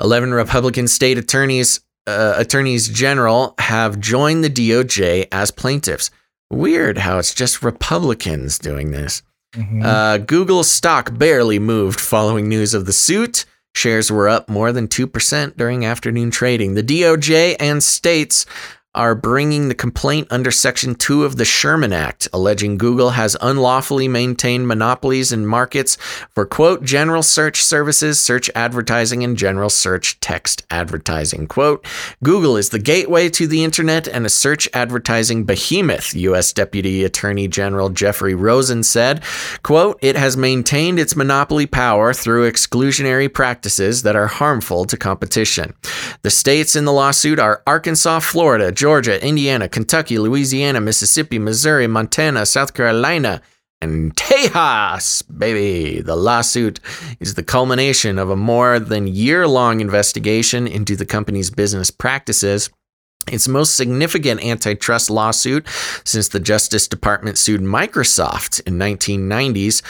Speaker 1: 11 Republican state attorneys uh, attorneys general have joined the DOJ as plaintiffs. Weird how it's just Republicans doing this.
Speaker 4: Mhm.
Speaker 1: Uh, Google stock barely moved following news of the suit. Shares were up more than 2% during afternoon trading. The DOJ and states are bringing the complaint under Section 2 of the Sherman Act, alleging Google has unlawfully maintained monopolies in markets for, quote, general search services, search advertising, and general search text advertising. Quote, Google is the gateway to the internet and a search advertising behemoth, U.S. Deputy Attorney General Jeffrey Rosen said. Quote, it has maintained its monopoly power through exclusionary practices that are harmful to competition. The states in the lawsuit are Arkansas, Florida, Georgia, Indiana, Kentucky, Louisiana, Mississippi, Missouri, Montana, South Carolina, and Tejas, baby. The lawsuit is the culmination of a more than year long investigation into the company's business practices. Its most significant antitrust lawsuit since the Justice Department sued Microsoft in 1990s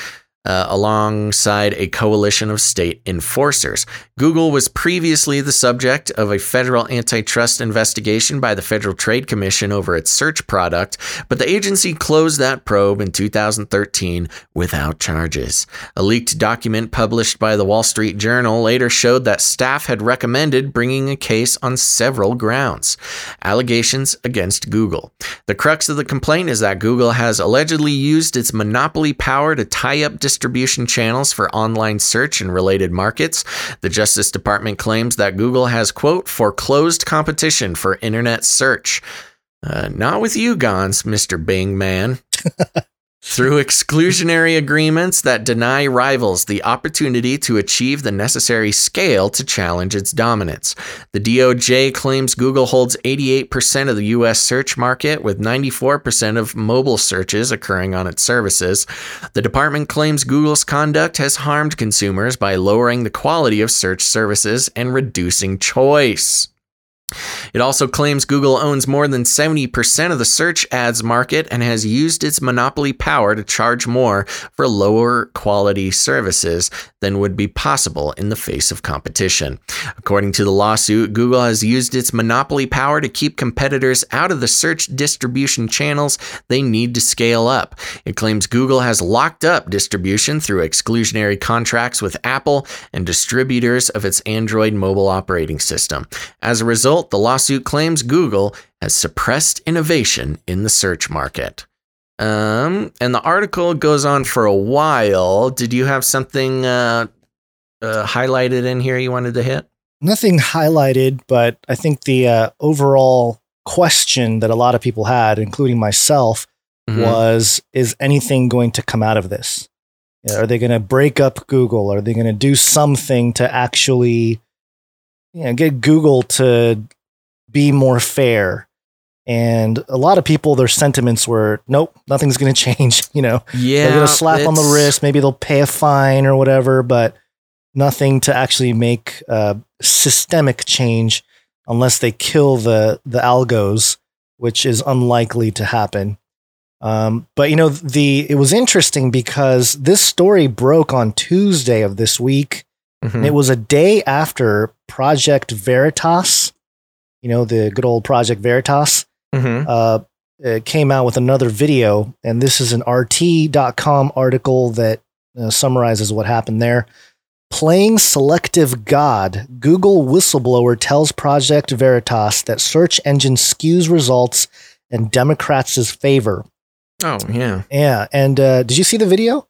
Speaker 1: uh, alongside a coalition of state enforcers. Google was previously the subject of a federal antitrust investigation by the Federal Trade Commission over its search product, but the agency closed that probe in 2013 without charges. A leaked document published by the Wall Street Journal later showed that staff had recommended bringing a case on several grounds. Allegations against Google. The crux of the complaint is that Google has allegedly used its monopoly power to tie up distribution channels for online search and related markets. The Justice Department claims that Google has, quote, foreclosed competition for internet search. Uh, not with you, Gonz, Mr. Bing Man. Through exclusionary agreements that deny rivals the opportunity to achieve the necessary scale to challenge its dominance. The DOJ claims Google holds 88% of the US search market, with 94% of mobile searches occurring on its services. The department claims Google's conduct has harmed consumers by lowering the quality of search services and reducing choice. It also claims Google owns more than 70% of the search ads market and has used its monopoly power to charge more for lower quality services than would be possible in the face of competition. According to the lawsuit, Google has used its monopoly power to keep competitors out of the search distribution channels they need to scale up. It claims Google has locked up distribution through exclusionary contracts with Apple and distributors of its Android mobile operating system. As a result, the lawsuit claims Google has suppressed innovation in the search market. Um, and the article goes on for a while. Did you have something uh, uh, highlighted in here you wanted to hit?
Speaker 4: Nothing highlighted, but I think the uh, overall question that a lot of people had, including myself,
Speaker 1: Mhm.
Speaker 4: was Is anything going to come out of this? Are they going to break up Google? Are they going to do something to actually, you know, get Google to be more fair. And a lot of people, their sentiments were, nope, nothing's going to change. You know,
Speaker 1: Yeah,
Speaker 4: they'll get a slap on the wrist. Maybe they'll pay a fine or whatever, but nothing to actually make uh, systemic change unless they kill the the algos, which is unlikely to happen. Um, but you know, the it was interesting because this story broke on Tuesday of this week.
Speaker 1: Mhm.
Speaker 4: And it was a day after Project Veritas, you know, the good old Project Veritas,
Speaker 1: Mhm.
Speaker 4: uh, came out with another video. And this is an RT.com article that uh, summarizes what happened there. Playing Selective God, Google whistleblower tells Project Veritas that search engine skews results in Democrats' favor.
Speaker 1: Oh yeah.
Speaker 4: Yeah. And uh, did you see the video?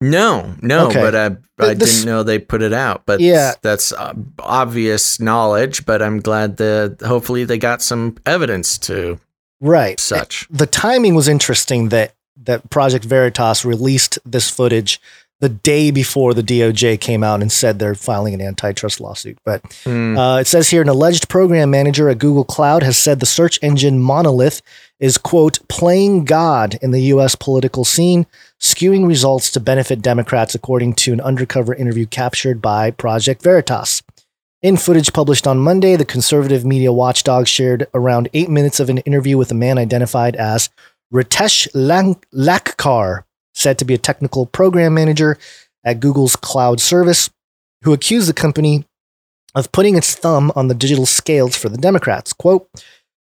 Speaker 1: No, no,
Speaker 4: Okay.
Speaker 1: but I I didn't know they put it out. But
Speaker 4: Yeah.
Speaker 1: that's uh, obvious knowledge. But I'm glad that hopefully they got some evidence to
Speaker 4: Right.
Speaker 1: such.
Speaker 4: the timing was interesting that that Project Veritas released this footage the day before the DOJ came out and said they're filing an antitrust lawsuit. But
Speaker 1: Hmm.
Speaker 4: uh, it says here an alleged program manager at Google Cloud has said the search engine monolith is quote playing God in the U.S. political scene, skewing results to benefit Democrats, according to an undercover interview captured by Project Veritas. In footage published on Monday, the conservative media watchdog shared around eight minutes of an interview with a man identified as Ritesh Lang- Lakkar, said to be a technical program manager at Google's cloud service, who accused the company of putting its thumb on the digital scales for the Democrats. Quote,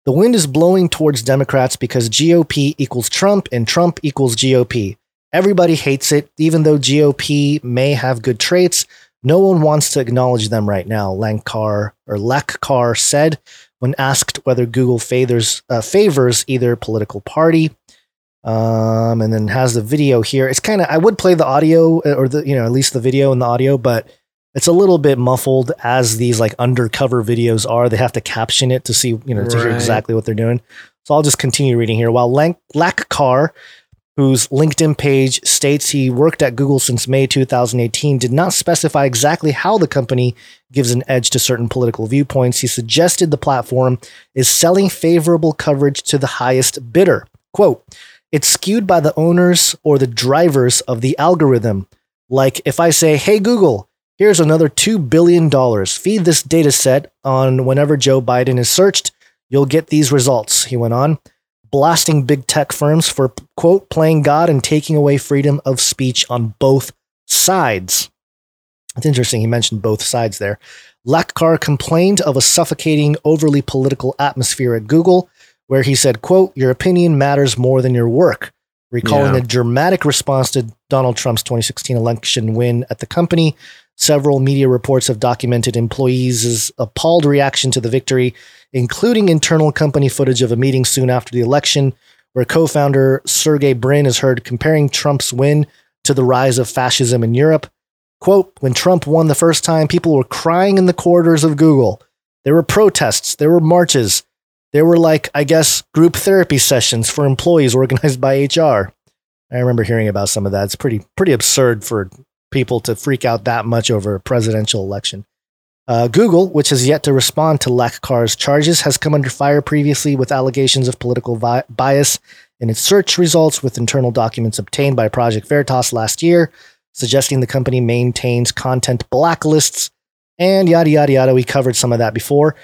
Speaker 4: the wind is blowing towards Democrats because GOP equals Trump and Trump equals GOP. Everybody hates it, even though GOP may have good traits. No one wants to acknowledge them right now, Lankar or Lakkar said when asked whether Google favors, uh, favors either political party. Um, and then has the video here. It's kind of I would play the audio uh, or the you know at least the video and the audio, but it's a little bit muffled as these like undercover videos are. They have to caption it to see you know to hear exactly what they're doing. So I'll just continue reading here. While Lank- Lakkar, whose LinkedIn page states he worked at Google since May 2018, did not specify exactly how the company gives an edge to certain political viewpoints. He suggested the platform is selling favorable coverage to the highest bidder. Quote, it's skewed by the owners or the drivers of the algorithm. Like if I say, hey, Google, here's another $2 billion, feed this data set on whenever Joe Biden is searched, you'll get these results, he went on, blasting big tech firms for, quote, playing God and taking away freedom of speech on both sides. It's interesting he mentioned both sides there. Lakkar complained of a suffocating, overly political atmosphere at Google, where he said, quote, your opinion matters more than your work, recalling
Speaker 1: Yeah.
Speaker 4: a dramatic response to Donald Trump's 2016 election win at the company. Several media reports have documented employees' appalled reaction to the victory, including internal company footage of a meeting soon after the election, where co-founder Sergey Brin is heard comparing Trump's win to the rise of fascism in Europe. Quote, when Trump won the first time, people were crying in the corridors of Google. There were protests, there were marches, there were like, I guess, group therapy sessions for employees organized by HR. I remember hearing about some of that. It's pretty pretty absurd for people to freak out that much over a presidential election. Uh, Google, which has yet to respond to Lakkar's charges, has come under fire previously with allegations of political vi- bias in its search results with internal documents obtained by Project Veritas last year, suggesting the company maintains content blacklists and yada, yada, yada. We covered some of that before.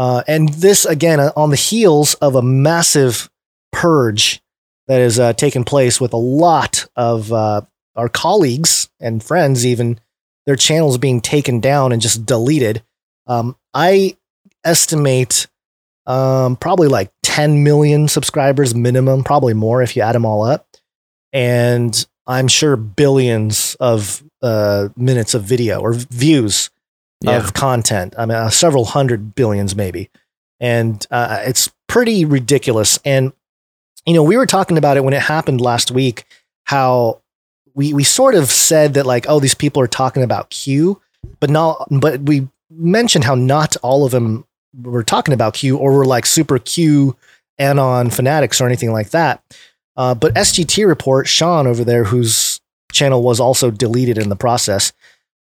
Speaker 4: Uh, and this, again, uh, on the heels of a massive purge that has uh, taken place with a lot of uh, our colleagues and friends, even their channels being taken down and just deleted. Um, I estimate um, probably like 10 million subscribers minimum, probably more if you add them all up. And I'm sure billions of uh, minutes of video or views
Speaker 1: Yeah.
Speaker 4: of content. I mean, uh, several hundred billions, maybe. And uh, it's pretty ridiculous. And, you know, we were talking about it when it happened last week, how we, we sort of said that, like, oh, these people are talking about Q, but not, but we mentioned how not all of them were talking about Q or were like super Q Anon fanatics or anything like that. Uh, but SGT report, Sean over there, whose channel was also deleted in the process,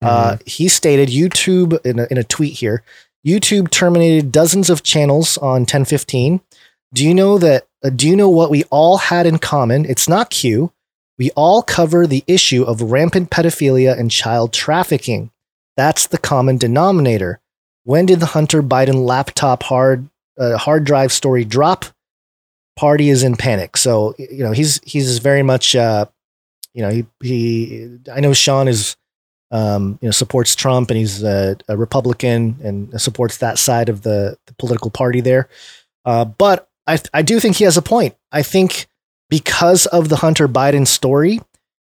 Speaker 4: uh, he stated YouTube in a, in a tweet here YouTube terminated dozens of channels on 1015. Do you know that? Uh, do you know what we all had in common? It's not Q. We all cover the issue of rampant pedophilia and child trafficking. That's the common denominator. When did the Hunter Biden laptop hard uh, hard drive story drop? Party is in panic. So you know he's he's very much uh, you know he he. I know Sean is um, you know supports Trump and he's a, a Republican and supports that side of the, the political party there. Uh, but I I do think he has a point. I think because of the Hunter Biden story,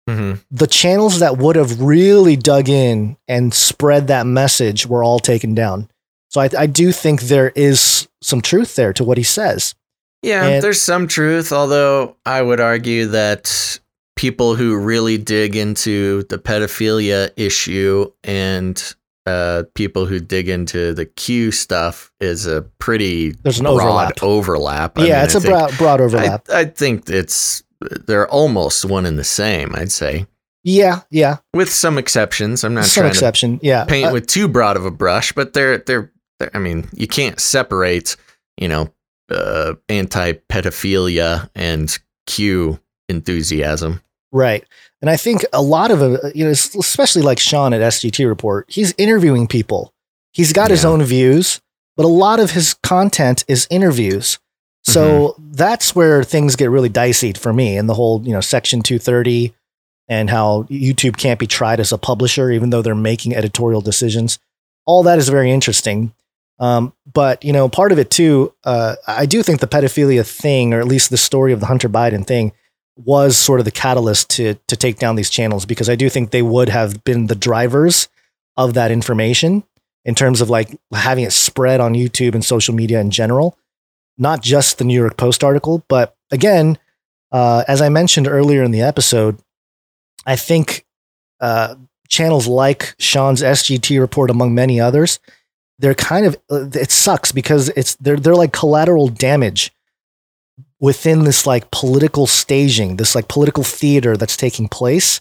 Speaker 1: Mm-hmm.
Speaker 4: the channels that would have really dug in and spread that message were all taken down. So I, I do think there is some truth there to what he says.
Speaker 1: Yeah,
Speaker 4: And-
Speaker 1: there's some truth, although I would argue that people who really dig into the pedophilia issue and uh, people who dig into the Q stuff is a pretty
Speaker 4: There's an
Speaker 1: broad
Speaker 4: overlap.
Speaker 1: overlap. I
Speaker 4: yeah,
Speaker 1: mean,
Speaker 4: it's
Speaker 1: I
Speaker 4: a
Speaker 1: think-
Speaker 4: broad, broad overlap.
Speaker 1: I, I think it's they're almost one and the same. I'd say,
Speaker 4: yeah, yeah.
Speaker 1: with some exceptions. I'm not
Speaker 4: Some
Speaker 1: trying
Speaker 4: exception. Yeah.
Speaker 1: to paint
Speaker 4: Uh,
Speaker 1: with too broad of a brush, but they're they're. they're I mean, you can't separate, you know, uh, anti-pedophilia and Q enthusiasm.
Speaker 4: Right. And I think a lot of, uh, you know, especially like Sean at SGT Report, he's interviewing people. He's got his own views, but a lot of his content is interviews. So that's where things get really dicey for me and the whole, you know, Section 230 and how YouTube can't be tried as a publisher, even though they're making editorial decisions. All that is very interesting. Um, but, you know, part of it too, uh, I do think the pedophilia thing, or at least the story of the Hunter Biden thing, was sort of the catalyst to to take down these channels because I do think they would have been the drivers of that information in terms of like having it spread on YouTube and social media in general, not just the New York Post article, but again, uh, as I mentioned earlier in the episode, I think uh, channels like Sean's SGT report, among many others, they're kind of uh, it sucks because it's they're they're like collateral damage within this like political staging, this like political theater that's taking place.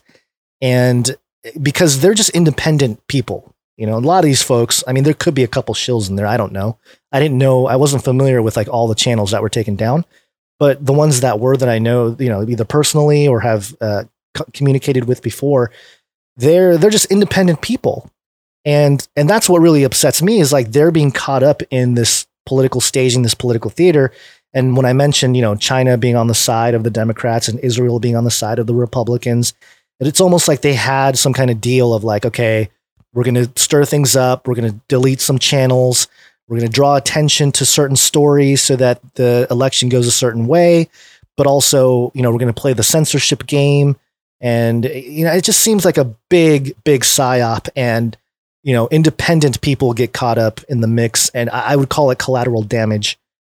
Speaker 4: And because they're just independent people, you know, a lot of these folks, I mean, there could be a couple shills in there. I don't know. I didn't know, I wasn't familiar with like all the channels that were taken down, but the ones that were that I know, you know, either personally or have uh, co- communicated with before, they're, they're just independent people. And, and that's what really upsets me is like they're being caught up in this political staging, this political theater. And when I mentioned, you know, China being on the side of the Democrats and Israel being on the side of the Republicans, it's almost like they had some kind of deal of like, okay, we're going to stir things up, we're going to delete some channels, we're going to draw attention to certain stories so that the election goes a certain way, but also, you know, we're going to play the censorship game. And, you know, it just seems like a big, big psyop. And, you know, independent people get caught up in the mix. And I, I would call it collateral damage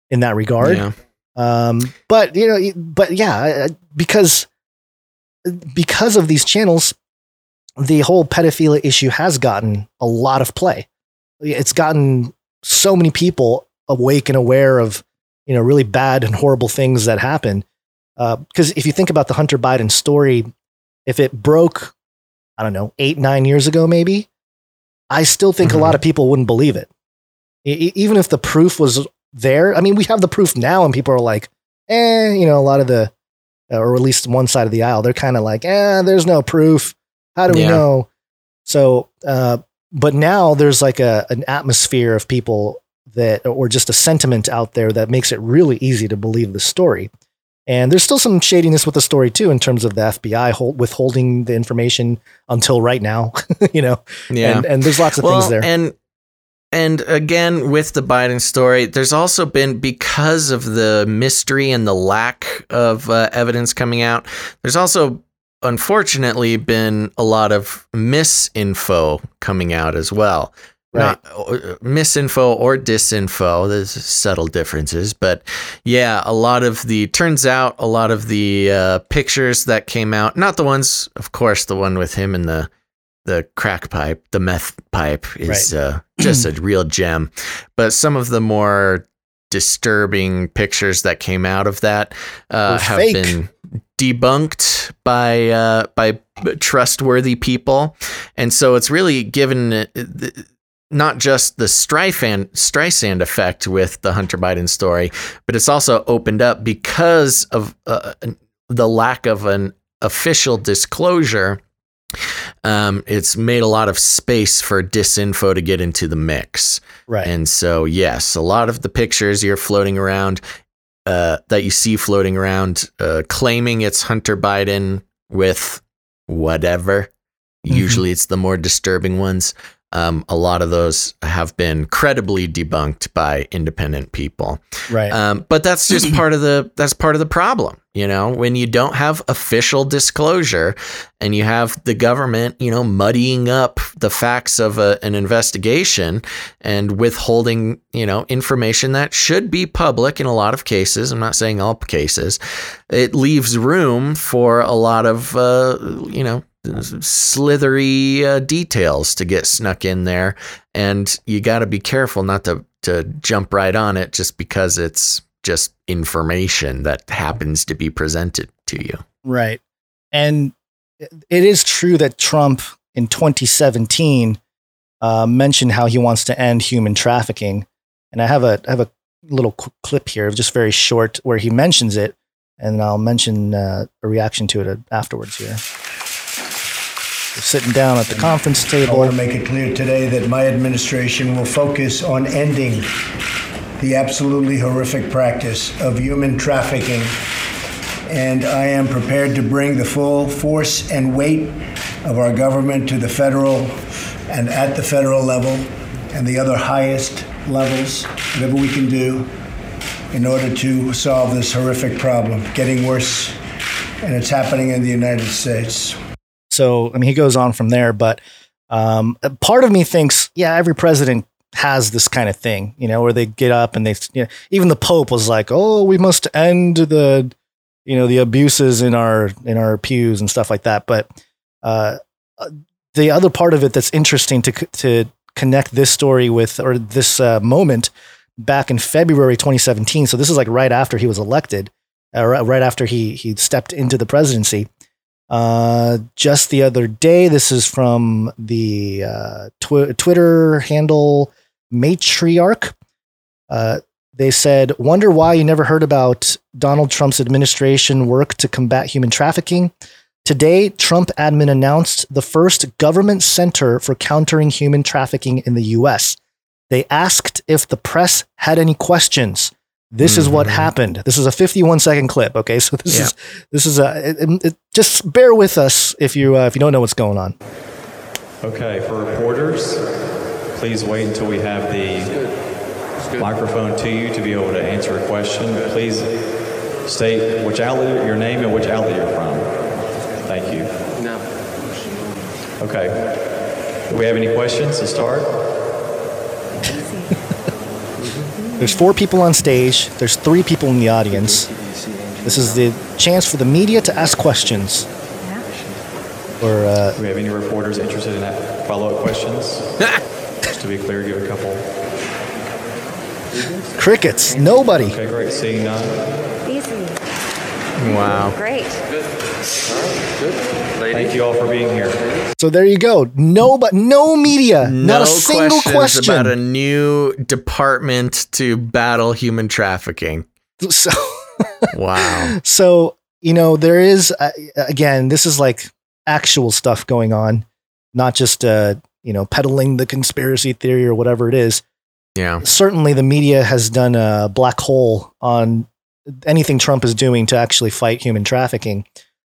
Speaker 4: in that regard.
Speaker 1: Yeah.
Speaker 4: Um, but you know, but yeah, because because of these channels, the whole pedophilia issue has gotten a lot of play. It's gotten so many people awake and aware of you know really bad and horrible things that happen. Because if you think about the Hunter Biden story, if it broke, I don't know, eight nine years ago, maybe, I still think a lot of people wouldn't believe it. Even if the proof was there. I mean, we have the proof now, and people are like, eh, you know, a lot of the, or at least one side of the aisle, they're kind of like, eh, there's no proof. How do we know? So, uh, but now there's like a an atmosphere of people that, or just a sentiment out there that makes it really easy to believe the story. And there's still some shadiness with the story too, in terms of the FBI hold, withholding the information until right now. you know,
Speaker 1: Yeah.
Speaker 4: and, and there's lots of
Speaker 1: well,
Speaker 4: things there.
Speaker 1: And and again with the Biden story, there's also been because of the mystery and the lack of uh, evidence coming out. There's also unfortunately been a lot of misinfo coming out as well.
Speaker 4: Right.
Speaker 1: Not uh, misinfo or disinfo. There's subtle differences, but yeah, a lot of the turns out a lot of the uh, pictures that came out, not the ones, of course, the one with him in the the crack pipe, the meth pipe is
Speaker 4: Right.
Speaker 1: uh, just a real gem. But some of the more disturbing pictures that came out of that uh, have
Speaker 4: fake.
Speaker 1: been debunked by uh, by trustworthy people, and so it's really given not just the Streisand, Streisand effect with the Hunter Biden story, but it's also opened up because of uh, the lack of an official disclosure. Um, it's made a lot of space for disinfo to get into the mix.
Speaker 4: Right.
Speaker 1: And so, yes, a lot of the pictures you're floating around, uh, that you see floating around, uh, claiming it's Hunter Biden with whatever.
Speaker 4: Mm-hmm.
Speaker 1: Usually it's the more disturbing ones. Um, a lot of those have been credibly debunked by independent people.
Speaker 4: Right.
Speaker 1: Um, but that's just part of the that's part of the problem. You know, when you don't have official disclosure and you have the government, you know, muddying up the facts of a, an investigation and withholding, you know, information that should be public in a lot of cases. I'm not saying all cases. It leaves room for a lot of, uh, you know, slithery uh, details to get snuck in there, and you got to be careful not to to jump right on it just because it's just information that happens to be presented to you.
Speaker 4: Right. And it is true that Trump in 2017 uh, mentioned how he wants to end human trafficking. And I have a I have a little clip here, just very short, where he mentions it, and I'll mention uh, a reaction to it afterwards here. Sitting down at the conference table.
Speaker 12: I want to make it clear today that my administration will focus on ending the absolutely horrific practice of human trafficking. And I am prepared to bring the full force and weight of our government to the federal and at the federal level and the other highest levels, whatever we can do in order to solve this horrific problem, getting worse, and it's happening in the United States.
Speaker 4: So, I mean, he goes on from there, but um, part of me thinks, yeah, every president has this kind of thing, you know, where they get up and they, you know, even the Pope was like, oh, we must end the, you know, the abuses in our in our pews and stuff like that. But uh, the other part of it that's interesting to to connect this story with or this uh, moment back in February 2017. So this is like right after he was elected, uh, right after he he stepped into the presidency. Uh, just the other day, this is from the uh, tw- Twitter handle Matriarch. Uh, they said, "Wonder why you never heard about Donald Trump's administration work to combat human trafficking." Today, Trump admin announced the first government center for countering human trafficking in the U.S. They asked if the press had any questions. This is what happened. This is a 51 second clip. Okay, so this
Speaker 1: Yeah.
Speaker 4: is this is a it, it- it- just bear with us if you uh, if you don't know what's going on.
Speaker 13: Okay, for reporters, please wait until we have the microphone to you to be able to answer a question. Please state which outlet, your name, and which outlet you're from. Thank you. No. Okay. Do we have any questions to start?
Speaker 4: There's four people on stage. There's three people in the audience. This is the chance for the media to ask questions. Or uh,
Speaker 13: Do we have any reporters interested in that follow-up questions? Just to be clear, give a couple.
Speaker 4: crickets. Nobody.
Speaker 13: Okay, great. Seeing none.
Speaker 14: Easy.
Speaker 1: Wow.
Speaker 14: Great.
Speaker 13: Thank you all for being here.
Speaker 4: So there you go. No, but no media. not a single question.
Speaker 1: about a new department to battle human trafficking.
Speaker 4: So,
Speaker 1: Wow.
Speaker 4: so you know, there is uh, again. This is like actual stuff going on, not just uh, you know peddling the conspiracy theory or whatever it is.
Speaker 1: Yeah.
Speaker 4: Certainly, the media has done a black hole on anything Trump is doing to actually fight human trafficking.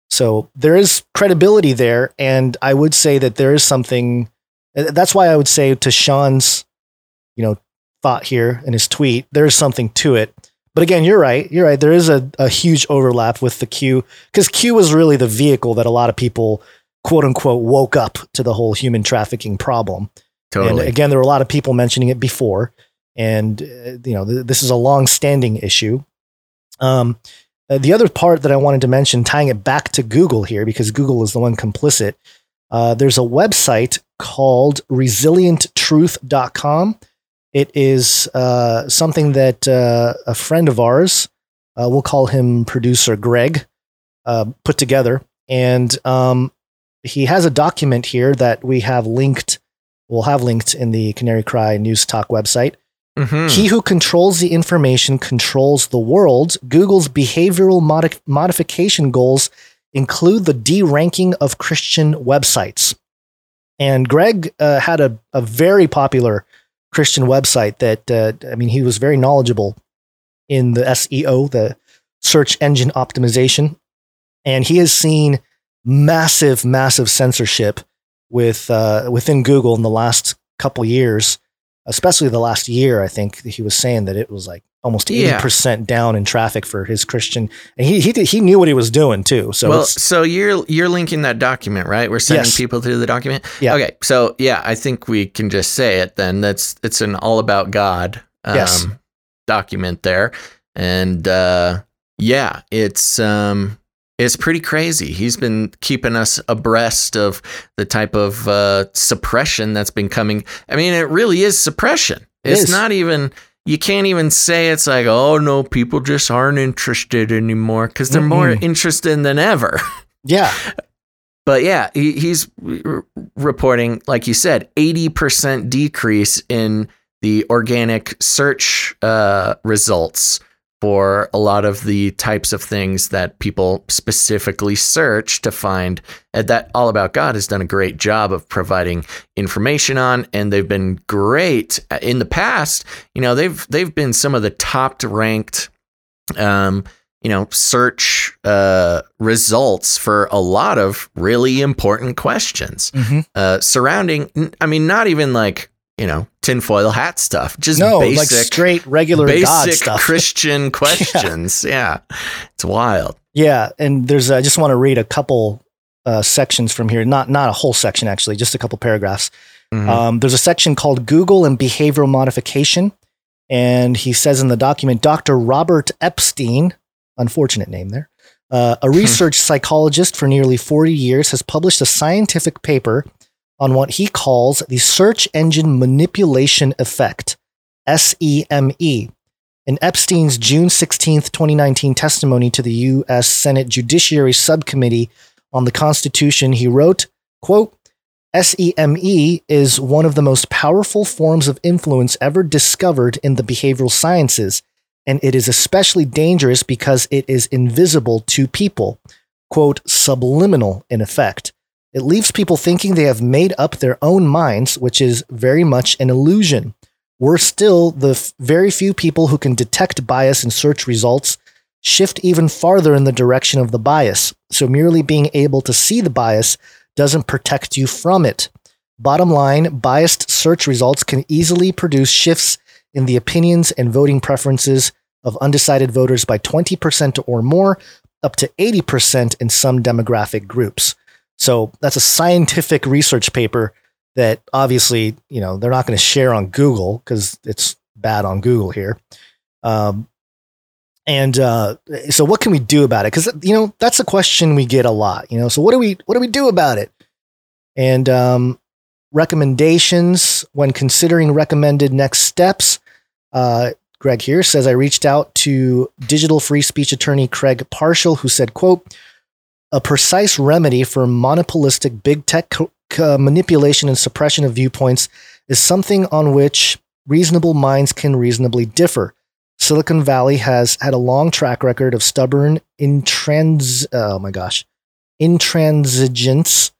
Speaker 4: So there is credibility there, and I would say that there is something. uh, That's why I would say to Sean's, you know, thought here in his tweet, there is something to it. But again, you're right. You're right. There is a, a huge overlap with the Q because Q was really the vehicle that a lot of people, quote unquote, woke up to the whole human trafficking problem.
Speaker 1: Totally.
Speaker 4: And again, there were a lot of people mentioning it before, and uh, you know th- this is a long-standing issue. Um, uh, the other part that I wanted to mention, tying it back to Google here, because Google is the one complicit. Uh, there's a website called resilienttruth.com. It is uh, something that uh, a friend of ours, uh, we'll call him producer Greg, uh, put together. And um, he has a document here that we have linked we'll have linked in the Canary Cry News Talk website.
Speaker 1: Mhm.
Speaker 4: He who controls the information controls the world. Google's behavioral modi- modification goals include the de-ranking of Christian websites. And Greg uh, had a, a very popular Christian website that, uh, I mean, he was very knowledgeable in the SEO, the search engine optimization. And he has seen massive, massive censorship with uh, within Google in the last couple years, especially the last year. I think he was saying that it was like almost eighty
Speaker 1: Yeah.
Speaker 4: percent down in traffic for his Christian, and he he did, he knew what he was doing too. So
Speaker 1: well, so you're you're linking that document, right? We're sending
Speaker 4: Yes.
Speaker 1: people to the document.
Speaker 4: Yeah.
Speaker 1: Okay. So yeah, I think we can just say it then. That's it's an all about God um,
Speaker 4: Yes.
Speaker 1: document there, and uh, yeah, it's um, it's pretty crazy. He's been keeping us abreast of the type of uh, suppression that's been coming. I mean, it really is suppression.
Speaker 4: It
Speaker 1: It's
Speaker 4: is.
Speaker 1: not even. You can't even say it's like, oh no, people just aren't interested anymore because they're more
Speaker 4: Mm-mm.
Speaker 1: interested than ever.
Speaker 4: yeah,
Speaker 1: But yeah, he, he's r- reporting, like you said, 80% decrease in the organic search uh, results for a lot of the types of things that people specifically search to find. And that All About God has done a great job of providing information on, and they've been great in the past. You know, they've they've been some of the top ranked um, you know, search uh, results for a lot of really important questions
Speaker 4: Mhm.
Speaker 1: uh, surrounding. i mean, not even like you know tinfoil hat stuff, just
Speaker 4: no,
Speaker 1: basic,
Speaker 4: like straight regular God
Speaker 1: basic
Speaker 4: stuff.
Speaker 1: Christian questions. yeah. it's wild.
Speaker 4: Yeah, and there's I just want to read a couple uh, sections from here. Not not a whole section actually, just a couple paragraphs.
Speaker 1: Mhm.
Speaker 4: Um, there's a section called Google and behavioral modification, and he says in the document, Dr. Robert Epstein, unfortunate name there, uh, a research psychologist for nearly 40 years, has published a scientific paper on what he calls the search engine manipulation effect, SEME. In Epstein's June 16, 2019 testimony to the U.S. Senate Judiciary Subcommittee on the Constitution, he wrote, quote, SEME is one of the most powerful forms of influence ever discovered in the behavioral sciences, and it is especially dangerous because it is invisible to people. Quote, subliminal in effect. It leaves people thinking they have made up their own minds, which is very much an illusion. We're still, the f- very few people who can detect bias in search results shift even farther in the direction of the bias. So merely being able to see the bias doesn't protect you from it. Bottom line, biased search results can easily produce shifts in the opinions and voting preferences of undecided voters by 20% or more, up to 80% in some demographic groups. So that's a scientific research paper that obviously, you know, they're not going to share on Google because it's bad on Google here. Um, and uh, so, what can we do about it? Because you know that's a question we get a lot. You know, so what do we what do we do about it? And um, recommendations when considering recommended next steps. Uh, Greg here says I reached out to digital free speech attorney Craig Parshall, who said, "quote A precise remedy for monopolistic big tech co- co- uh, manipulation and suppression of viewpoints is something on which reasonable minds can reasonably differ." Silicon Valley has had a long track record of stubborn intrans oh my gosh intransigence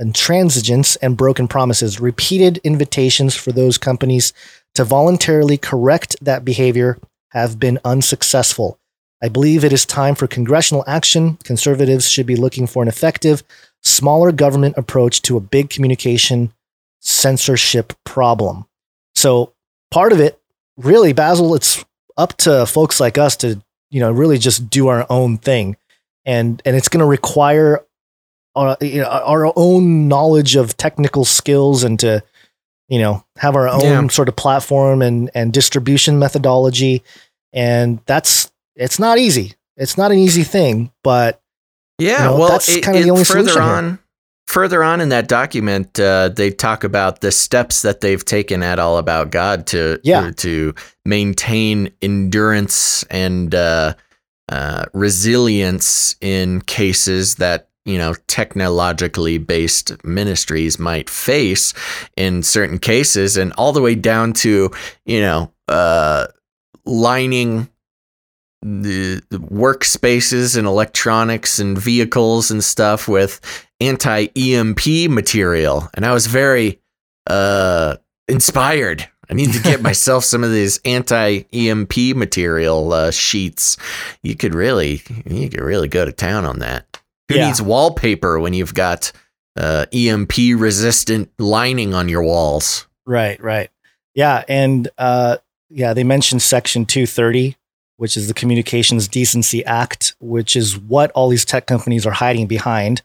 Speaker 4: intransigence and broken promises repeated invitations for those companies to voluntarily correct that behavior have been unsuccessful i believe it is time for congressional action. Conservatives should be looking for an effective smaller government approach to a big communication censorship problem. So part of it really basil it's up to folks like us to you know really just do our own thing. And and it's going to require our, you know, our own knowledge of technical skills and to you know have our own
Speaker 1: Yeah.
Speaker 4: sort of platform and and distribution methodology. And that's it's not easy it's not an easy thing but
Speaker 1: Yeah,
Speaker 4: You know,
Speaker 1: well,
Speaker 4: that's kinda the only
Speaker 1: further
Speaker 4: here.
Speaker 1: on, further on in that document, uh, they talk about the steps that they've taken at All About God to
Speaker 4: Yeah.
Speaker 1: to maintain endurance and uh, uh, resilience in cases that you know, technologically based ministries might face in certain cases, and all the way down to, you know, uh, lining the, the workspaces and electronics and vehicles and stuff with anti EMP material. And I was very uh, inspired. I need to get myself some of these anti EMP material uh, sheets. You could really, you could really go to town on that. Who
Speaker 4: Yeah.
Speaker 1: needs wallpaper when you've got uh, EMP resistant lining on your walls?
Speaker 4: Right, right. Yeah, and uh, yeah, they mentioned Section 230, which is the Communications Decency Act, which is what all these tech companies are hiding behind.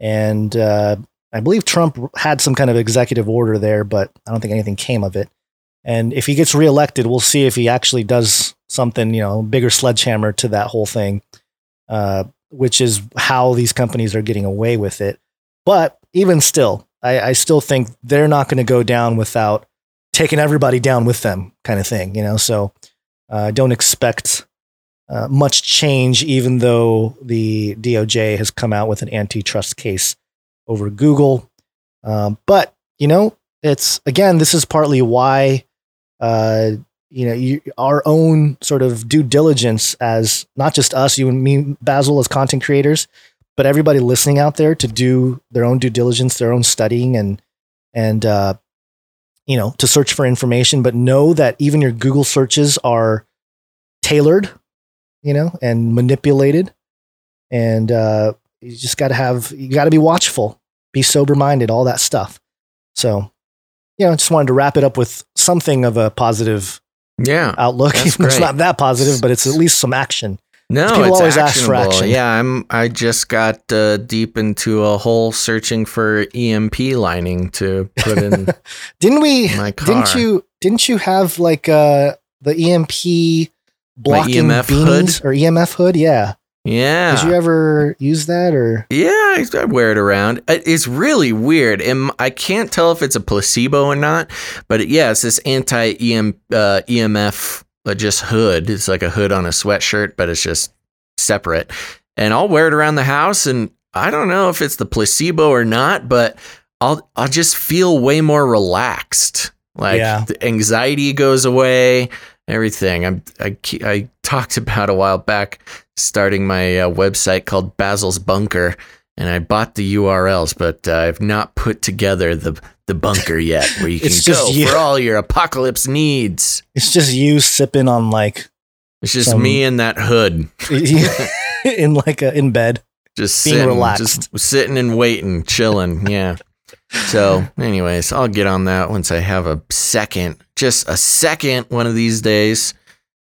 Speaker 4: And uh, I believe Trump had some kind of executive order there, but I don't think anything came of it. And if he gets reelected, we'll see if he actually does something, you know, bigger sledgehammer to that whole thing, uh, which is how these companies are getting away with it. But even still, I, I still think they're not going to go down without taking everybody down with them, kind of thing, you know. So uh, don't expect uh, much change, even though the DOJ has come out with an antitrust case over Google. Um, but you know, it's again, this is partly why uh, you know you, our own sort of due diligence as not just us, you and me, Basil, as content creators, but everybody listening out there to do their own due diligence, their own studying, and and uh, you know to search for information. But know that even your Google searches are tailored, you know, and manipulated, and uh, you just got to have you got to be watchful, be sober minded, all that stuff. So, you know, I just wanted to wrap it up with something of a positive
Speaker 1: Yeah.
Speaker 4: outlook.
Speaker 1: That's
Speaker 4: Even though it's not that positive, but it's at least some action.
Speaker 1: No,
Speaker 4: People
Speaker 1: it's
Speaker 4: always ask for action.
Speaker 1: Yeah, I'm. I just got uh, deep into a hole searching for EMP lining to put in.
Speaker 4: Didn't we?
Speaker 1: My
Speaker 4: Didn't you? Didn't you have like uh the EMP blocking
Speaker 1: EMF
Speaker 4: beanies or EMF hood? Yeah.
Speaker 1: yeah.
Speaker 4: Did you ever use that or?
Speaker 1: Yeah, I, I wear it around. It- It's really weird. and I can't tell if it's a placebo or not, but it, yeah, it's this anti uh, EMF uh, just hood. It's like a hood on a sweatshirt, but it's just separate. And I'll wear it around the house, and I don't know if it's the placebo or not, but I'll I'll just feel way more relaxed. Like
Speaker 4: Yeah.
Speaker 1: the anxiety goes away, everything. I'm, I I talked about a while back starting my uh, website called Basil's Bunker, and I bought the URLs, but uh, I've not put together the the bunker yet, where you can
Speaker 4: just
Speaker 1: go
Speaker 4: you.
Speaker 1: for all your apocalypse needs.
Speaker 4: It's just you sipping on like
Speaker 1: It's just
Speaker 4: Some-
Speaker 1: me in that hood,
Speaker 4: in like a, in bed.
Speaker 1: just
Speaker 4: Being
Speaker 1: sitting,
Speaker 4: relaxed.
Speaker 1: just sitting and waiting, chilling. Yeah. So, anyways, I'll get on that once I have a second, just a second, one of these days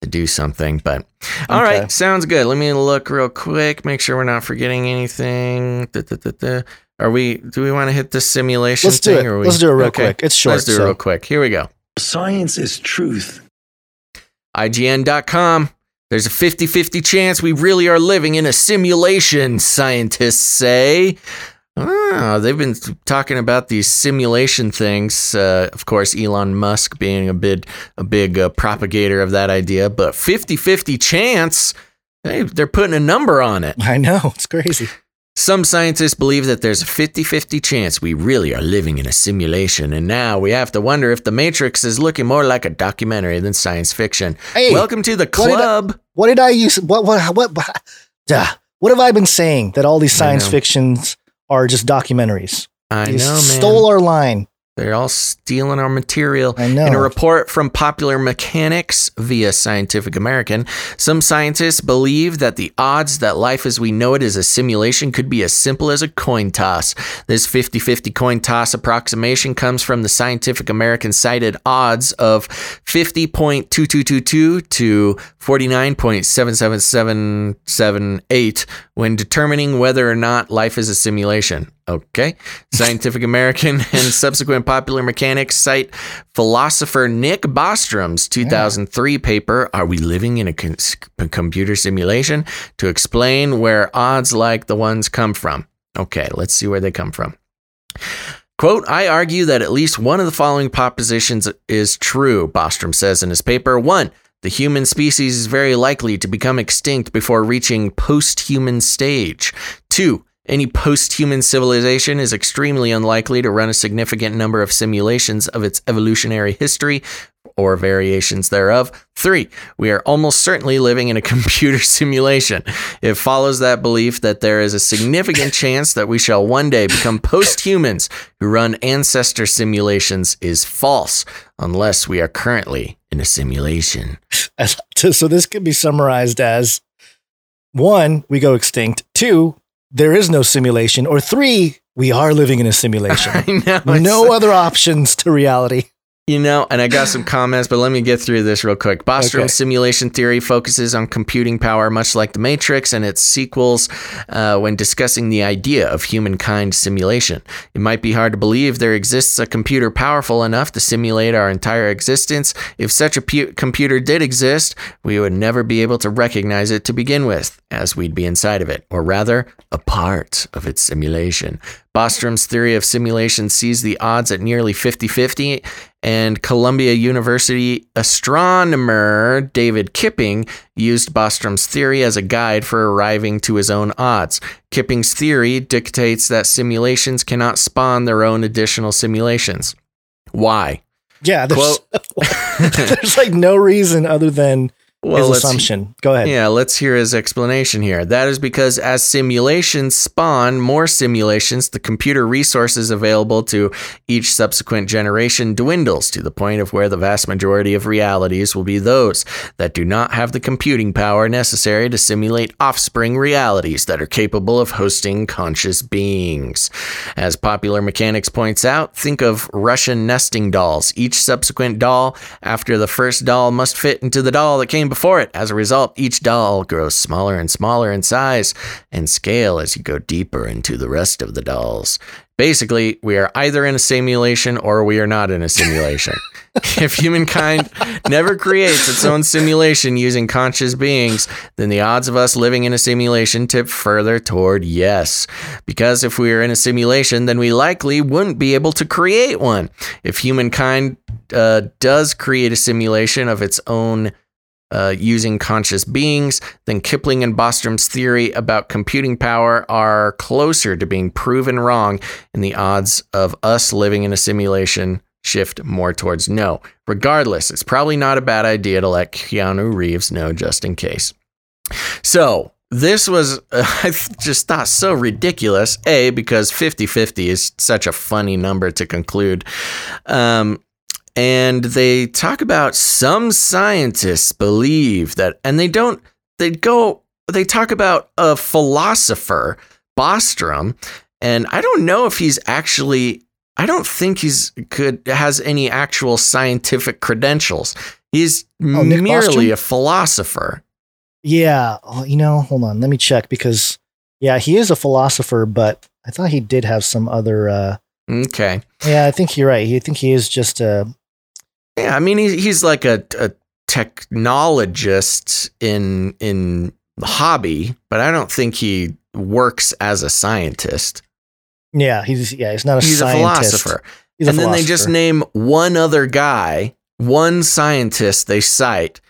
Speaker 1: to do something. But all right,
Speaker 4: Okay.
Speaker 1: sounds good. Let me look real quick, make sure we're not forgetting anything. Da, da, da, da. Are we? Do we want to hit the simulation
Speaker 4: Let's do
Speaker 1: thing?
Speaker 4: it.
Speaker 1: Or we,
Speaker 4: Let's do it real
Speaker 1: okay,
Speaker 4: quick. It's short.
Speaker 1: Let's do it real quick. Here we go.
Speaker 6: Science is truth.
Speaker 1: IGN.com. There's a 50 50 chance we really are living in a simulation, scientists say. Ah, they've been talking about these simulation things. Uh, of course, Elon Musk being a big, a big uh, propagator of that idea, but 50 50 chance, they, they're putting a number on it.
Speaker 4: I know it's crazy.
Speaker 1: Some scientists believe that there's a 50 50 chance we really are living in a simulation, and now we have to wonder if The Matrix is looking more like a documentary than science fiction.
Speaker 4: Hey,
Speaker 1: Welcome to the
Speaker 4: what did I-
Speaker 1: club.
Speaker 4: What did I use? What what what? what duh. What have I been saying? That all these science fictions are just documentaries.
Speaker 1: I
Speaker 4: You
Speaker 1: know, man.
Speaker 4: stole our line.
Speaker 1: They're all stealing our material.
Speaker 4: I know.
Speaker 1: In a report from Popular Mechanics via Scientific American, some scientists believe that the odds that life as we know it is a simulation could be as simple as a coin toss. This 50 50 coin toss approximation comes from the Scientific American cited odds of 50.2222 to 49.77778 when determining whether or not life is a simulation. Okay. Scientific American and subsequent popular mechanics cite philosopher Nick Bostrom's 2003 paper, Are We Living in a Con- Computer Simulation? to explain where odds like the ones come from. Okay, let's see where they come from. Quote, I argue that at least one of the following propositions is true, Bostrom says in his paper. One, the human species is very likely to become extinct before reaching post human stage. Two, Any post human civilization is extremely unlikely to run a significant number of simulations of its evolutionary history or variations thereof. Three, we are almost certainly living in a computer simulation. It follows that belief that there is a significant chance that we shall one day become post humans who run ancestor simulations is false, unless we are currently in a simulation.
Speaker 4: so this could be summarized as one, we go extinct. Two, there is no simulation. Or three, we are living in a simulation.
Speaker 1: know,
Speaker 4: no other options to reality.
Speaker 1: You know, and I got some comments, but let me get through this real quick. Bostrom's
Speaker 4: Okay.
Speaker 1: simulation theory focuses on computing power, much like The Matrix and its sequels, uh, when discussing the idea of humankind simulation. It might be hard to believe there exists a computer powerful enough to simulate our entire existence. If such a pu- computer did exist, we would never be able to recognize it to begin with, as we'd be inside of it, or rather, a part of its simulation. Bostrom's theory of simulation sees the odds at nearly 50 50, and Columbia University astronomer David Kipping used Bostrom's theory as a guide for arriving to his own odds. Kipping's theory dictates that simulations cannot spawn their own additional simulations. Why?
Speaker 4: Yeah, there's, there's like no reason other than his
Speaker 1: let's-
Speaker 4: assumption. Go ahead.
Speaker 1: Yeah, let's hear his explanation here. That is because as simulations spawn more simulations, the computer resources available to each subsequent generation dwindles to the point of where the vast majority of realities will be those that do not have the computing power necessary to simulate offspring realities that are capable of hosting conscious beings. As Popular Mechanics points out, think of Russian nesting dolls. Each subsequent doll after the first doll must fit into the doll that came before it. As a result, each doll grows smaller and smaller in size and scale as you go deeper into the rest of the dolls. Basically, we are either in a simulation or we are not in a simulation. if humankind never creates its own simulation using conscious beings, then the odds of us living in a simulation tip further toward yes. Because if we are in a simulation, then we likely wouldn't be able to create one. If humankind uh, does create a simulation of its own uh, using conscious beings, then Kipling and Bostrom's theory about computing power are closer to being proven wrong, and the odds of us living in a simulation shift more towards no. Regardless, it's probably not a bad idea to let Keanu Reeves know just in case. So, this was, uh, I just thought so ridiculous. A, because 50 50 is such a funny number to conclude. Um, and they talk about some scientists believe that, and they don't, they go, they talk about a philosopher, Bostrom, and I don't know if he's actually, I don't think he's could has any actual scientific credentials. He's
Speaker 4: Oh,
Speaker 1: merely
Speaker 4: Bostrom?
Speaker 1: a philosopher.
Speaker 4: Yeah. Oh, you know, hold on. Let me check because, yeah, he is a philosopher, but I thought he did have some other. Uh,
Speaker 1: Okay.
Speaker 4: yeah, I think you're right. I think he is just a.
Speaker 1: Yeah, I mean he's he's like a, a technologist in in hobby, but I don't think he works as a scientist.
Speaker 4: Yeah, he's yeah, he's not a
Speaker 1: he's
Speaker 4: scientist.
Speaker 1: a philosopher.
Speaker 4: He's a
Speaker 1: and then they just name one other guy, one scientist they cite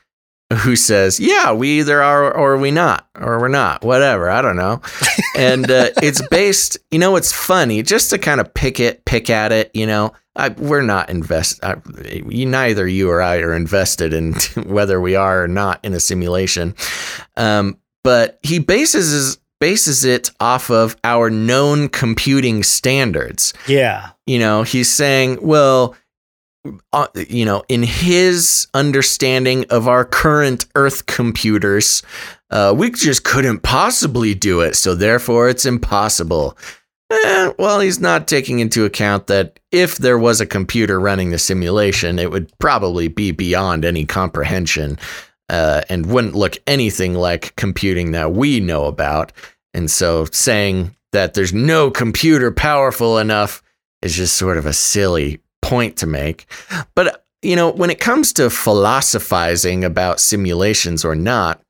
Speaker 1: who says, "Yeah, we either are or we not, or we're not, whatever. I don't know." and uh, it's based. You know, it's funny just to kind of pick it, pick at it. You know, I, we're not invest. I, you, neither you or I are invested in whether we are or not in a simulation. Um, but he bases his, bases it off of our known computing standards
Speaker 4: Yeah.
Speaker 1: you know, he's saying, well, uh, you know, in his understanding of our current Earth computers, uh, we just couldn't possibly do it. So therefore, it's impossible. Eh, well, he's not taking into account that if there was a computer running the simulation, it would probably be beyond any comprehension uh, and wouldn't look anything like computing that we know about. And so saying that there's no computer powerful enough is just sort of a silly point to make. But, you know, when it comes to philosophizing about simulations or not,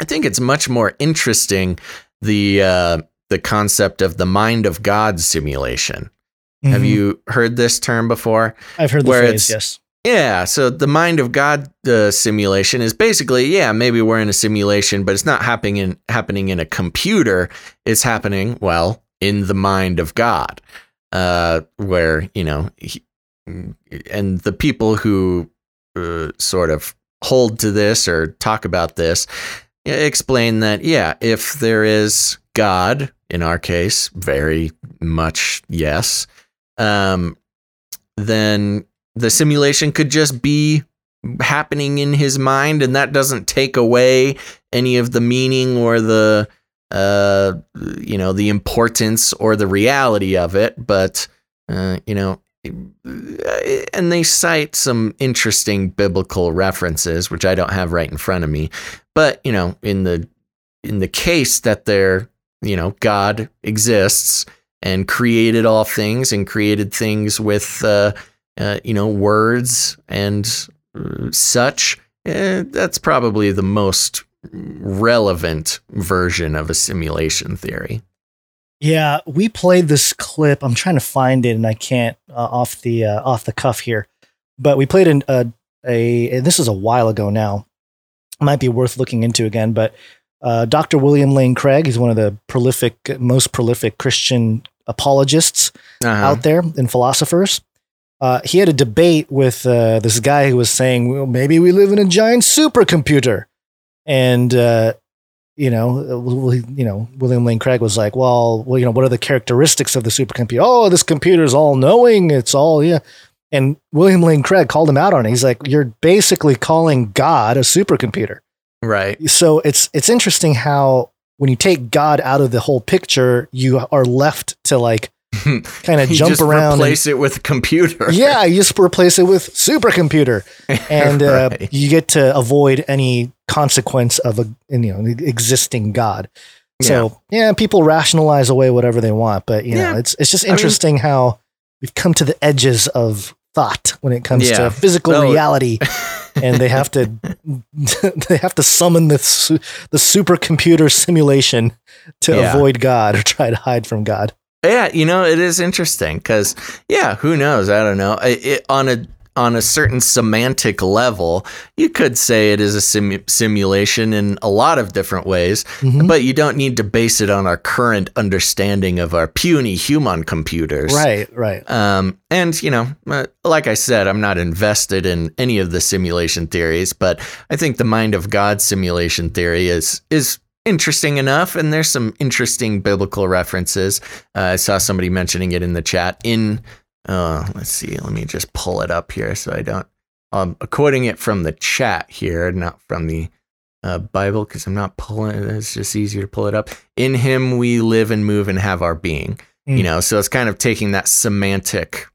Speaker 1: I think it's much more interesting the uh, the concept of the mind of God simulation. Have
Speaker 4: Mhm.
Speaker 1: you heard this term before?
Speaker 4: I've heard the
Speaker 1: where
Speaker 4: phrase. Yes.
Speaker 1: Yeah, so the mind of God uh, simulation is basically, yeah, maybe we're in a simulation, but it's not happening in happening in a computer. It's happening, well, in the mind of God, uh, where you know, he, and the people who uh, sort of hold to this or talk about this explain that yeah, if there is God, in our case, very much yes, um, then the simulation could just be happening in his mind, and that doesn't take away any of the meaning or the uh, you know the importance or the reality of it. But uh, you know, and they cite some interesting biblical references, which I don't have right in front of me. But you know, in the in the case that there, you know, God exists and created all things and created things with, uh, uh, you know, words and uh, such. Eh, that's probably the most relevant version of a simulation theory.
Speaker 4: Yeah, we played this clip. I'm trying to find it, and I can't uh, off the uh, off the cuff here. But we played an, uh, a, a this is a while ago now. Might be worth looking into again. But uh, Dr. William Lane Craig, he's one of the prolific, most prolific Christian apologists uh-huh. out there and philosophers. Uh, he had a debate with uh, this guy who was saying, well, maybe we live in a giant supercomputer. And you know, uh, you know, William Lane Craig was like, well, well, you know, what are the characteristics of the supercomputer? Oh, this computer is all knowing. It's all, yeah. And William Lane Craig called him out on it. He's like, you're basically calling God a supercomputer.
Speaker 1: Right.
Speaker 4: So it's, it's interesting how when you take God out of the whole picture, you are left to like kind of jump around.
Speaker 1: Replace and, it with computer.
Speaker 4: Yeah, you just replace it with supercomputer, and uh, right. uh, you get to avoid any consequence of a you know existing God. So yeah. people rationalize away whatever they want, but you yeah. know it's it's just interesting I mean, how we've come to the edges of thought when it comes yeah. to physical reality. and they have to they have to summon the the supercomputer simulation to yeah. avoid God or try to hide from God.
Speaker 1: Yeah, you know, it is interesting because, yeah, who knows? I don't know. It, it, on a on a certain semantic level, you could say it is a sim- simulation in a lot of different ways, mm-hmm. but you don't need to base it on our current understanding of our puny human computers.
Speaker 4: Right, right.
Speaker 1: Um, and, you know, uh, like I said, I'm not invested in any of the simulation theories, but I think the mind of God simulation theory is is interesting enough, and there's some interesting biblical references. Uh, I saw somebody mentioning it in the chat. In uh, let's see, let me just pull it up here so I don't. I'm um, quoting it from the chat here, not from the uh, Bible, because I'm not pulling it. It's just easier to pull it up. In Him we live and move and have our being. Mm. You know, so it's kind of taking that semantic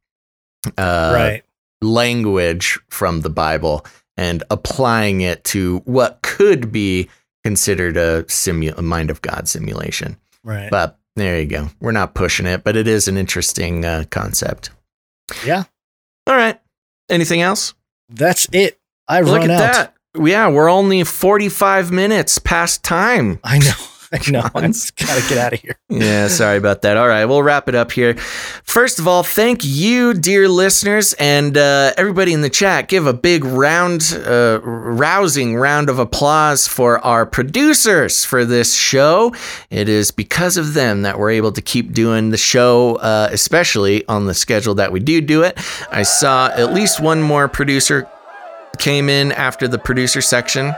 Speaker 1: uh, right. language from the Bible and applying it to what could be considered a simu- a mind of God simulation.
Speaker 4: Right.
Speaker 1: But there you go. We're not pushing it, but it is an interesting uh, concept.
Speaker 4: Yeah.
Speaker 1: All right. Anything else?
Speaker 4: That's it. I
Speaker 1: Look
Speaker 4: run
Speaker 1: at
Speaker 4: out.
Speaker 1: that. Yeah, we're only 45 minutes past time.
Speaker 4: I know. Know. I just gotta get out of here.
Speaker 1: yeah, sorry about that. All right, we'll wrap it up here. First of all, thank you, dear listeners, and uh, everybody in the chat. Give a big round, uh, rousing round of applause for our producers for this show. It is because of them that we're able to keep doing the show, uh, especially on the schedule that we do do it. I saw at least one more producer came in after the producer section.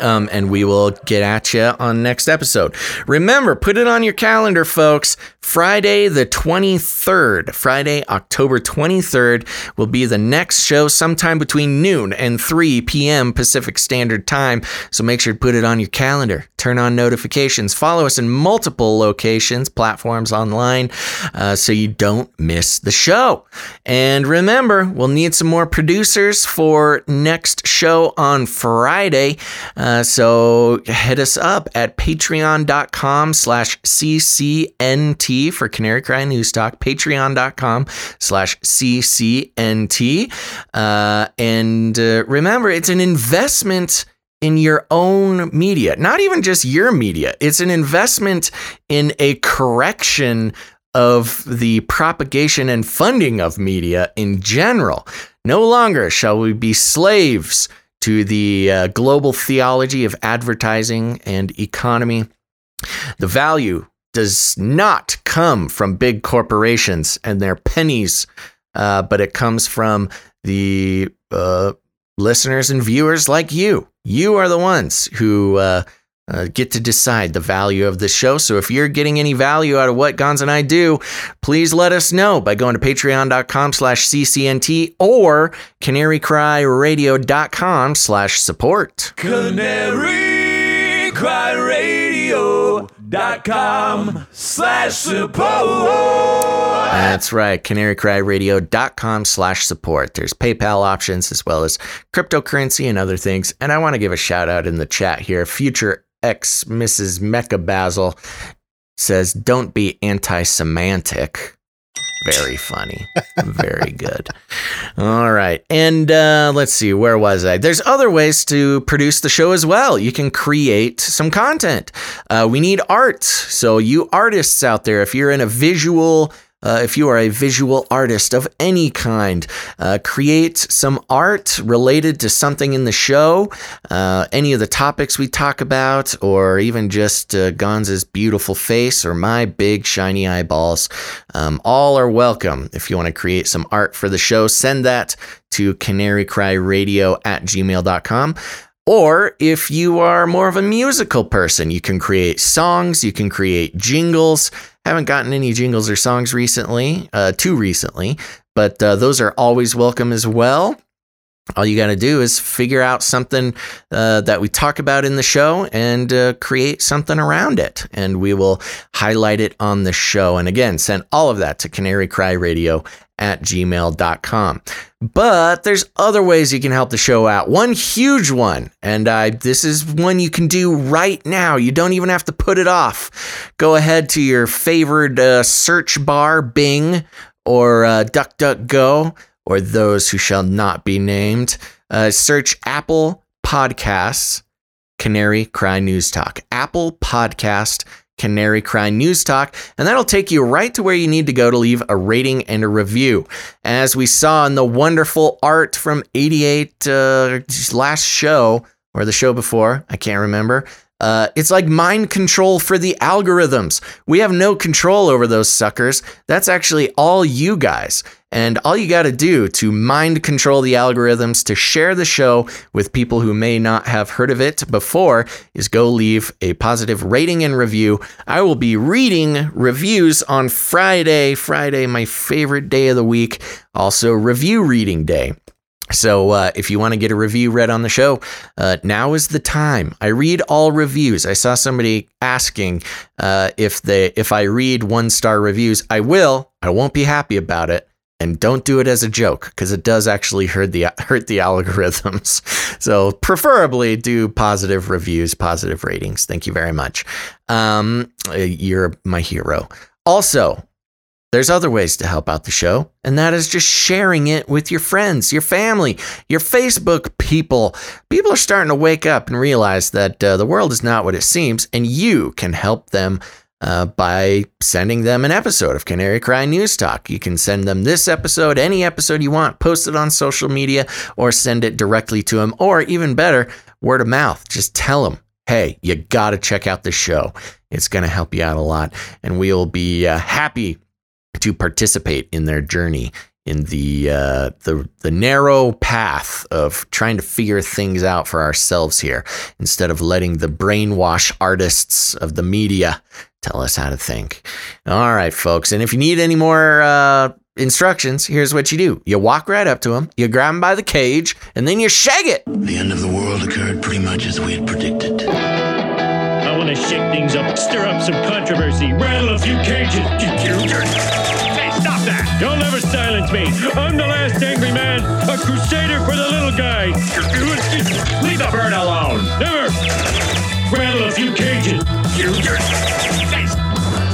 Speaker 1: Um, and we will get at you on next episode. Remember, put it on your calendar, folks. Friday, the 23rd, Friday, October 23rd, will be the next show sometime between noon and 3 p.m. Pacific Standard Time. So make sure to put it on your calendar. Turn on notifications. Follow us in multiple locations, platforms online, uh, so you don't miss the show. And remember, we'll need some more producers for next show on Friday. Uh, so hit us up at patreon.com slash CCNT for Canary Cry News Talk, patreon.com slash CCNT. Uh, and uh, remember, it's an investment in your own media, not even just your media. It's an investment in a correction of the propagation and funding of media in general. No longer shall we be slaves to the uh, global theology of advertising and economy. The value does not come from big corporations and their pennies, uh, but it comes from the uh, listeners and viewers like you. You are the ones who uh, get to decide the value of the show. So if you're getting any value out of what Gonz and I do, please let us know by going to patreon.com slash CCNT or canarycryradio.com slash support.
Speaker 7: Canarycryradio.com slash support.
Speaker 1: That's right, canarycryradio.com slash support. There's PayPal options as well as cryptocurrency and other things. And I want to give a shout out in the chat here. Future ex Mrs. Mecha Basil says, Don't be anti semantic. Very funny. Very good. All right. And uh, let's see, where was I? There's other ways to produce the show as well. You can create some content. Uh, we need art. So, you artists out there, if you're in a visual uh, if you are a visual artist of any kind, uh, create some art related to something in the show, uh, any of the topics we talk about, or even just uh, Gonz's beautiful face or my big shiny eyeballs. Um, all are welcome. If you want to create some art for the show, send that to canarycryradio at gmail.com. Or if you are more of a musical person, you can create songs, you can create jingles. Haven't gotten any jingles or songs recently, uh, too recently, but uh, those are always welcome as well. All you got to do is figure out something uh, that we talk about in the show and uh, create something around it. And we will highlight it on the show. And again, send all of that to canarycryradio at gmail.com. But there's other ways you can help the show out. One huge one, and I, this is one you can do right now. You don't even have to put it off. Go ahead to your favorite uh, search bar, Bing or uh, DuckDuckGo or those who shall not be named. Uh, search Apple Podcasts, Canary Cry News Talk. Apple Podcast, Canary Cry News Talk, and that'll take you right to where you need to go to leave a rating and a review. As we saw in the wonderful art from 88 uh, last show, or the show before, I can't remember. Uh, it's like mind control for the algorithms. We have no control over those suckers. That's actually all you guys. And all you got to do to mind control the algorithms to share the show with people who may not have heard of it before is go leave a positive rating and review. I will be reading reviews on Friday. Friday, my favorite day of the week. Also, review reading day. So, uh, if you want to get a review read on the show, uh, now is the time. I read all reviews. I saw somebody asking uh, if they if I read one star reviews. I will. I won't be happy about it, and don't do it as a joke because it does actually hurt the hurt the algorithms. So, preferably do positive reviews, positive ratings. Thank you very much. Um, you're my hero. Also, there's other ways to help out the show, and that is just sharing it with your friends, your family, your Facebook people. People are starting to wake up and realize that uh, the world is not what it seems, and you can help them uh, by sending them an episode of Canary Cry News Talk. You can send them this episode, any episode you want, post it on social media, or send it directly to them, or even better, word of mouth. Just tell them, hey, you got to check out the show. It's going to help you out a lot, and we'll be uh, happy to participate in their journey in the uh, the the narrow path of trying to figure things out for ourselves here, instead of letting the brainwash artists of the media tell us how to think. All right, folks, and if you need any more uh, instructions, here's what you do: you walk right up to them, you grab them by the cage, and then you shag it.
Speaker 6: The end of the world occurred pretty much as we had predicted.
Speaker 11: I want to shake things up, stir up some controversy, rattle a few cages. Hey, stop that! You'll never silence me. I'm the last angry man, a crusader for the little guy. Leave the bird alone. Never. Rattle a few cages.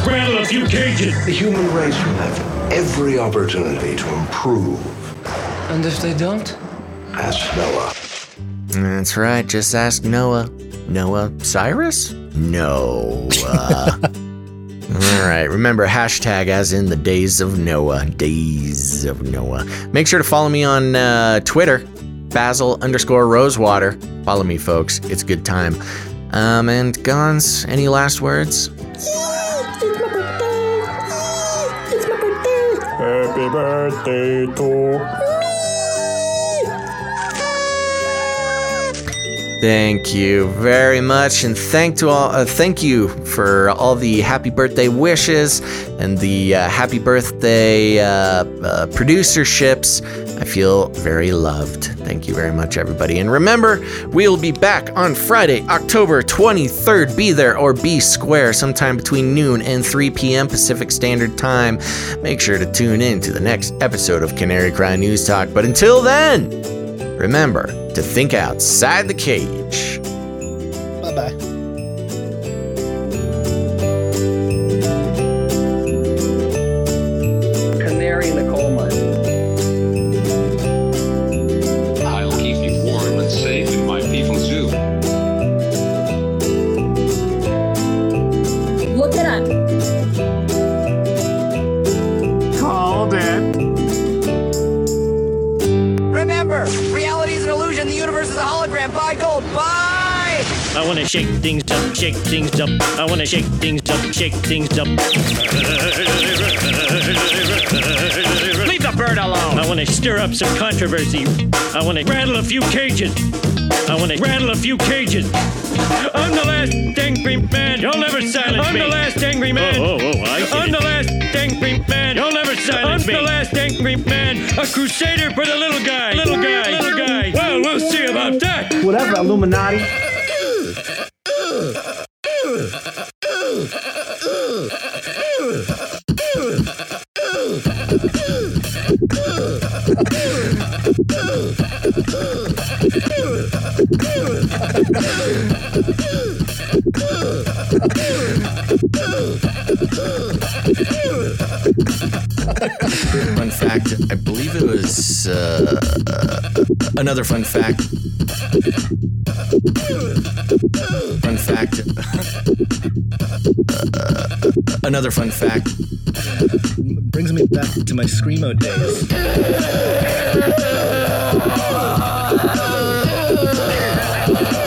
Speaker 11: Rattle a few cages.
Speaker 6: The human race will have every opportunity to improve.
Speaker 8: And if they don't?
Speaker 6: Ask Noah.
Speaker 1: That's right. Just ask Noah. Noah Cyrus? Noah. All right. Remember, hashtag as in the days of Noah. Days of Noah. Make sure to follow me on uh, Twitter, Basil underscore Rosewater. Follow me, folks. It's a good time. Um, and Gonz, any last words?
Speaker 14: It's my birthday. It's my birthday.
Speaker 15: Happy birthday to
Speaker 1: Thank you very much, and thank to all. Uh, thank you for all the happy birthday wishes and the uh, happy birthday uh, uh, producerships. I feel very loved. Thank you very much, everybody. And remember, we'll be back on Friday, October 23rd. Be there or be square sometime between noon and 3 p.m. Pacific Standard Time. Make sure to tune in to the next episode of Canary Cry News Talk. But until then, remember to think outside the cage.
Speaker 4: Bye bye.
Speaker 11: Shake things up. I wanna shake things up, shake things up. Leave the bird alone. I wanna stir up some controversy. I wanna rattle a few cages. I wanna rattle a few cages. I'm the last angry man. You'll never silence
Speaker 16: I'm
Speaker 11: me.
Speaker 16: the
Speaker 11: last angry man.
Speaker 16: Oh, oh, oh, I get
Speaker 11: I'm the last angry man. You'll never silence
Speaker 16: I'm
Speaker 11: me.
Speaker 16: the
Speaker 11: last angry man. A crusader for the little guy. Little guy. Little guy. Well, we'll see about that.
Speaker 17: Whatever, Illuminati.
Speaker 1: Fun fact I believe it was uh, another fun fact. Fun fact. Uh, another fun fact.
Speaker 4: Brings me back to my screamo days.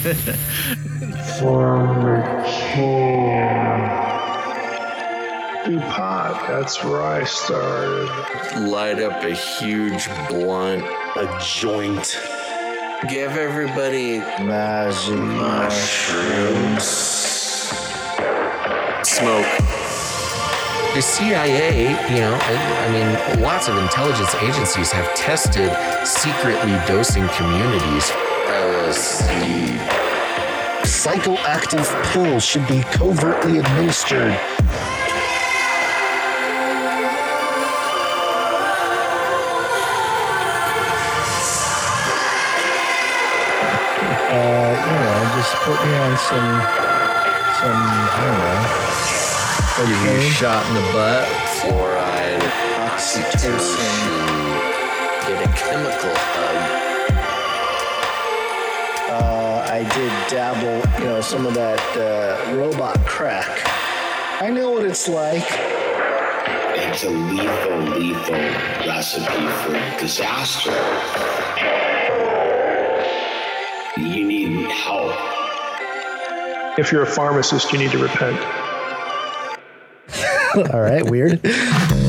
Speaker 15: From the can. DuPont, that's where I started.
Speaker 1: Light up a huge blunt. A joint. Give everybody
Speaker 4: magic
Speaker 1: mushrooms. Smoke. The CIA, you know, I I mean, lots of intelligence agencies have tested secretly dosing communities. LSD.
Speaker 18: Psychoactive pills should be covertly administered.
Speaker 4: Uh, you know, just put me on some, some, I don't know.
Speaker 1: Give you a shot in the butt. Fluoride. Oxytocin. Get a chemical hug.
Speaker 4: I did dabble, you know, some of that uh, robot crack. I know what it's like.
Speaker 6: It's a lethal, lethal recipe for disaster. You need help.
Speaker 15: If you're a pharmacist, you need to repent.
Speaker 4: All right, weird.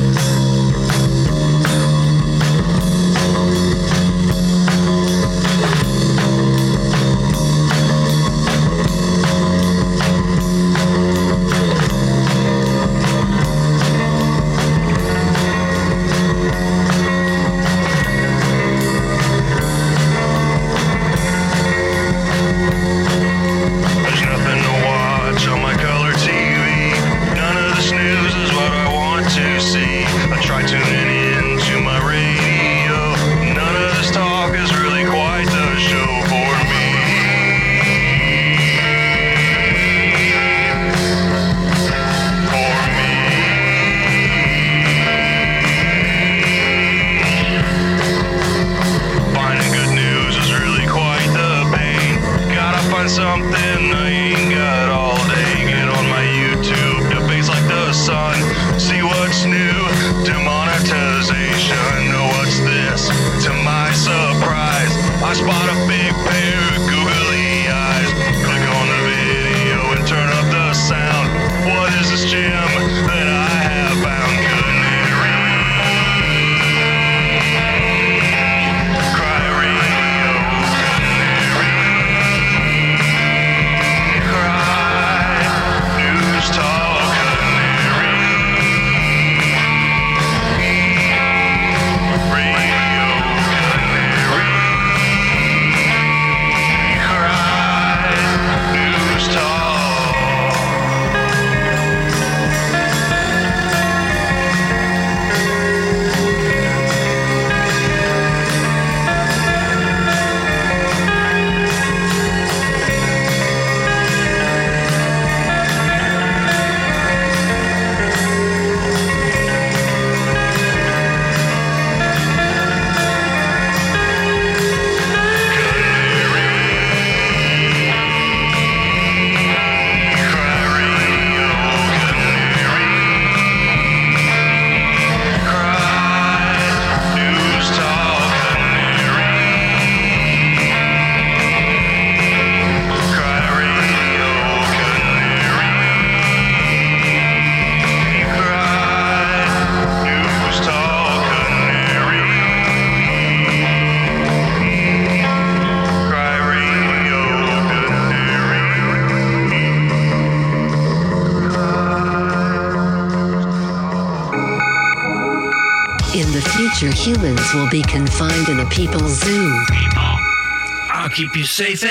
Speaker 11: I'll keep